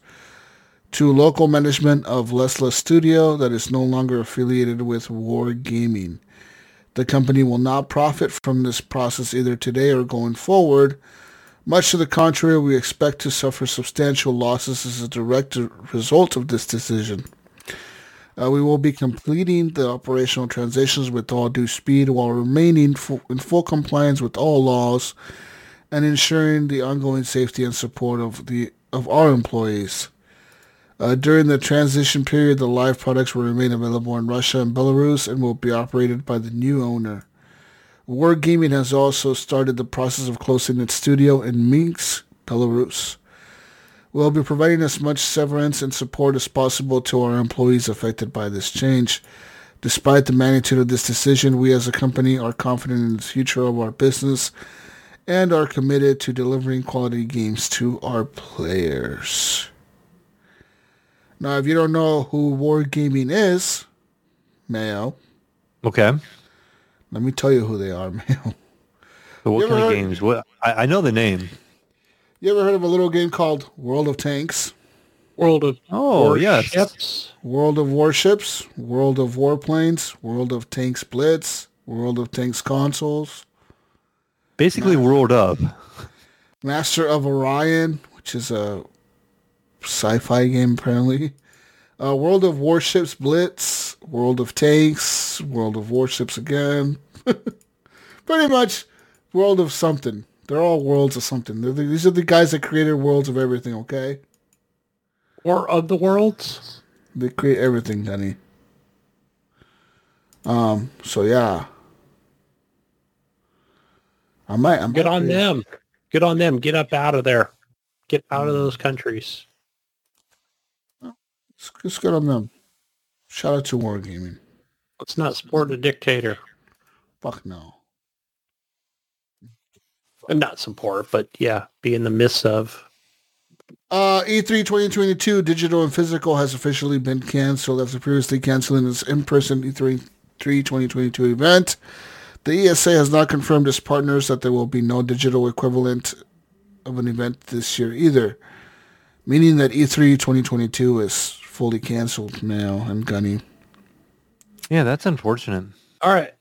to local management of Lesta Studio that is no longer affiliated with Wargaming. The company will not profit from this process either today or going forward. Much to the contrary, we expect to suffer substantial losses as a direct result of this decision. Uh, we will be completing the operational transitions with all due speed while remaining in full compliance with all laws and ensuring the ongoing safety and support of the of our employees. Uh, during the transition period, the live products will remain available in Russia and Belarus and will be operated by the new owner. Wargaming has also started the process of closing its studio in Minsk, Belarus. We'll be providing as much severance and support as possible to our employees affected by this change. Despite the magnitude of this decision, we as a company are confident in the future of our business and are committed to delivering quality games to our players. Now, if you don't know who Wargaming is, Mayo, Okay. let me tell you who they are, *laughs* Mayo. So what You ever kind of games? What I, I know the name. You ever heard of a little game called World of Tanks? World of Oh yes. Warships. World of Warships, World of Warplanes, World of Tanks Blitz, World of Tanks Consoles, Basically, World of. Master of Orion, which is a sci-fi game apparently. Uh, World of Warships Blitz, World of Tanks, World of Warships again. *laughs* Pretty much World of something. They're all worlds of something. The, these are the guys that created worlds of everything, okay? Or of the Worlds. They create everything, Danny. Um, so yeah. I might, I might Good on them. Good on them. Get up out of there. Get out of those countries. It's, it's good on them. Shout out to Wargaming. Let's not support a dictator. Fuck no. And not support, but yeah, be in the midst of. Uh, E3 2022 digital and physical has officially been canceled after previously canceling its in-person E E3 3 2022 event. The ESA has not confirmed its partners that there will be no digital equivalent of an event this year either, meaning that E E3 2022 is fully canceled now and gunny. Yeah, that's unfortunate. All right.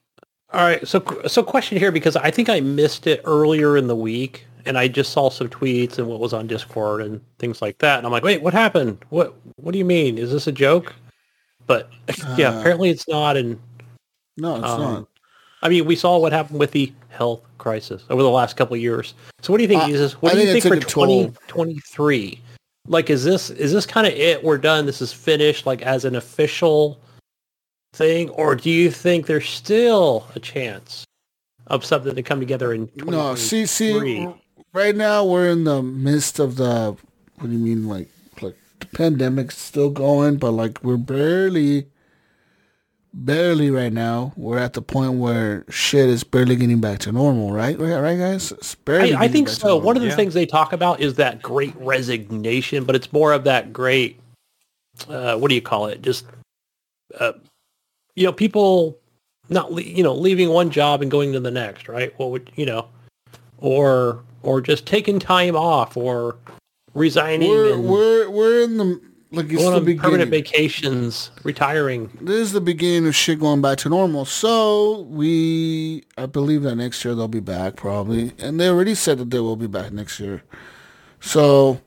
All right. So, so question here because I think I missed it earlier in the week, and I just saw some tweets and what was on Discord and things like that, and I'm like, wait, what happened? What What do you mean? Is this a joke? But *laughs* yeah, Uh, apparently it's not. And No, it's um, not. I mean, we saw what happened with the health crisis over the last couple of years. So what do you think, Uh, Jesus? What I do you think it think for took a toll. 2023? Like, is this is this kind of it? We're done. This is finished. Like as an official thing, or do you think there's still a chance of something to come together in? No, see, see, right now we're in the midst of the. What do you mean, like, like the pandemic's still going, but like we're barely, barely right now. We're at the point where shit is barely getting back to normal, right? Right, right guys. It's barely. I, I think so. One of the yeah. things they talk about is that great resignation, but it's more of that great. Uh, what do you call it? Just, uh, you know, people not le- you know leaving one job and going to the next, right? What would you know, or or just taking time off or resigning We're and we're we're in the like it's going the on beginning. permanent vacations, retiring. this is the beginning of shit going back to normal. So we, I believe that next year they'll be back probably, and they already said that they will be back next year. So,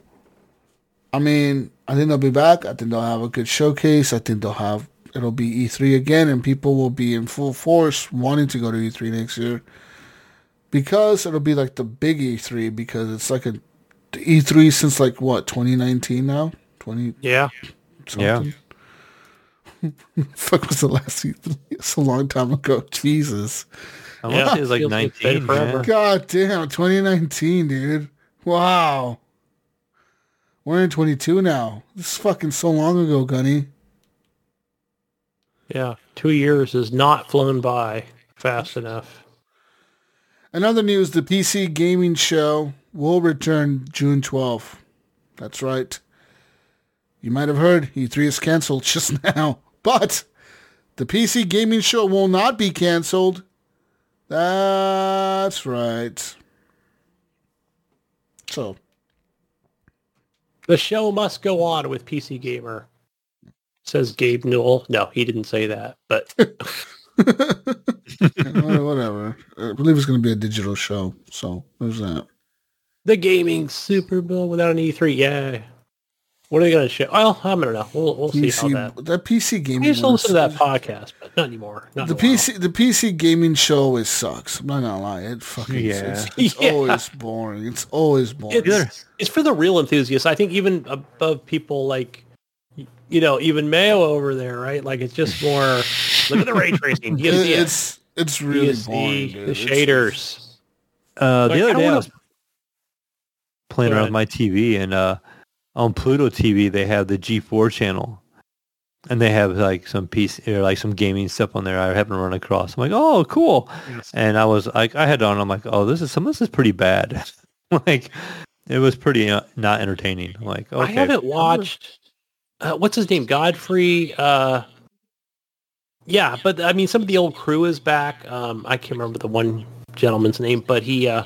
I mean, I think they'll be back. I think they'll have a good showcase. I think they'll have it'll be E3 again, and people will be in full force wanting to go to E3 next year because it'll be like the big E3 because it's like a the E3 since like what 2019 now 20 Yeah, something. *laughs* Fuck was the last season? It's a long time ago. Jesus. I Yeah, say it's like feels like it's been 19. forever. yeah. God damn, 2019, dude. Wow. We're in 22 now. This is fucking so long ago, Gunny. yeah. Two years has not flown by fast enough. Another news, the PC gaming show will return June 12th. That's right. You might have heard E3 is canceled *laughs* just now, but the PC gaming show will not be canceled. That's right. So, The show must go on with PC Gamer, says Gabe Newell. No, he didn't say that, but *laughs* *laughs* whatever. I believe it's going to be a digital show. So, there's that. the gaming Super Bowl without an E3. Yeah. What are they going to show? Well, I don't know. We'll, we'll see how that. that PC I gaming used to listen to that podcast, but not anymore. Not The in while. PC the PC gaming show is sucks. I'm not gonna lie. It fucking Yeah. it's, *laughs* it's Yeah. always boring. It's always boring. It's, it's for the real enthusiasts. I think even above people like, you know, even Mayo over there, right? Like it's just more, look at the ray tracing. You It- see it. it's it's really You boring. see dude. the It's- shaders. Uh, the I other day I wanna- was playing around with my TV and uh, on Pluto TV they have the G4 channel. and they have like some piece or like some gaming stuff on there. I happen to run across. I'm like, oh, cool. Yes. And I was like, I had on. I'm like, oh, this is some of this is pretty bad. *laughs* like, it was pretty uh, not entertaining. I'm like, okay, I haven't watched. Uh, what's his name? Godfrey. Uh, yeah, but I mean, some of the old crew is back. Um, I can't remember the one gentleman's name, but he, uh,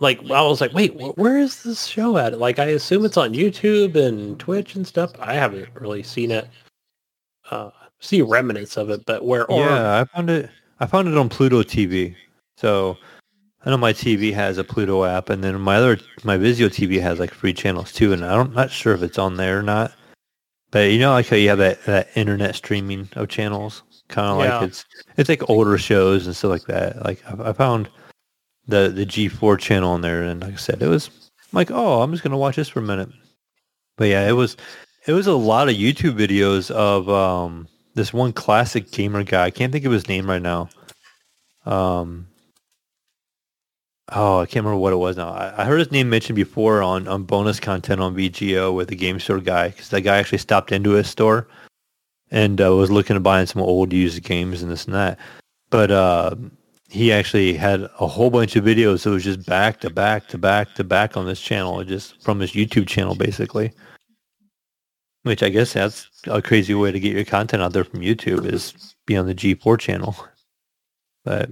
like, I was like, wait, wh- where is this show at? Like, I assume it's on YouTube and Twitch and stuff. I haven't really seen it. Uh, see remnants of it, but where? Or, Yeah, I found it. I found it on Pluto TV. So I know my TV has a Pluto app, and then my other my Vizio TV has like free channels too. And I don't not sure if it's on there or not. But you know, like how you have that, that internet streaming of channels, kind of Yeah. like it's it's like older shows and stuff like that. Like I, I found the the G4 channel on there, and like I said, it was I'm like, oh, I'm just gonna watch this for a minute. But yeah, it was it was a lot of YouTube videos of um, this one classic gamer guy. I can't think of his name right now. Um, oh, I can't remember what it was now. I, I heard his name mentioned before on, on bonus content on VGO with the game store guy because that guy actually stopped into his store and uh, was looking to buy some old used games and this and that. But uh, he actually had a whole bunch of videos that was just back to back to back to back on this channel, just from his YouTube channel, basically. Which I guess that's a crazy way to get your content out there from YouTube is be on the G4 channel. But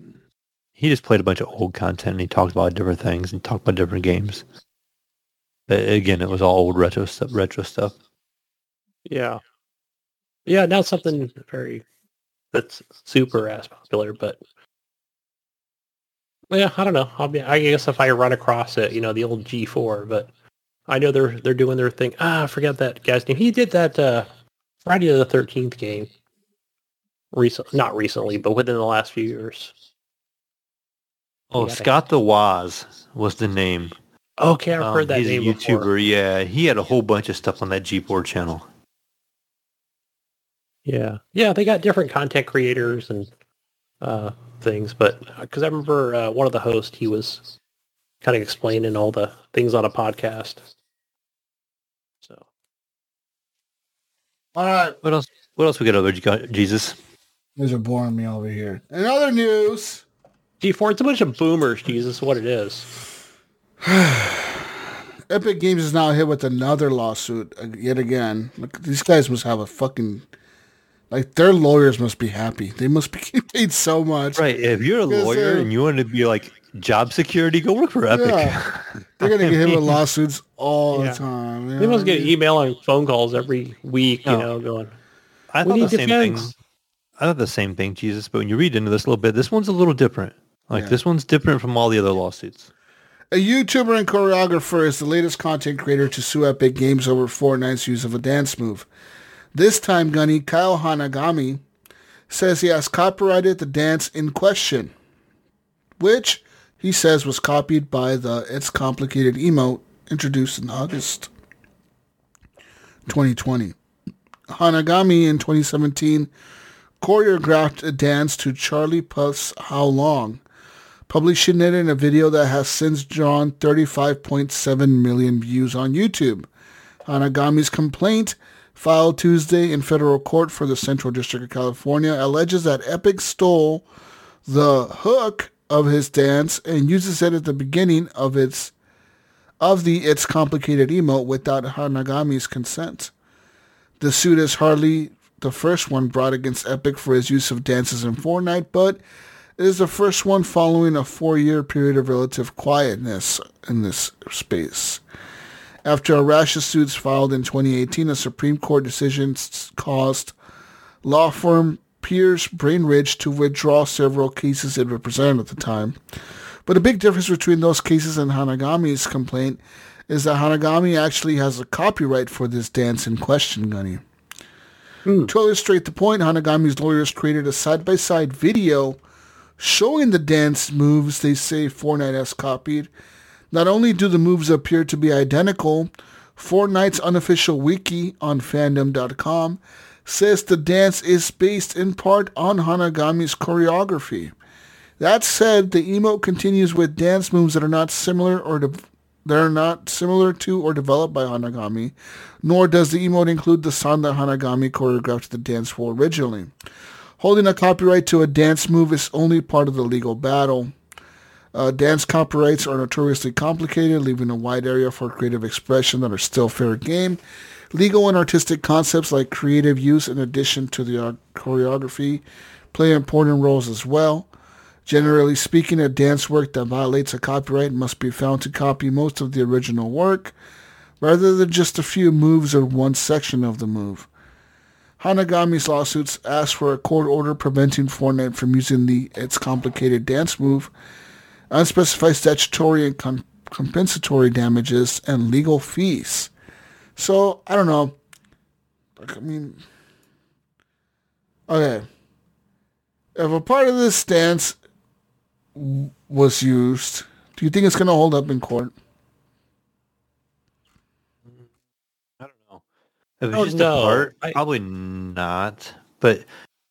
he just played a bunch of old content and he talked about different things and talked about different games. But again, it was all old retro stuff. Retro stuff. Yeah. Yeah, not something very that's super as popular, but yeah, I don't know. I'll be I guess if I run across it, you know, the old G four, but I know they're they're doing their thing. Ah, I forget that guy's name. He did that uh Friday the thirteenth game. Recent not recently, but within the last few years. Oh, Yeah, Scott the Woz was the name. Okay, I've Um, heard that he's name a YouTuber. before. Yeah, he had a whole bunch of stuff on that G4 channel. Yeah, yeah, they got different content creators and uh, things, but because I remember uh, one of the hosts, he was kind of explaining all the things on a podcast. So All right. What else? What else we got over Jesus? These are boring me over here. In other news, G4, it's a bunch of boomers. Jesus, what it is. *sighs* Epic Games is now hit with another lawsuit uh, yet again. Look, these guys must have a fucking like their lawyers must be happy. They must be *laughs* getting paid so much. Right. If you're a lawyer and you want to be like job security, go work for Epic. Yeah. *laughs* They're gonna get hit with lawsuits all Yeah. the time. you They know must get mean? email and phone calls every week, you oh. know, going, I thought the need same thing. defense. I thought the same thing, Jesus. But when you read into this a little bit, this one's a little different. Like Yeah. this one's different from all the other lawsuits. A YouTuber and choreographer is the latest content creator to sue Epic Games over Fortnite's use of a dance move. This time, Gunny Kyle Hanagami says he has copyrighted the dance in question, which he says was copied by the It's Complicated emote introduced in August 2020. Hanagami in 2017 choreographed a dance to Charlie Puth's How Long, publishing it in a video that has since drawn 35.7 million views on YouTube. Hanagami's complaint, filed Tuesday in federal court for the Central District of California, alleges that Epic stole the hook of his dance and uses it at the beginning of its of the It's Complicated emote without Hanagami's consent. The suit is hardly the first one brought against Epic for his use of dances in Fortnite, but it is the first one following a four-year period of relative quietness in this space. After a rash of suits filed in 2018, a Supreme Court decision caused law firm Pierce Bainbridge to withdraw several cases it represented at the time. But a big difference between those cases and Hanagami's complaint is that Hanagami actually has a copyright for this dance in question, Gunny. Hmm. To illustrate the point, Hanagami's lawyers created a side-by-side video showing the dance moves they say Fortnite has copied. Not only do the moves appear to be identical, Fortnite's unofficial wiki on fandom.com says the dance is based in part on Hanagami's choreography. That said, the emote continues with dance moves that are not similar or de- They're not similar to or developed by Hanagami, nor does the emote include the song that Hanagami choreographed the dance for originally. Holding a copyright to a dance move is only part of the legal battle. Uh, dance copyrights are notoriously complicated, leaving a wide area for creative expression that are still fair game. Legal and artistic concepts like creative use in addition to the uh, choreography play important roles as well. Generally speaking, a dance work that violates a copyright must be found to copy most of the original work, rather than just a few moves or one section of the move. Hanagami's lawsuits ask for a court order preventing Fortnite from using the its complicated dance move, unspecified statutory and com- compensatory damages, and legal fees. So I don't know. Like, I mean, okay. If a part of this dance w- was used, do you think it's going to hold up in court? I don't know. If it's Oh, just no. a part, I- probably not. But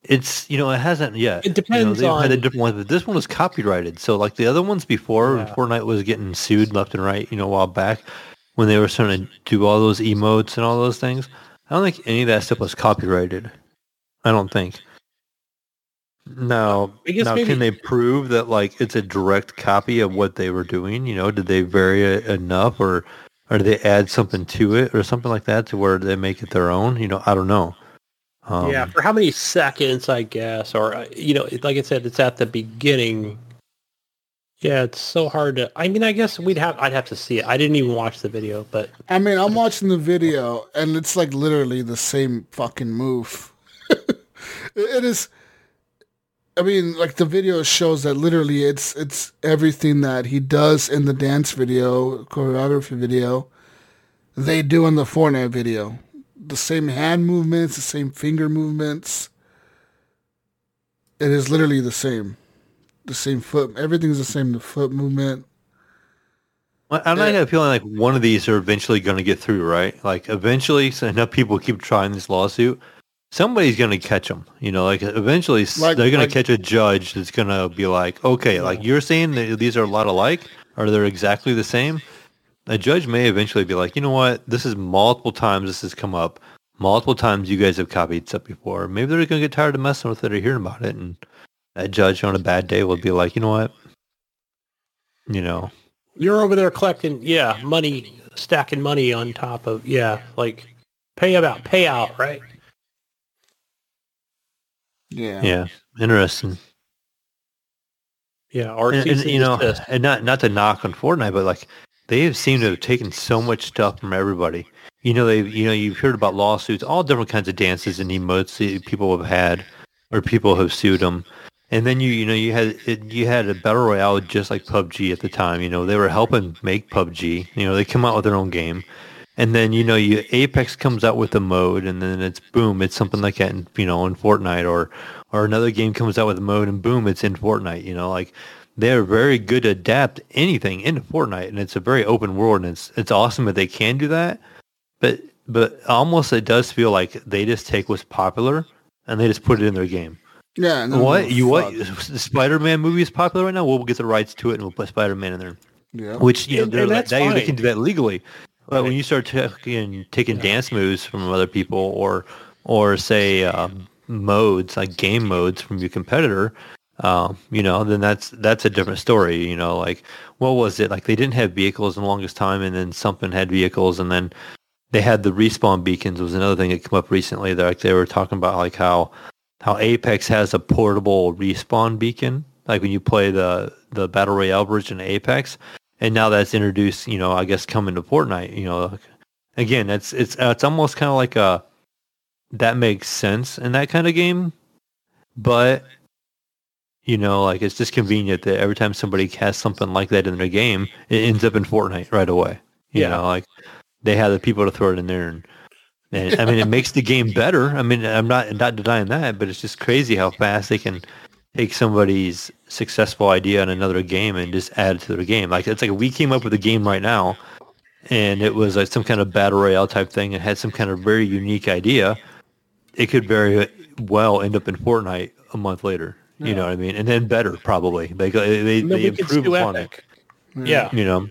it's you know it hasn't yet. It depends you know, they've had a different one, but this one was copyrighted. So like the other ones before, Yeah. Fortnite was getting sued left and right. You know, a while back when they were starting to do all those emotes and all those things. I don't think any of that stuff was copyrighted. I don't think. Now, now maybe- can they prove that like it's a direct copy of what they were doing? You know, did they vary it enough, or or do they add something to it, or something like that, to where they make it their own? You know, I don't know. Um, yeah, for how many seconds, I guess, or uh, you know, like I said, it's at the beginning. Yeah, it's so hard to. I mean, I guess we'd have. I'd have to see it. I didn't even watch the video, but I mean, I'm watching the video and it's like literally the same fucking move. *laughs* it is. I mean, like the video shows that literally it's it's everything that he does in the dance video, choreography video, they do in the Fortnite video. The same hand movements, the same finger movements. It is literally the same. The same foot. Everything's the same. The foot movement. I'm not have feeling like one of these are eventually going to get through, right? Like eventually, so enough people keep trying this lawsuit, somebody's going to catch them. You know, like eventually Like- they're going like- to catch a judge that's going to be like, okay, like you're saying that these are a lot alike, or they're exactly the same. A judge may eventually be like, you know what, this is multiple times this has come up. Multiple times you guys have copied stuff before. Maybe they're going to get tired of messing with it or hearing about it, and that judge on a bad day will be like, you know what, you know, you're over there collecting, yeah, money, stacking money on top of, yeah, like pay about payout, right? Yeah. yeah, interesting. Yeah, or and, and, and you know, desist. and not not to knock on Fortnite, but like they have seemed to have taken so much stuff from everybody. You know, they you know you've heard about lawsuits, all different kinds of dances and emotes people have had, or people have sued them. And then you you know you had it, you had a battle royale just like PUBG at the time. You know they were helping make PUBG. You know they come out with their own game, and then you know you Apex comes out with a mode, and then it's boom, it's something like that. In, you know in Fortnite or or another game comes out with a mode, and boom, it's in Fortnite. You know like they're very good to adapt anything into Fortnite, and it's a very open world, and it's it's awesome that they can do that. But but almost it does feel like they just take what's popular and they just put it in their game. Yeah. and then what we'll you what the *laughs* Spider-Man movie is popular right now? We'll get the rights to it and we'll put Spider-Man in there. Yeah. Which you know And- they're and like, that's they, they can do that legally. But when you start taking taking dance moves from other people or or say um, modes like game modes from your competitor, um, you know, then that's that's a different story. You know, like what was it? Like they didn't have vehicles in the longest time, and then something had vehicles, and then they had the respawn beacons was another thing that came up recently. That like they were talking about like how how Apex has a portable respawn beacon, like when you play the the battle royale version of Apex, and now that's introduced. You know, I guess coming to Fortnite. You know, again, it's it's it's almost kind of like a that makes sense in that kind of game, but you know, like it's just convenient that every time somebody casts something like that in their game, it ends up in Fortnite right away. You Yeah. know, like they have the people to throw it in there and and I mean, it makes the game better. I mean, I'm not not denying that, but it's just crazy how fast they can take somebody's successful idea in another game and just add it to their game. Like it's like we came up with a game right now, and it was like some kind of battle royale type thing. and had some kind of very unique idea. It could very well end up in Fortnite a month later. You know what I mean? And then better probably. They go- they they improve sue upon Epic. it. Yeah. You know.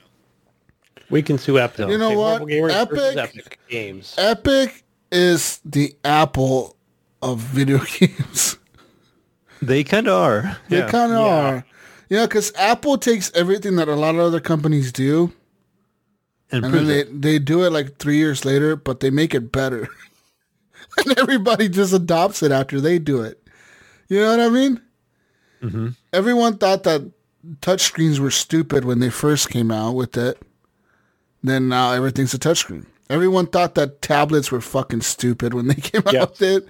We can sue Epic. You know Okay, what? Marvel Gamers versus Epic- Epic Games. Epic is the Apple of video *laughs* games. They kind of are. They Yeah. kind of Yeah. are. know, because Apple takes everything that a lot of other companies do, and and then they, it. they do it like three years later, but they make it better. *laughs* and everybody just adopts it after they do it. You know what I mean? Mm-hmm. Everyone thought that touchscreens were stupid when they first came out with it. Then now everything's a touchscreen. Everyone thought that tablets were fucking stupid when they *laughs* came out with it.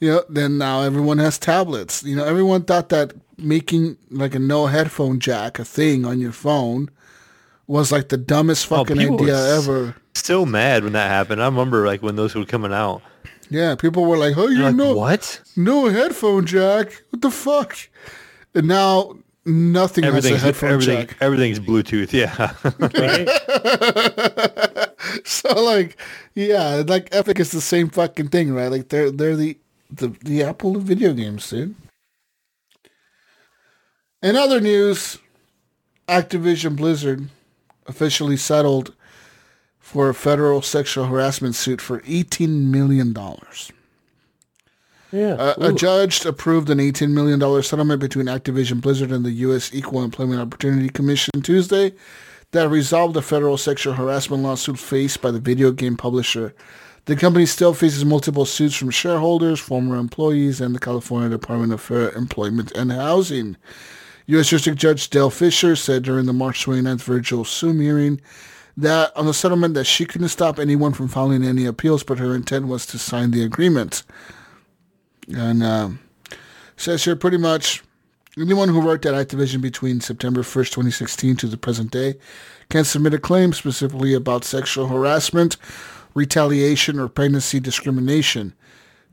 You know, then now everyone has tablets. You know, everyone thought that making like a no headphone jack a thing on your phone was like the dumbest fucking people were idea ever. Still mad when that happened. I remember like when those were coming out. Yeah, people were like, "Oh, you like, know, what? no headphone jack? What the fuck?" And now nothing has a headphone everything, jack. everything's Bluetooth. Yeah. *laughs* *laughs* So like, yeah, like Epic is the same fucking thing, right? Like they're they're the the, the Apple of video games, dude. In other news, Activision Blizzard officially settled for a federal sexual harassment suit for eighteen million dollars. yeah. A, a judge approved an $18 million settlement between Activision Blizzard and the U.S. Equal Employment Opportunity Commission Tuesday that resolved the federal sexual harassment lawsuit faced by the video game publisher. The company still faces multiple suits from shareholders, former employees, and the California Department of Fair Employment and Housing. U.S. District Judge Dale Fischer said during the March 29th virtual Zoom hearing that on the settlement that she couldn't stop anyone from filing any appeals, but her intent was to sign the agreement. And um, says here pretty much anyone who worked at Activision between September 1st, 2016 to the present day can submit a claim specifically about sexual harassment, retaliation, or pregnancy discrimination.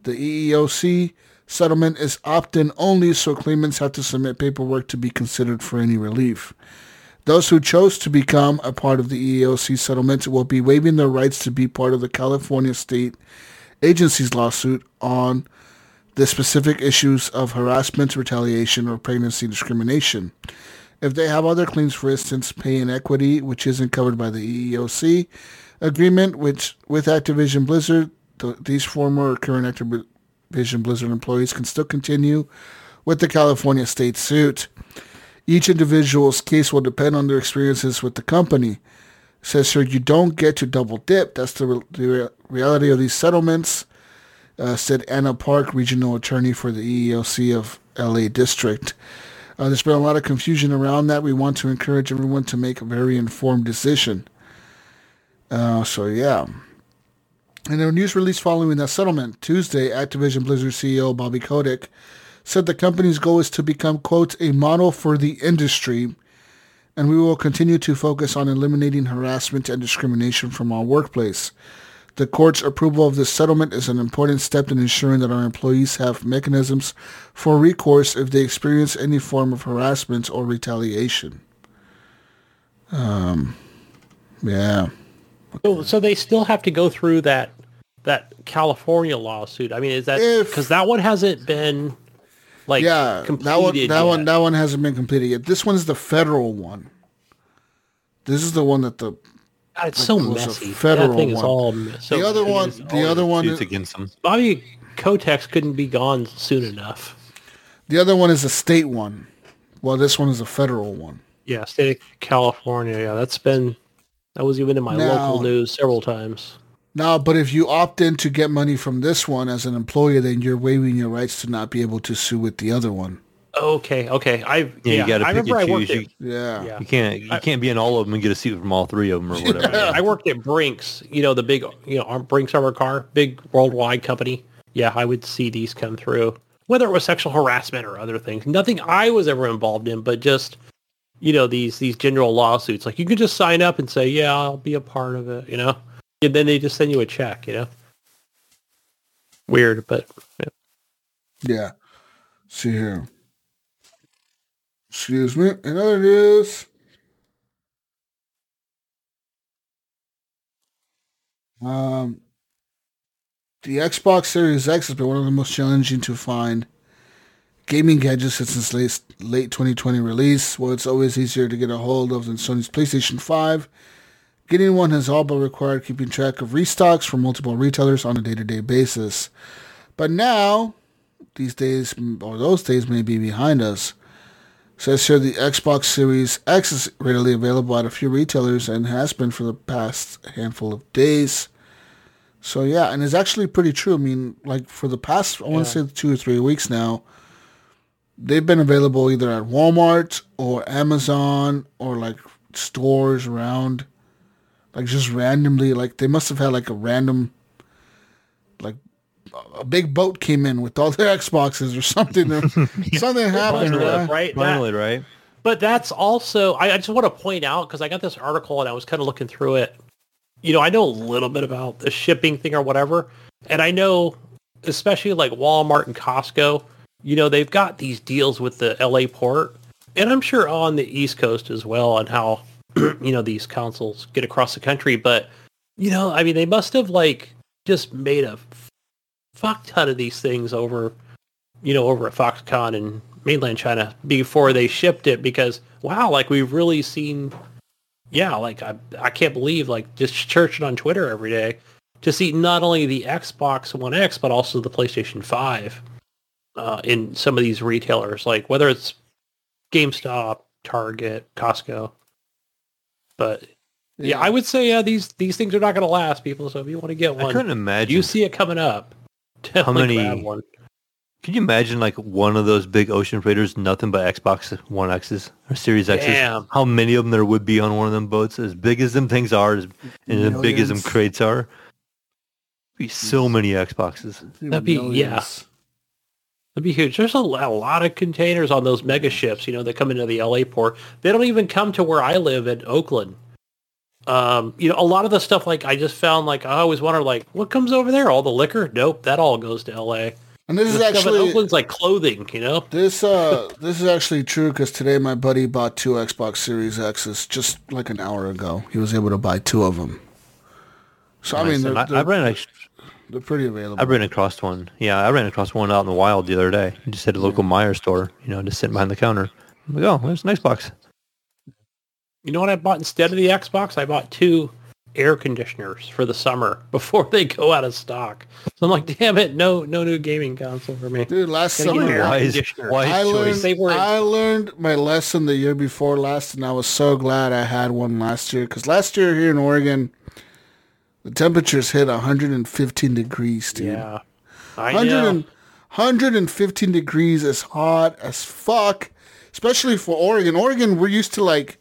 The EEOC settlement is opt-in only, so claimants have to submit paperwork to be considered for any relief. Those who chose to become a part of the EEOC settlement will be waiving their rights to be part of the California State Agency's lawsuit on the specific issues of harassment, retaliation, or pregnancy discrimination. If they have other claims, for instance, pay inequity, which isn't covered by the EEOC agreement, which with Activision Blizzard, th- these former or current Activision Blizzard employees can still continue with the California state suit. Each individual's case will depend on their experiences with the company. Says here, you don't get to double dip. That's the, re- the re- reality of these settlements uh, said Anna Park, regional attorney for the EEOC of LA District. Uh, there's been a lot of confusion around that. We want to encourage everyone to make a very informed decision. Uh, so yeah. In a news release following that settlement, Tuesday, Activision Blizzard CEO Bobby Kotick said the company's goal is to become, quote, a model for the industry, and we will continue to focus on eliminating harassment and discrimination from our workplace. The court's approval of this settlement is an important step in ensuring that our employees have mechanisms for recourse if they experience any form of harassment or retaliation. Um, yeah. So, so they still have to go through that that California lawsuit. I mean, is that because that one hasn't been like yeah, completed that one, that yet. one, that one hasn't been completed yet. This one's the federal one. This is the one that the God, it's so it was a messy. federal that thing is one. all me- so the other messy. one, the other one, Suits against them. Bobby Kotex couldn't be gone soon enough. the other one is a state one. Well, this one is a federal one. Yeah, state of California. Yeah, that's been that was even in my Now- local news several times. Now, but if you opt in to get money from this one as an employer, then you're waiving your rights to not be able to sue with the other one. Okay, okay. I yeah, Yeah, you got to I pick remember I and worked choose. at, You, Yeah. yeah. you can't you can't be in all of them and get a suit from all three of them or *laughs* whatever. I worked at Brinks, you know, the big, you know, Brinks Armor Car, big worldwide company. Yeah, I would see these come through, whether it was sexual harassment or other things. Nothing I was ever involved in, but just, you know, these these general lawsuits. Like you could just sign up and say, yeah, I'll be a part of it, you know, and then they just send you a check, you know. Weird, but yeah. Yeah. See here. Excuse me. In other news, um, the Xbox Series X has been one of the most challenging to find gaming gadgets since its late, late 2020 release. While it's always easier to get a hold of than Sony's PlayStation 5, Getting one has all but required keeping track of restocks from multiple retailers on a day-to-day basis. But now, these days, or those days may be behind us. Says here the Xbox Series X is readily available at a few retailers and has been for the past handful of days. So yeah, and it's actually pretty true. I mean, like for the past, I want to say two or three weeks now, they've been available either at Walmart or Amazon or like stores around, like just randomly. Like they must have had like a random, like a big boat came in with all their *laughs* Xboxes or something. *laughs* something happened, Finally, right? right? That- Finally, right? But that's also, I, I just want to point out, because I got this article and I was kind of looking through it. You know, I know a little bit about the shipping thing or whatever. And I know, especially like Walmart and Costco, you know, they've got these deals with the LA port. And I'm sure on the East Coast as well on how, you know, these consoles get across the country. But, you know, I mean, they must have like just made a fuck ton of these things over, you know, over at Foxconn in mainland China before they shipped it because wow, like we've really seen, yeah, like I I can't believe like just searching on Twitter every day to see not only the Xbox One X but also the PlayStation Five uh, in some of these retailers, like whether it's GameStop, Target, Costco. But yeah, I would say yeah, these these things are not going to last, people. So if you want to get one, I one, couldn't imagine. you see it coming up. *laughs* Definitely many- grab one. Can you imagine like one of those big ocean freighters, nothing but Xbox One X's or Series X's? Damn. How many of them there would be on one of them boats? As big as them things are, as, and as big as them crates are, be so many Xboxes. That'd be- yeah. That'd be huge. There's a, a lot of containers on those mega ships, you know, that come into the LA port. They don't even come to where I live in Oakland. Um, you know, a lot of the stuff like I just found like I always wonder like what comes over there? All the liquor? Nope, that all goes to LA. And this is stuff in actually Oakland's like clothing, you know? This uh this is actually true because today my buddy bought two Xbox Series X's just like an hour ago. He was able to buy two of them. So I mean, they're, I, they're, I ran, ac- they're pretty available. I ran across one. Yeah, I ran across one out in the wild the other day. Just at a local Meyer store, you know, just sitting behind the counter. I'm like, oh, there's an Xbox. You know what I bought instead of the Xbox? I bought two air conditioners for the summer *laughs* before they go out of stock. So I'm like, damn it, no no new gaming console for me. Dude, last summer Wise- wise I choice. learned They I learned my lesson the year before last, and I was so glad I had one last year because last year here in Oregon, the temperatures hit 115 degrees, dude. Yeah. I 100 know. and, 115 degrees is hot as fuck, especially for Oregon. Oregon, we're used to like,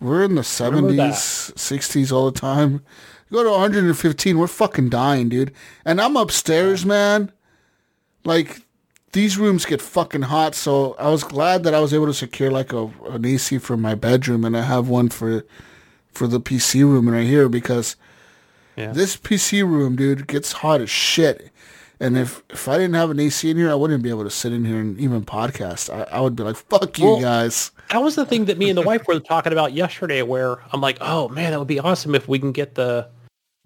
we're in the 70s, 60s all the time. You go to 115, we're fucking dying, dude. And I'm upstairs, man. Like, these rooms get fucking hot, so I was glad that I was able to secure like a an AC for my bedroom, and I have one for for the PC room right here because Yeah. this PC room, dude, gets hot as shit. And if if I didn't have an AC in here, I wouldn't be able to sit in here and even podcast. I, I would be like, "Fuck you Well, guys." that was the thing that me and the wife were talking about yesterday where I'm like, oh man, that would be awesome if we can get the,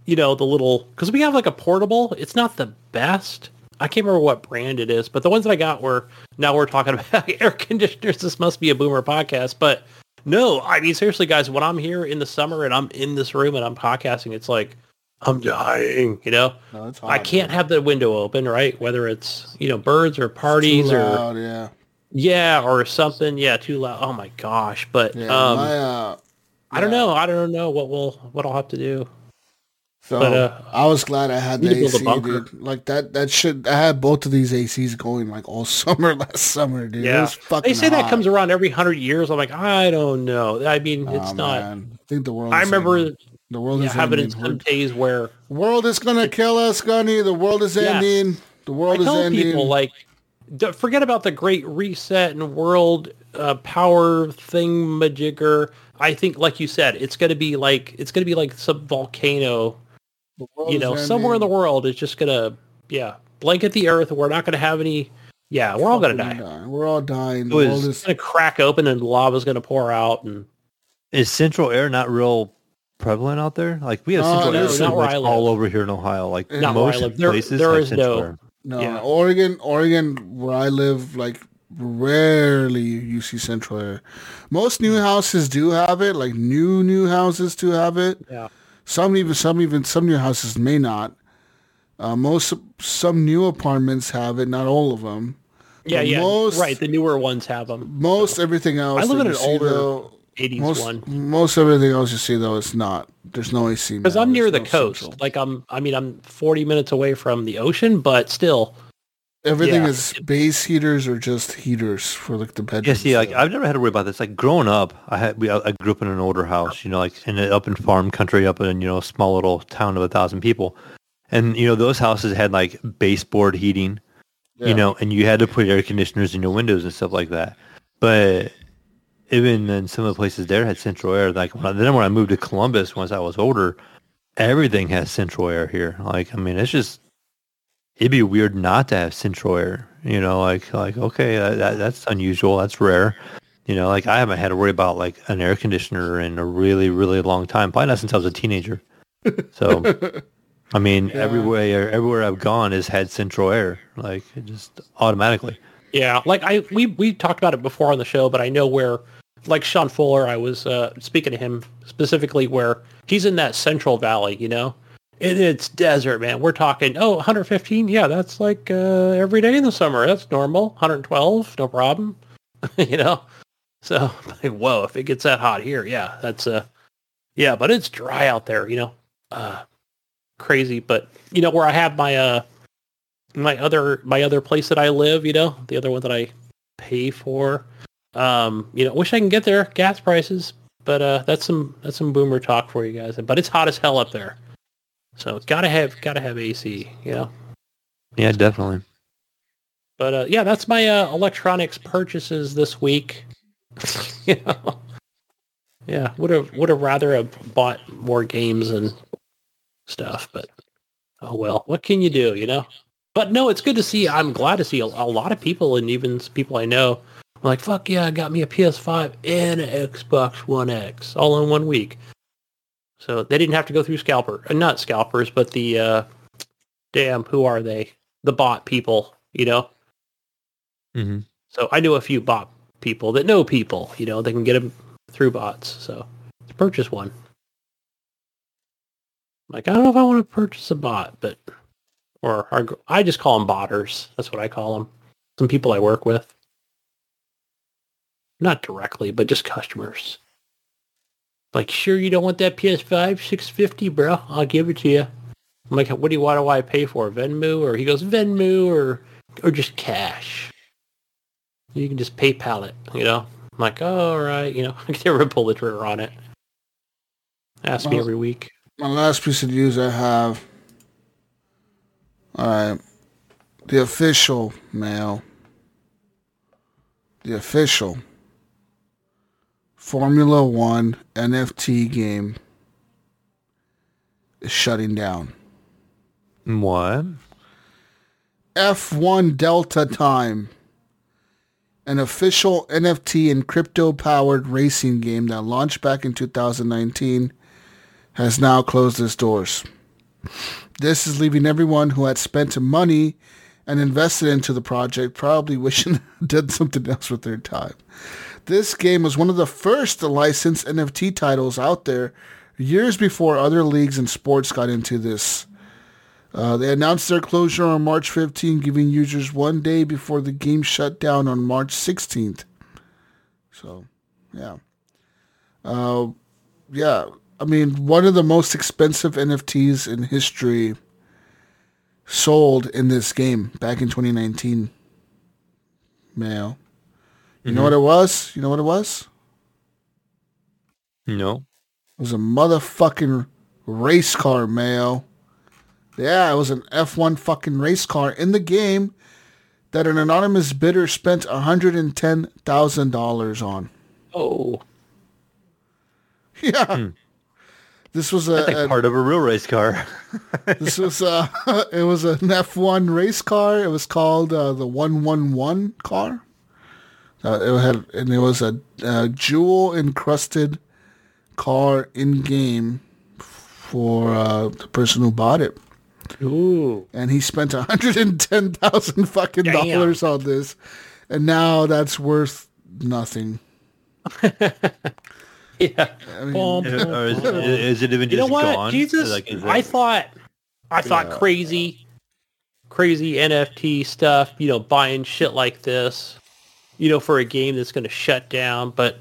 you know, the little, because we have like a portable. It's not the best. I can't remember what brand it is, but the ones that I got were, now we're talking *laughs* about air conditioners. This must be a boomer podcast, but no, I mean, seriously guys, when I'm here in the summer and I'm in this room and I'm podcasting, it's like, I'm dying, you know? No, it's I can't have the window open, right? Whether it's, you know, birds or parties Too or yeah, yeah, or something. Yeah, too loud. Oh my gosh! But yeah. um, my, uh, I don't know. I don't know what we'll what I'll have to do. so but, uh, I was glad I had the to build a AC, dude. Like that. That should. I had both of these ACs going like all *laughs* summer last summer, dude. It Yeah, was fucking. they say that comes around every hundred years. I'm like, I don't know. I mean, it's Oh, not. man. I think the world. I remember ending. The world yeah, is having ending. in We're- some days where world is gonna kill us, Gunny. The world is Yes. ending. The I world is tell ending. people like, forget about the Great Reset and world uh, power thing majigger. I think, like you said, it's gonna be like it's gonna be like some volcano you know, somewhere in the world is just gonna, yeah, blanket the earth. We're not gonna have any. Yeah, we're all gonna die. die. We're all dying. The It world It's is gonna crack open and lava's gonna pour out. And Is Central Air not real prevalent out there? Like we have No, Central no, Air not where much I live. all over here in Ohio. Like Not where I most live. There- places there have Central no- Air. no Yeah. Oregon. Oregon, where I live, like rarely you see central air. Most new houses do have it, like new new houses do have it. Yeah. Some even some even some new houses may not. Uh, most some new apartments have it, not all of them. Yeah, But yeah. most- right. The newer ones have them. Most everything else. I live in an older though, 80s most one. most everything else you see though it's not. There's no AC. Because I'm near there's the no coast. central. Like I'm, I mean, I'm 40 minutes away from the ocean, but still, Everything yeah. is base heaters or just heaters for like the bedroom. Yeah, see, like I've never had to worry about this. Like growing up, I had we I grew up in an older house, you know, like in a, up in farm country, up in you know a small little town of a thousand people, and you know those houses had like baseboard heating, you know, and you had to put air conditioners in your windows and stuff like that. But even in some of the places there had central air. Like when I, then when I moved to Columbus, once I was older, everything has central air here. Like I mean, it's just it'd be weird not to have central air. You know, like like okay, that, that, that's unusual. That's rare. You know, like I haven't had to worry about like an air conditioner in a really really long time. Probably not since I was a teenager. So, I mean, *laughs* everywhere everywhere I've gone has had central air. Like it just automatically. Yeah, like I we we talked about it before on the show, but I know where like Sean Fuller, I was uh, speaking to him specifically where he's in that Central Valley, you know. And it's desert, man. We're talking, oh, 115? Yeah, that's like uh, every day in the summer. That's normal. 112, no problem. *laughs* you know? So, *laughs* like, whoa, if it gets that hot here, yeah, that's uh yeah, but it's dry out there, you know. Uh crazy, but you know where I have my uh my other my other place that I live, you know, the other one that I pay for. Um, you know, wish I can get there, gas prices, but uh that's some that's some boomer talk for you guys. But it's hot as hell up there. So it's gotta have gotta have AC, you know. Yeah, definitely. But uh yeah, that's my uh electronics purchases this week. *laughs* you know. Yeah, would have would have rather have bought more games and stuff, but oh well. What can you do, you know? But no, it's good to see. I'm glad to see a, a lot of people and even people I know are like, fuck yeah, I got me a PS5 and an Xbox One X all in one week. So they didn't have to go through scalper, uh, not scalpers, but the uh, damn, who are they? The bot people, you know. hmm So I know a few bot people that know people. You know, they can get them through bots. So let's purchase one. Like I don't know if I want to purchase a bot, but or our, I just call them botters. That's what I call them. Some people I work with, not directly, but just customers. Like, sure, you don't want that PS5 650, bro? I'll give it to you. I'm like, what do you want? Do I pay for Venmo? Or he goes Venmo or or just cash. You can just PayPal it, you know. I'm like, oh, all right, you know, *laughs* I can never pull the trigger on it. Ask me every week. My last piece of news I have. All right, the official mail. The official Formula One NFT game is shutting down. What? F1 Delta Time, an official NFT and crypto powered racing game that launched back in 2019, has now closed its doors. This is leaving everyone who had spent money and invested into the project probably wishing *laughs* they did something else with their time. This game was one of the first licensed NFT titles out there years before other leagues and sports got into this. Uh, they announced their closure on March 15, giving users one day before the game shut down on March 16th. So, yeah. Uh, yeah, I mean, one of the most expensive NFTs in history sold in this game back in 2019. Mail. You know what it was? You know what it was? No. It was a motherfucking race car, Mayo. Yeah, it was an F1 fucking race car in the game that an anonymous bidder spent $110,000 on. Oh, *laughs* Yeah. This was a, a- part of a real race car. *laughs* this was uh *laughs* it was an F1 race car. It was called uh, the 111 car. Uh, it had and it was a, a jewel encrusted car in game for uh, the person who bought it. ooh, and he spent hundred and ten thousand fucking Damn. dollars on this. and now that's worth nothing. *laughs* Yeah. I mean, Boom, Or is, is it even you know just what, gone? Jesus? Like, is I thought, I thought Yeah. crazy, crazy NFT stuff. You know, buying shit like this, you know, for a game that's going to shut down. But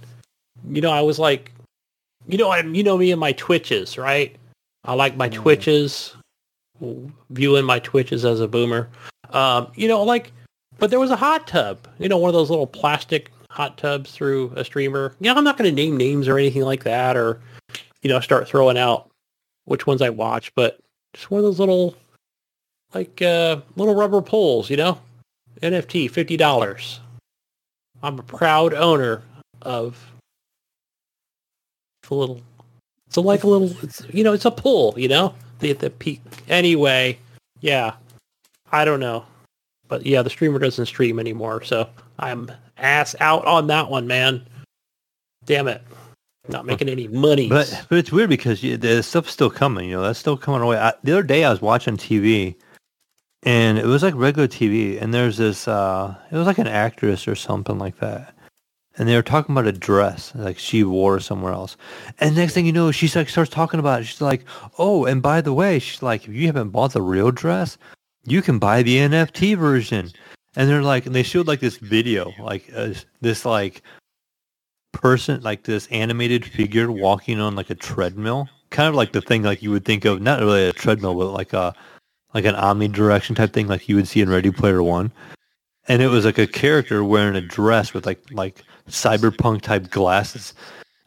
you know, I was like, you know, I'm, you know me and my twitches, right? I like my twitches, viewing my twitches as a boomer. Um, you know, like, but there was a hot tub, you know, one of those little plastic hot tubs through a streamer. Yeah, I'm not going to name names or anything like that, or you know, start throwing out which ones I watch, but just one of those little, like, uh, little rubber poles, you know, NFT, fifty dollars. I'm a proud owner of a little. It's a, like a little, it's, you know, it's a pool. you know, the the peak. Anyway, yeah, I don't know, but yeah, the streamer doesn't stream anymore, so I'm ass out on that one, man. Damn it, not making any money. But but it's weird because you, the stuff's still coming. You know, that's still coming away. I, the other day I was watching TV, and it was like regular TV, and there's this. uh It was like an actress or something like that, and they were talking about a dress like she wore somewhere else. And next thing you know, she's like starts talking about it. She's like, "Oh, and by the way, she's like, if you haven't bought the real dress, you can buy the NFT version." And they're like, and they showed like this video, like uh, this like person, like this animated figure walking on like a treadmill, kind of like the thing like you would think of, not really a treadmill, but like a like an omnidirection type thing, like you would see in Ready Player One. And it was like a character wearing a dress with like like cyberpunk type glasses.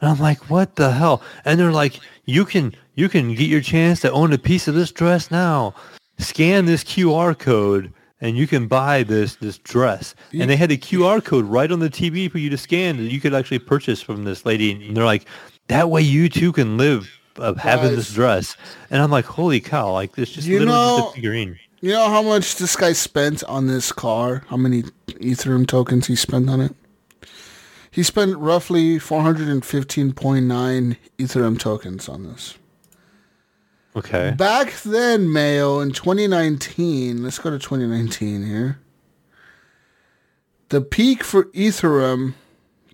And I'm like, what the hell? And they're like, you can you can get your chance to own a piece of this dress now. Scan this QR code and you can buy this this dress. And they had the QR code right on the TV for you to scan that you could actually purchase from this lady. And they're like, that way you too can live of having this dress. And I'm like, holy cow! Like this just You literally know- just a figurine. You know how much this guy spent on this car? How many Ethereum tokens he spent on it? He spent roughly 415.9 Ethereum tokens on this. Okay. Back then, Mayo, in 2019, let's go to 2019 here. The peak for Ethereum,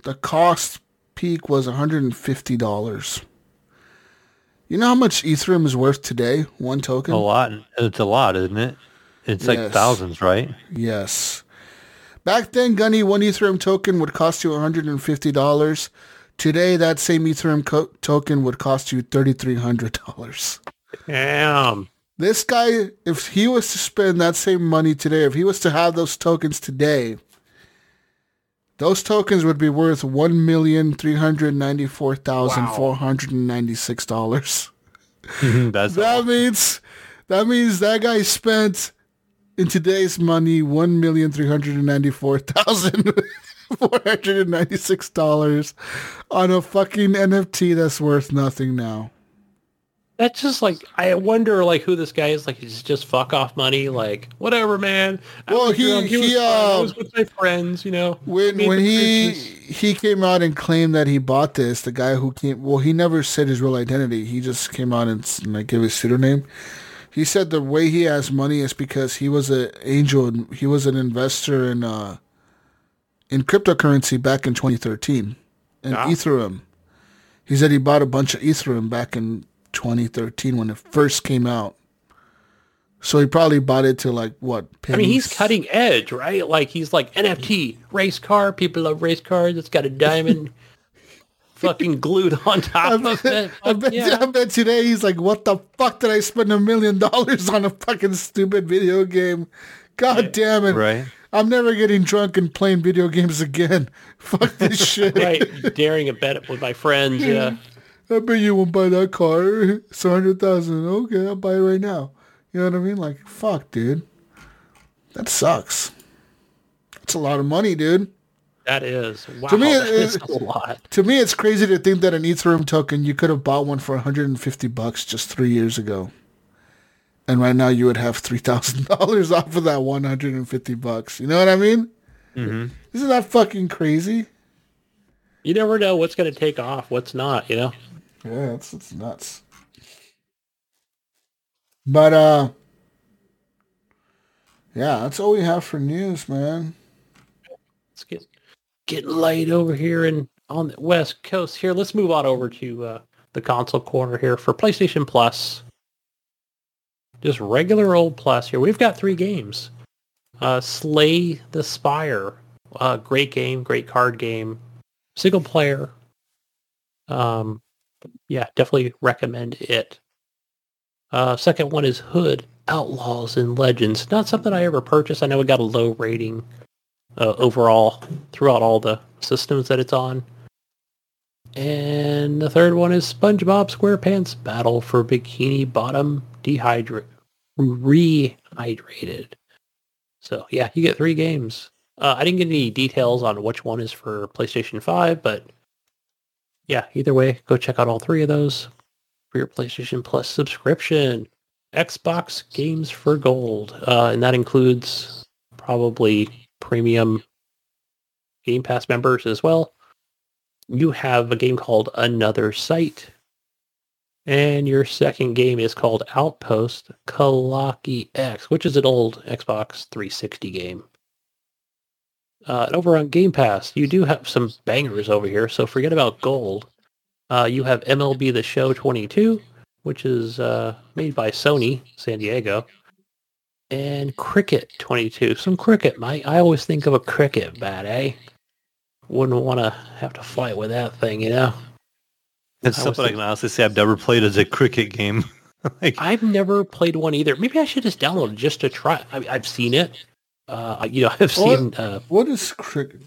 the cost peak was $150. You know how much Ethereum is worth today? One token? A lot. It's a lot, isn't it? It's like thousands, right? Yes. Back then, Gunny, one Ethereum token would cost you $150. Today, that same Ethereum co- token would cost you $3,300. Damn. This guy, if he was to spend that same money today, if he was to have those tokens today, those tokens would be worth one million three hundred ninety four thousand four hundred and ninety six dollars. *laughs* That means that means that guy spent in today's money one million three hundred ninety four thousand four hundred ninety six dollars on a fucking NFT that's worth nothing now. That's just like I wonder like who this guy is. Like he's just fuck off money. Like whatever, man. I Well, he- drunk, he, was fun, I uh, was with my friends. You know, When when he he came out and claimed that he bought this, the guy who came well, he never said his real identity. He just came out and s- like gave his pseudonym. He said the way he has money is because he was an angel. and He was an investor in uh in cryptocurrency back in 2013 in Ah. Ethereum. He said he bought a bunch of Ethereum back in 2013 when it first came out. So he probably bought it to like what? I mean, he's cutting edge, right? Like he's like NFT race car. People love race cars. It's got a diamond *laughs* fucking glued on *laughs* top of it. I bet, yeah. I bet today he's like, what the fuck did I spend a million dollars on a fucking stupid video game? God damn it. right. I'm never getting drunk and playing video games again. *laughs* Fuck this shit. right, daring a bet with my friends. Yeah, I bet you won't buy that car. It's a hundred thousand. Okay, I'll buy it right now. You know what I mean? Like, fuck, dude. That sucks. That's a lot of money, dude. that is. Wow, To me, that it- is a lot. *laughs* To me, it's crazy to think that an Ethereum token, you could have bought one for 150 bucks just three years ago. And right now you would have $3,000 *laughs* off of that 150 bucks. You know what I mean? Mm-hmm. Isn't that fucking crazy? You never know what's going to take off, what's not. You know. Yeah, it's, it's nuts. But, uh, yeah, that's all we have for news, man. It's get getting light over here and on the west coast here. Let's move on over to uh, the console corner here for PlayStation Plus. Just regular old Plus here. We've got three games. Uh, Slay the Spire. Uh, great game, great card game. Single player. Um, yeah, definitely recommend it. Uh, second one is Hood Outlaws and Legends. Not something I ever purchased. I know it got a low rating uh, overall throughout all the systems that it's on. And the third one is SpongeBob SquarePants Battle for Bikini Bottom Dehydrate Rehydrated. So yeah, you get three games. Uh, I didn't get any details on which one is for PlayStation 5, but yeah, either way, go check out all three of those for your PlayStation Plus subscription. Xbox Games for Gold, uh, and that includes probably premium Game Pass members as well. You have a game called Another Sight, and your second game is called Outpost Kaloki X, which is an old Xbox 360 game. Uh, and over on Game Pass, you do have some bangers over here, so forget about gold. Uh, you have MLB The Show 22, which is uh, made by Sony San Diego, and Cricket 22. Some cricket, mate. I always think of a cricket bat, eh? Wouldn't want to have to fight with that thing, you know? It's I something I can honestly say I've never played as a cricket game. *laughs* like, I've never played one either. Maybe I should just download it just to try. I, I've seen it. Uh, you know, *laughs* I've What? seen. Uh, What is cricket?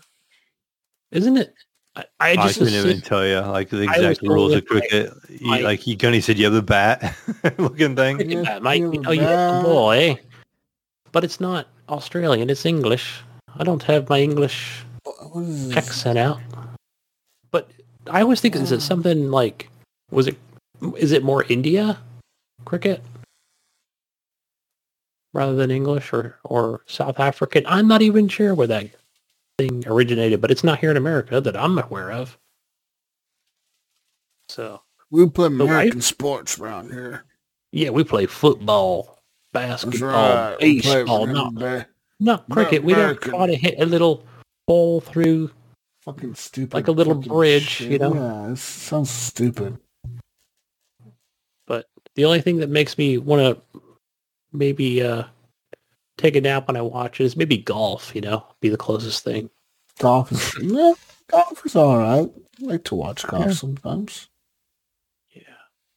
isn't it? I, I I just couldn't even tell you like the exact rules of with my- cricket. You- my- like he Gunny said, you have a bat *laughs* looking thing. cricket Yeah, bat, mate. You know, you hit the bat. ball, eh? But it's not Australian. It's English. I don't have my English What is this? accent out. But I always think is it something like was it is it more India cricket rather than English or or South African? I'm not even sure where that thing originated, but it's not here in America that I'm aware of. So We play American sports around here. yeah, we play football, basketball, right. baseball, not, ba- not cricket. We don't try to hit a little ball through fucking stupid. Like a little bridge, shit. you know? Yeah, it sounds stupid. but the only thing that makes me want to maybe uh take a nap when I watch is maybe golf. You know, be the closest thing. Golf is *laughs* yeah, golf is all right. I like to watch golf Yeah. sometimes. Yeah,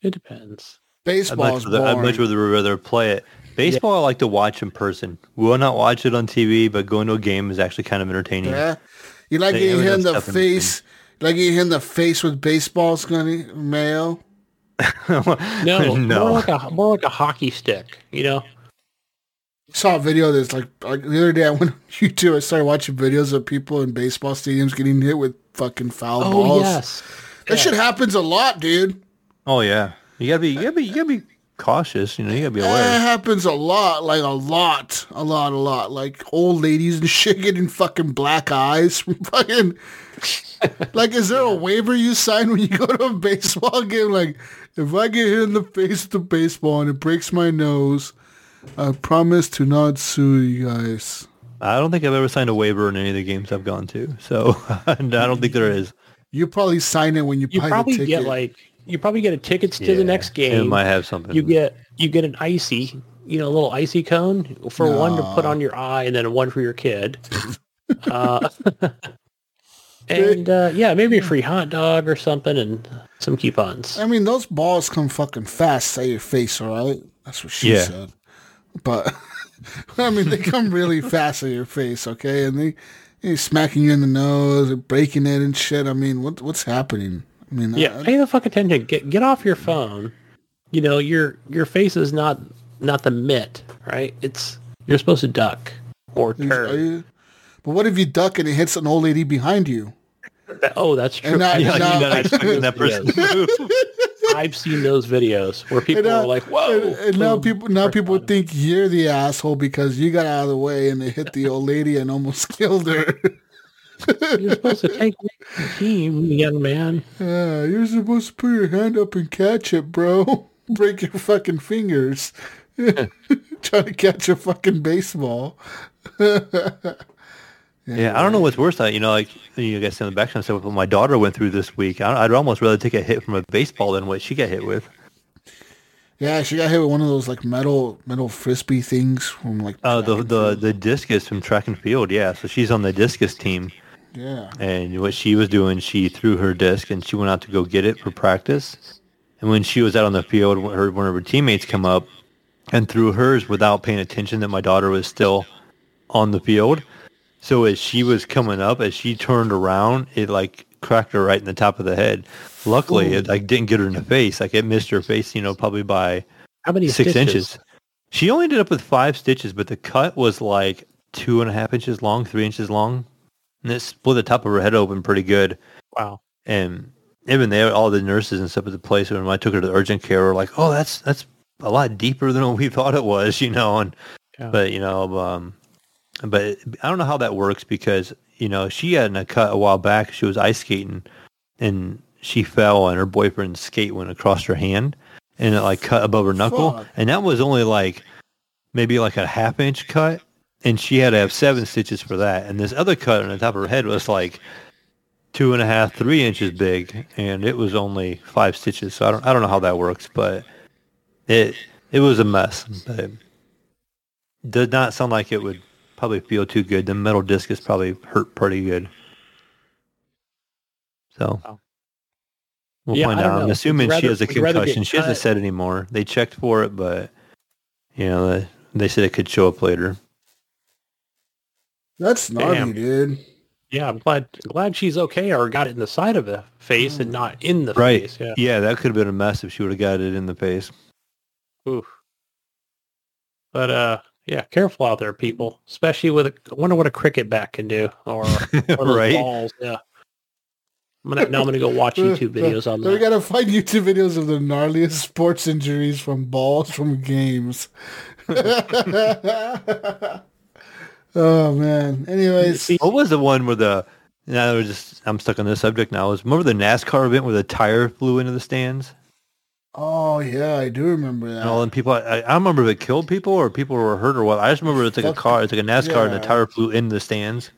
it depends. I'd Baseball much, is rather, I'd much rather, rather play it. Baseball, I like to watch in person. We will not watch it on TV, but going to a game is actually kind of entertaining. Yeah, you like They getting hit in the enough stuff in face. You like getting hit in the face with baseball, Scunny Mayo. No, *laughs* no. more like a more like a hockey stick. You know, saw a video that's like, like the other day I went on *laughs* YouTube. I started watching videos of people in baseball stadiums getting hit with fucking foul oh balls. yes, That shit happens a lot, dude. Oh yeah, you gotta be, you gotta be, you gotta be cautious. You know, you gotta be That aware. happens a lot, like a lot, a lot, a lot. Like old ladies and *laughs* shit getting fucking black eyes from fucking. like, is there a waiver you sign when you go to a baseball game? Like, if I get hit in the face with the baseball and it breaks my nose, I promise to not sue you guys. I don't think I've ever signed a waiver in any of the games I've gone to, *laughs* so I don't think there is. You probably sign it when you, you buy probably the ticket. get like you probably get a tickets to Yeah, the next It game. might have something. You get you get an icy, you know, a little icy cone for one to put on your eye, and then one for your kid. *laughs* uh, *laughs* and uh, yeah, maybe a free hot dog or something, and some coupons. I mean, those balls come fucking fast at your face, all right? That's what she Yeah. said. But *laughs* I mean, they come really fast at your face, okay? And they they smacking you in the nose or breaking it and shit. I mean, what what's happening? I mean, Yeah, I- pay the fuck attention. Get get off your phone. You know, your your face is not not the mitt, right? It's you're supposed to duck or are turn. you- but what if you duck and it hits an old lady behind you? *laughs* Oh, that's true. Not- yeah, you're not expecting that *laughs* person. *laughs* I've seen those videos where people And, uh, are like, "Whoa!" And, and now people now people think you're the asshole because you got out of the way and they hit the old lady and almost killed her. you're supposed to take the team, young man. Yeah, you're supposed to put your hand up and catch it, bro. Break your fucking fingers. Trying to catch a fucking baseball. Yeah, I don't know what's worse. I, you know, like you guys in the background stuff. What my daughter went through this week. I, I'd almost rather take a hit from a baseball than what she got hit with. Yeah, she got hit with one of those like metal metal frisbee things from like. Uh, the the the discus from track and field. Yeah, so she's on the discus team, yeah. and what she was doing, she threw her disc and she went out to go get it for practice. And when she was out on the field, her one of her teammates come up and threw hers without paying attention that my daughter was still on the field. So as she was coming up, as she turned around, it like cracked her right in the top of the head. Luckily, it like didn't get her in the face. Like it missed her face, you know, probably by How many six stitches? inches. She only ended up with five stitches, but the cut was like two and a half inches long, three inches long, and it split the top of her head open pretty good. Wow. And even there, all the nurses and stuff at the place when I took her to the urgent care were like, "Oh, that's that's a lot deeper than what we *laughs* thought it was," you know. And Yeah. but you know, um, but I don't know how that works because you know she had a cut a while back. She was ice skating, and she fell, and her boyfriend's skate went across her hand, and it like cut above her knuckle, Fuck. and that was only like maybe like a half inch cut, and she had to have seven stitches for that. And this other cut on the top of her head was like two and a half, three inches big, and it was only five stitches. So I don't, I don't know how that works, but it, it was a mess. But it did not sound like it would probably feel too good. The metal discus probably hurt pretty good. So Wow. we'll Yeah, find I out. know. I'm assuming you she has a would you rather get concussion. She hasn't said anymore. They checked for it, but you know they, they said it could show up later. That's gnarly, Damn. dude. Yeah, I'm glad glad she's okay or got it in the side of the face and not in the Right. face. Yeah. Yeah, that could have been a mess if she would have got it in the face. Oof. But uh yeah, careful out there, people. Especially with a I wonder what a cricket bat can do. Or *laughs* one of Right. balls. Yeah. I'm gonna now I'm gonna go watch *laughs* uh, YouTube uh, videos on So we that. gotta find YouTube videos of the gnarliest sports injuries from balls from games. *laughs* oh man. Anyways, See, What was the one where the now we're just I'm stuck on this subject now. Was remember the NASCAR event where the tire flew into the stands oh yeah, I do remember that. and all them people? I, I remember if it killed people or people were hurt or what. I just remember it's like a car, it's like a NASCAR and the tire flew into the stands.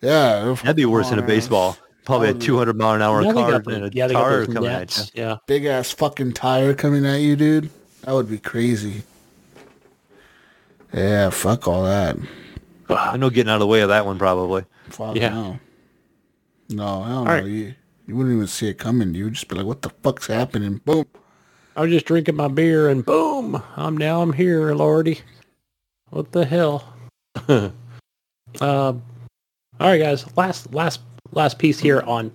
yeah, That'd be worse than a baseball. Probably a 200 mile an hour now they car and a yeah, tire those coming at you. Yeah. Big ass fucking tire coming at you, dude. That would be crazy. Yeah, fuck all that. I know getting out of the way of that one probably. Fuck Yeah. no. No, hell no. right. You, you wouldn't even see it coming. You would just be like, what the fuck's happening? Boom. I was just drinking my beer and boom, I'm now I'm here, Lordy. What the hell? um, *laughs* all right, guys. Last last last piece here on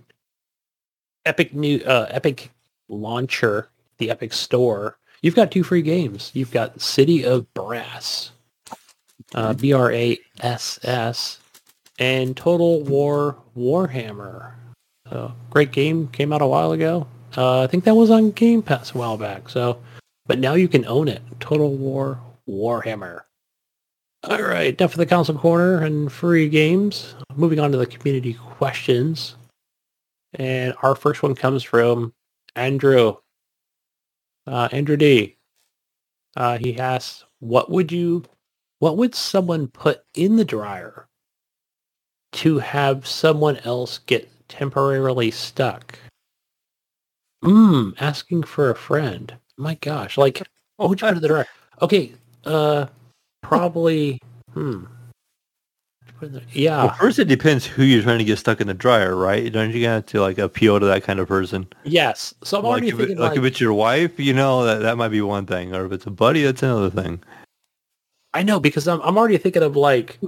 Epic new uh, Epic Launcher, the Epic Store. You've got two free games. You've got City of Brass, uh, B R A S S, and Total War Warhammer. So great game came out a while ago. Uh, I think that was on Game Pass a while back. So, but now you can own it. Total War Warhammer. All right, enough for the console corner and free games. Moving on to the community questions, and our first one comes from Andrew. Uh, Andrew D. Uh, he asks, "What would you, what would someone put in the dryer to have someone else get temporarily stuck?" Mmm, asking for a friend. My gosh, like, would you put in the dryer? Okay, uh, probably, hmm. Put in the- Yeah, Well, first it depends who you're trying to get stuck in the dryer, right? Don't you have to like appeal to that kind of person? yes. So I'm Like already if, it, like like, if it's your wife, you know that that might be one thing, or if it's a buddy, that's another thing. I know because I'm I'm already thinking of like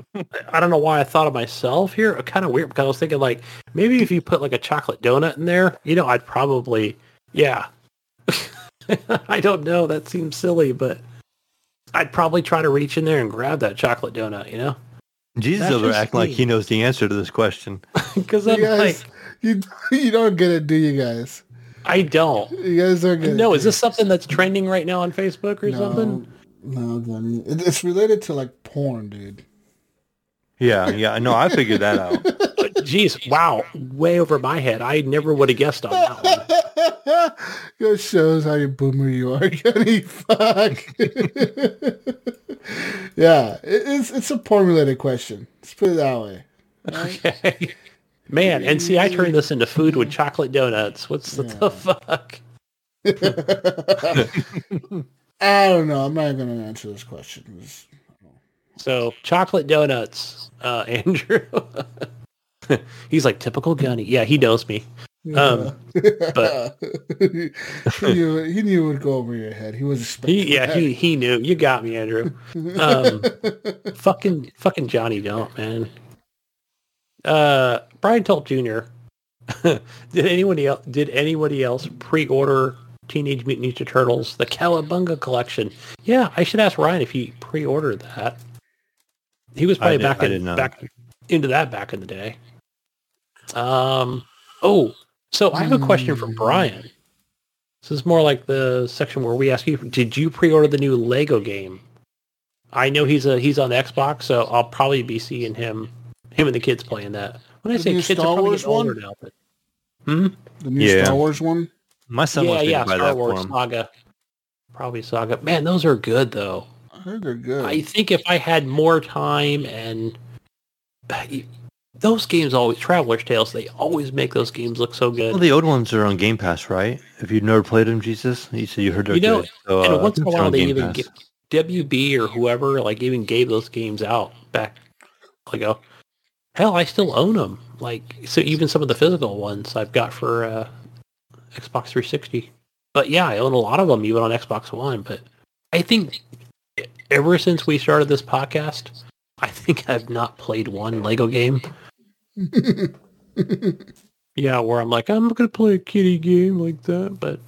I don't know why I thought of myself here. Uh, kind of weird because I was thinking like maybe if you put like a chocolate donut in there, you know, I'd probably yeah. *laughs* I don't know. That seems silly, but I'd probably try to reach in there and grab that chocolate donut. You know, Jesus That's over just acting like he knows the answer to this question. *laughs* because You I'm guys, like you, *laughs* you don't get it, do you guys? I don't. You guys don't get. Uh, no, is this something that's trending right now on Facebook or something? No, Gunny. It, it's related to like porn, dude. Yeah, yeah, no, I figured that out. *laughs* Jeez, wow, way over my head. I never would have guessed on that one. *laughs* It shows how you boomer you are, *laughs* Gunny. Fuck. yeah, it, it's it's a porn related question. Let's put it that way. Okay. Man, and see, I turned this into food with chocolate donuts. What's the, the fuck? I don't know. I'm not going to answer this question. It's- So chocolate donuts, uh, *laughs* Andrew. He's like typical gunny. Yeah, he knows me. Um, but- *laughs* he, knew it, he knew it would go over your head. He was expecting He, yeah, that. he he knew. You got me, Andrew. Um, *laughs* fucking fucking Johnny don't man. Uh, Brian Tolt Jr. did anybody else did anybody else pre-order Teenage Mutant Ninja Turtles the Cowabunga collection? Yeah, I should ask Ryan if he pre-ordered that. He was probably did- back in back into that back in the day. Um. Oh, so I have a question for Hmm. Brian. This is more like the section where we ask you: Did you pre-order the new Lego game? I know he's a he's on the Xbox, so I'll probably be seeing him him and the kids playing that. When I The say kids, Star are probably Wars getting older one? now. But hmm? The new Yeah. Star Wars one. My son yeah, wants yeah, to buy Star that Wars for him. Saga, probably Saga. Man, those are good though. I heard they're good. I think if I had more time and those games always Traveller's Tales, they always make those games look so good. Well, the old ones are on Game Pass, right? If you've never played them, Jesus, you said you heard they're You know, good. So, and uh, once in a while they Game even Pass. get WB or whoever like even gave those games out back ago. Hell, I still own them. Like so, even some of the physical ones I've got for uh, Xbox 360. But yeah, I own a lot of them even on Xbox One. But I think ever since we started this podcast, I think I've not played one Lego game. *laughs* yeah, where I'm like, I'm gonna play a kitty game like that, but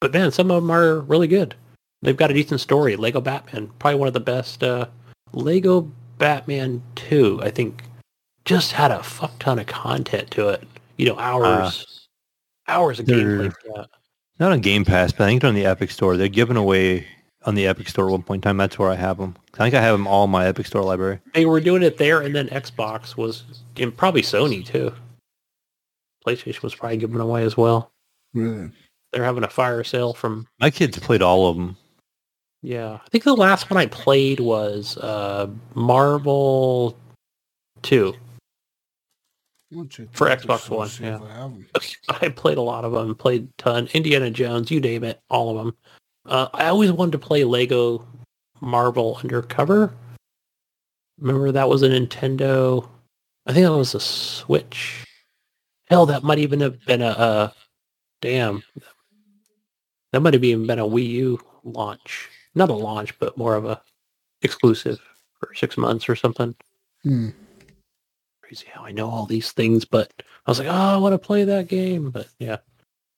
but man, some of them are really good. They've got a decent story. Lego Batman, probably one of the best. Uh, Lego Batman Two, I think, just had a fuck ton of content to it. You know, hours, hours of they're- gameplay. Not on Game Pass, but I think they're on the Epic Store. They're giving away on the Epic Store at one point in time. That's where I have them. I think I have them all in my Epic Store library. They were doing it there, and then Xbox was, and probably Sony too. PlayStation was probably giving away as well. really. They're having a fire sale from My kids played all of them. Yeah, I think the last one I played was uh, Marvel Two. For Xbox One, yeah. *laughs* I. Played a lot of them. Played a ton. Indiana Jones, you name it, all of them. Uh, I always wanted to play Lego Marvel Undercover. Remember that was a Nintendo. I think that was a Switch. Hell, that might even have been a. Uh, damn, that might have even been a Wii U launch. Not a launch, but more of a exclusive for six months or something. Hmm. How I know all these things, but I was like, oh, I want to play that game. But yeah,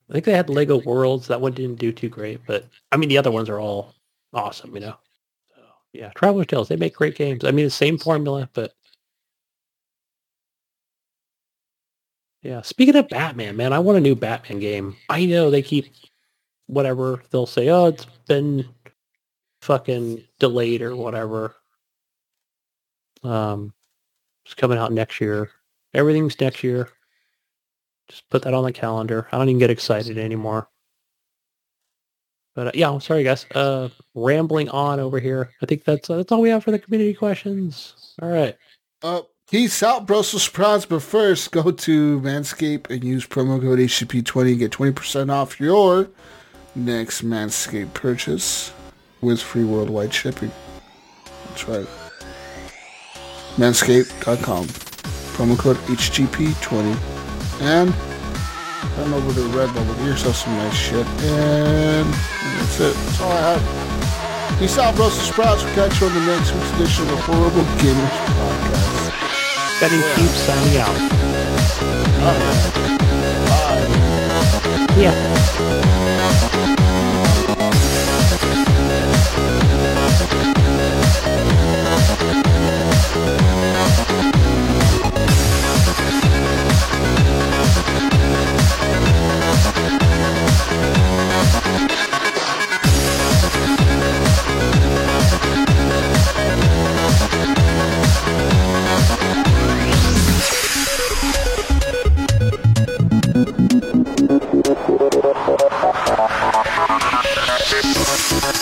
I think they had Lego Worlds. That one didn't do too great, but I mean, the other ones are all awesome, you know. So yeah, Traveller's Tales, they make great games. I mean, the same formula, but yeah. Speaking of Batman, man, I want a new Batman game. I know they keep whatever they'll say. Oh, it's been fucking delayed or whatever. Um, it's coming out next year. Everything's next year. Just put that on the calendar. I don't even get excited anymore. But uh, yeah, I'm sorry guys. Uh, rambling on over here. I think that's uh, that's all we have for the community questions. All right. Uh, peace out, Brussels sprouts. But first, go to Manscaped and use promo code HGP20 and get 20% off your next Manscaped purchase with free worldwide shipping. That's right. Manscaped.com. Promo code HGP20. And head over to Redbubble. Get yourself some nice shit. And that's it. That's all I have. Peace out, Brussels sprouts. We'll catch you on the next week's edition of the Horrible Gamers Podcast. Betting keep signing out. Yeah.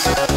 Thank